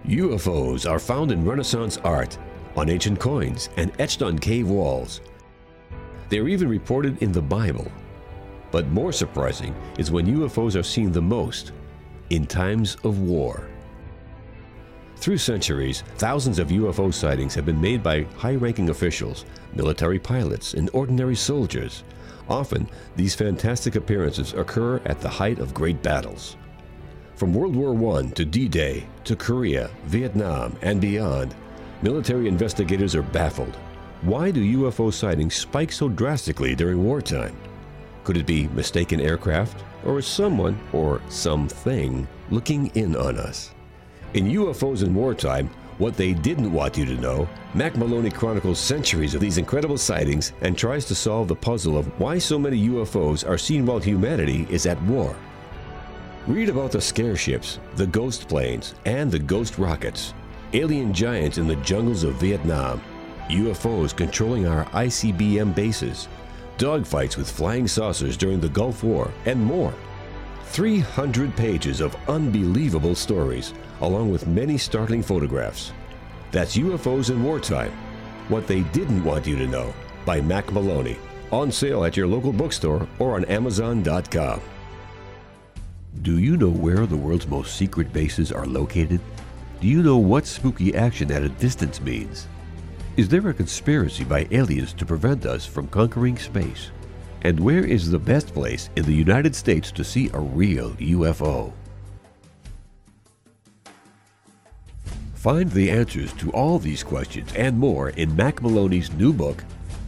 UFOs are found in Renaissance art, on ancient coins, and etched on cave walls. They are even reported in the Bible. But more surprising is when UFOs are seen the most in times of war. Through centuries, thousands of UFO sightings have been made by high ranking officials, military pilots, and ordinary soldiers. Often, these fantastic appearances occur at the height of great battles. From World War I to D Day to Korea, Vietnam, and beyond, military investigators are baffled. Why do UFO sightings spike so drastically during wartime? Could it be mistaken aircraft, or is someone or something looking in on us? In UFOs in Wartime, what they didn't want you to know, Mac Maloney chronicles centuries of these incredible sightings and tries to solve the puzzle of why so many UFOs are seen while humanity is at war. Read about the scare ships, the ghost planes, and the ghost rockets, alien giants in the jungles of Vietnam, UFOs controlling our ICBM bases, dogfights with flying saucers during the Gulf War, and more. 300 pages of unbelievable stories, along with many startling photographs. That's UFOs in Wartime What They Didn't Want You to Know by Mac Maloney. On sale at your local bookstore or on Amazon.com. Do you know where the world's most secret bases are located? Do you know what spooky action at a distance means? Is there a conspiracy by aliens to prevent us from conquering space? And where is the best place in the United States to see a real UFO? Find the answers to all these questions and more in Mac Maloney's new book,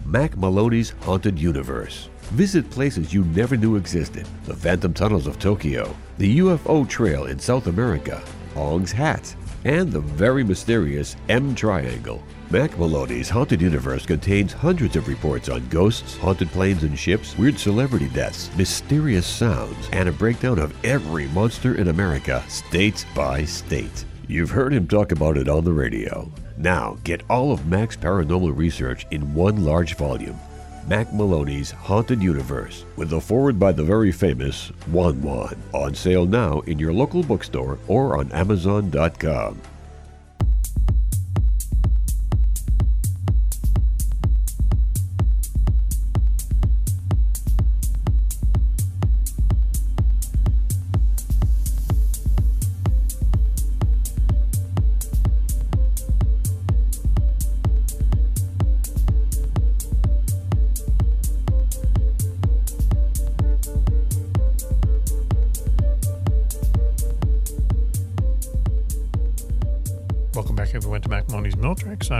Mac Maloney's Haunted Universe. Visit places you never knew existed the Phantom Tunnels of Tokyo, the UFO Trail in South America, Ong's Hat, and the very mysterious M Triangle. Mac Maloney's Haunted Universe contains hundreds of reports on ghosts, haunted planes and ships, weird celebrity deaths, mysterious sounds, and a breakdown of every monster in America, state by state. You've heard him talk about it on the radio. Now, get all of Mac's paranormal research in one large volume. Mac Maloney's Haunted Universe, with a forward by the very famous Juan Juan. On sale now in your local bookstore or on Amazon.com.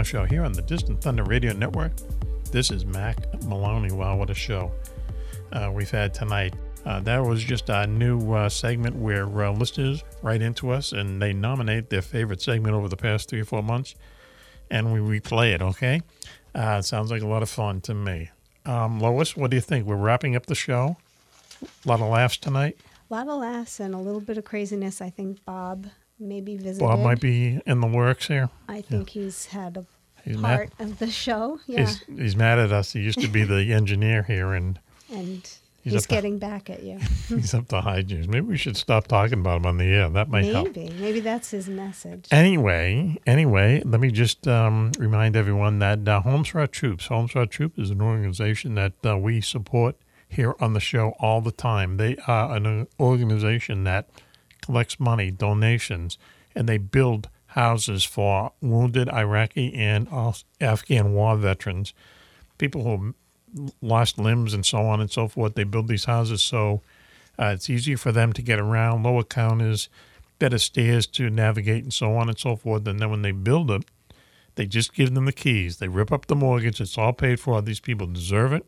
show here on the Distant Thunder Radio Network. This is Mac Maloney. Wow, what a show uh, we've had tonight. Uh, that was just our new uh, segment where uh, listeners write into us and they nominate their favorite segment over the past three or four months, and we replay it, okay? Uh, it sounds like a lot of fun to me. Um, Lois, what do you think? We're wrapping up the show. A lot of laughs tonight. A lot of laughs and a little bit of craziness. I think Bob maybe visited. Bob might be in the works here. I think he's had a He's mad. part of the show. Yeah. He's, he's mad at us. He used to be the engineer here, and and He's he's, up to- getting back at you. he's up to hijinks. Maybe we should stop talking about him on the air. That might help. Maybe. Maybe that's his message. Anyway, anyway, let me just um, remind everyone that uh, Homes for Our Troops, Homes for Our Troops is an organization that uh, we support here on the show all the time. They are an organization that collects money, donations, and they build houses for wounded Iraqi and Afghan war veterans, people who lost limbs and so on and so forth. They build these houses so uh, it's easier for them to get around, lower counters, better stairs to navigate, and so on and so forth. And then when they build it, they just give them the keys. They rip up the mortgage. It's all paid for. These people deserve it.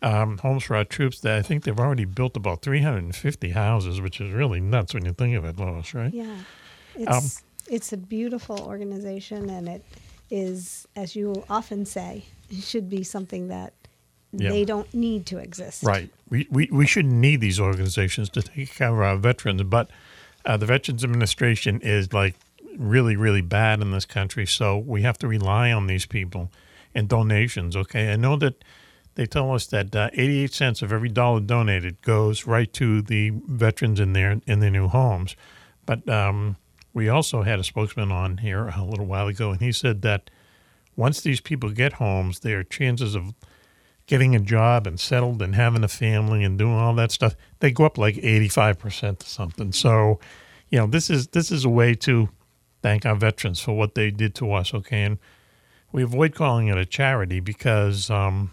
Um, Homes for Our Troops, they, I think they've already built about 350 houses, which is really nuts when you think of it, Lois, right? Yeah. It's Um, it's a beautiful organization and it is, as you often say, it should be something that Yeah. they don't need to exist. Right. We, we, we shouldn't need these organizations to take care of our veterans, but uh, the Veterans Administration is like really, really bad in this country. So we have to rely on these people and donations. Okay. I know that they tell us that uh, 88 cents of every dollar donated goes right to the veterans in their, in their new homes. But um, we also had a spokesman on here a little while ago, and he said that once these people get homes, their chances of getting a job and settled and having a family and doing all that stuff, they go up like 85% or something. So, you know, this is this is a way to thank our veterans for what they did to us, okay? And we avoid calling it a charity because um,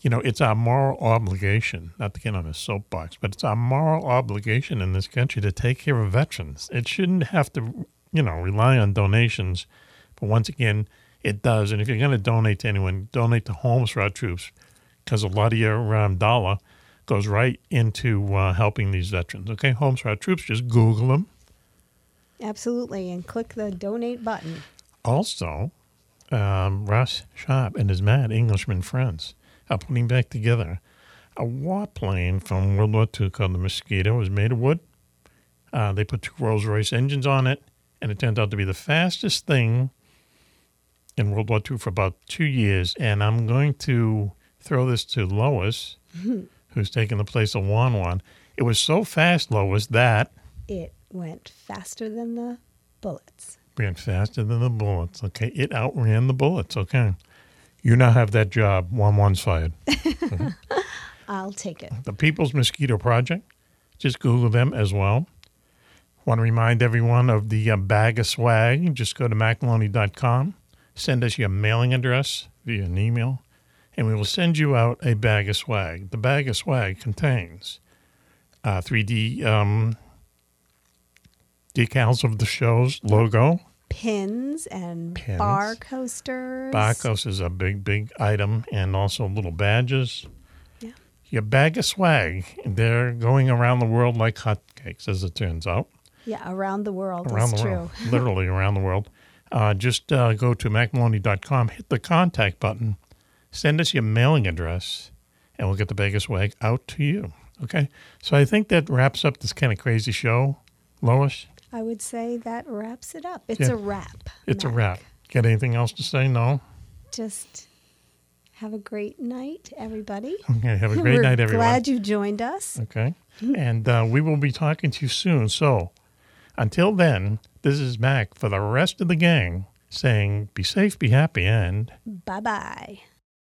you know, it's our moral obligation, not to get on a soapbox, but it's our moral obligation in this country to take care of veterans. It shouldn't have to, you know, rely on donations. But once again, it does. And if you're going to donate to anyone, donate to Homes for Our Troops because a lot of your um, dollar goes right into uh, helping these veterans. Okay, Homes for Our Troops, just Google them. Absolutely. And click the donate button. Also, um, Ross Sharp and his mad Englishman friends are putting back together a warplane from World War II called the Mosquito. It was made of wood. Uh, they put two Rolls Royce engines on it, and it turned out to be the fastest thing in World War II for about two years. And I'm going to throw this to Lois, who's taking the place of Juan Juan. It was so fast, Lois, that It went faster than the bullets. ran faster than the bullets. Okay, it outran the bullets. Okay, you now have that job. Juan Juan's fired. I'll take it. the People's Mosquito Project. Just Google them as well. Want to remind everyone of the uh, bag of swag. Just go to macmaloney.com. Send us your mailing address via an email, and we will send you out a bag of swag. The bag of swag contains uh, 3D um, decals of the show's logo pins and Pins. bar coasters. Barcos is a big, big item, and also little badges. Yeah. Your bag of swag. They're going around the world like hotcakes, as it turns out. Yeah, around the world. around the true. world, literally around the world. Uh, just uh, go to macmaloney.com, hit the contact button, send us your mailing address, and we'll get the bag of swag out to you. Okay? So I think that wraps up this kind of crazy show, Lois. I would say that wraps it up. It's Yeah. a wrap. It's a wrap. Got anything else to say? No? Just have a great night, everybody. Okay, have a great night, everyone. Glad you joined us. Okay. And uh, we will be talking to you soon. So until then, this is Mac for the rest of the gang saying be safe, be happy, and Bye bye.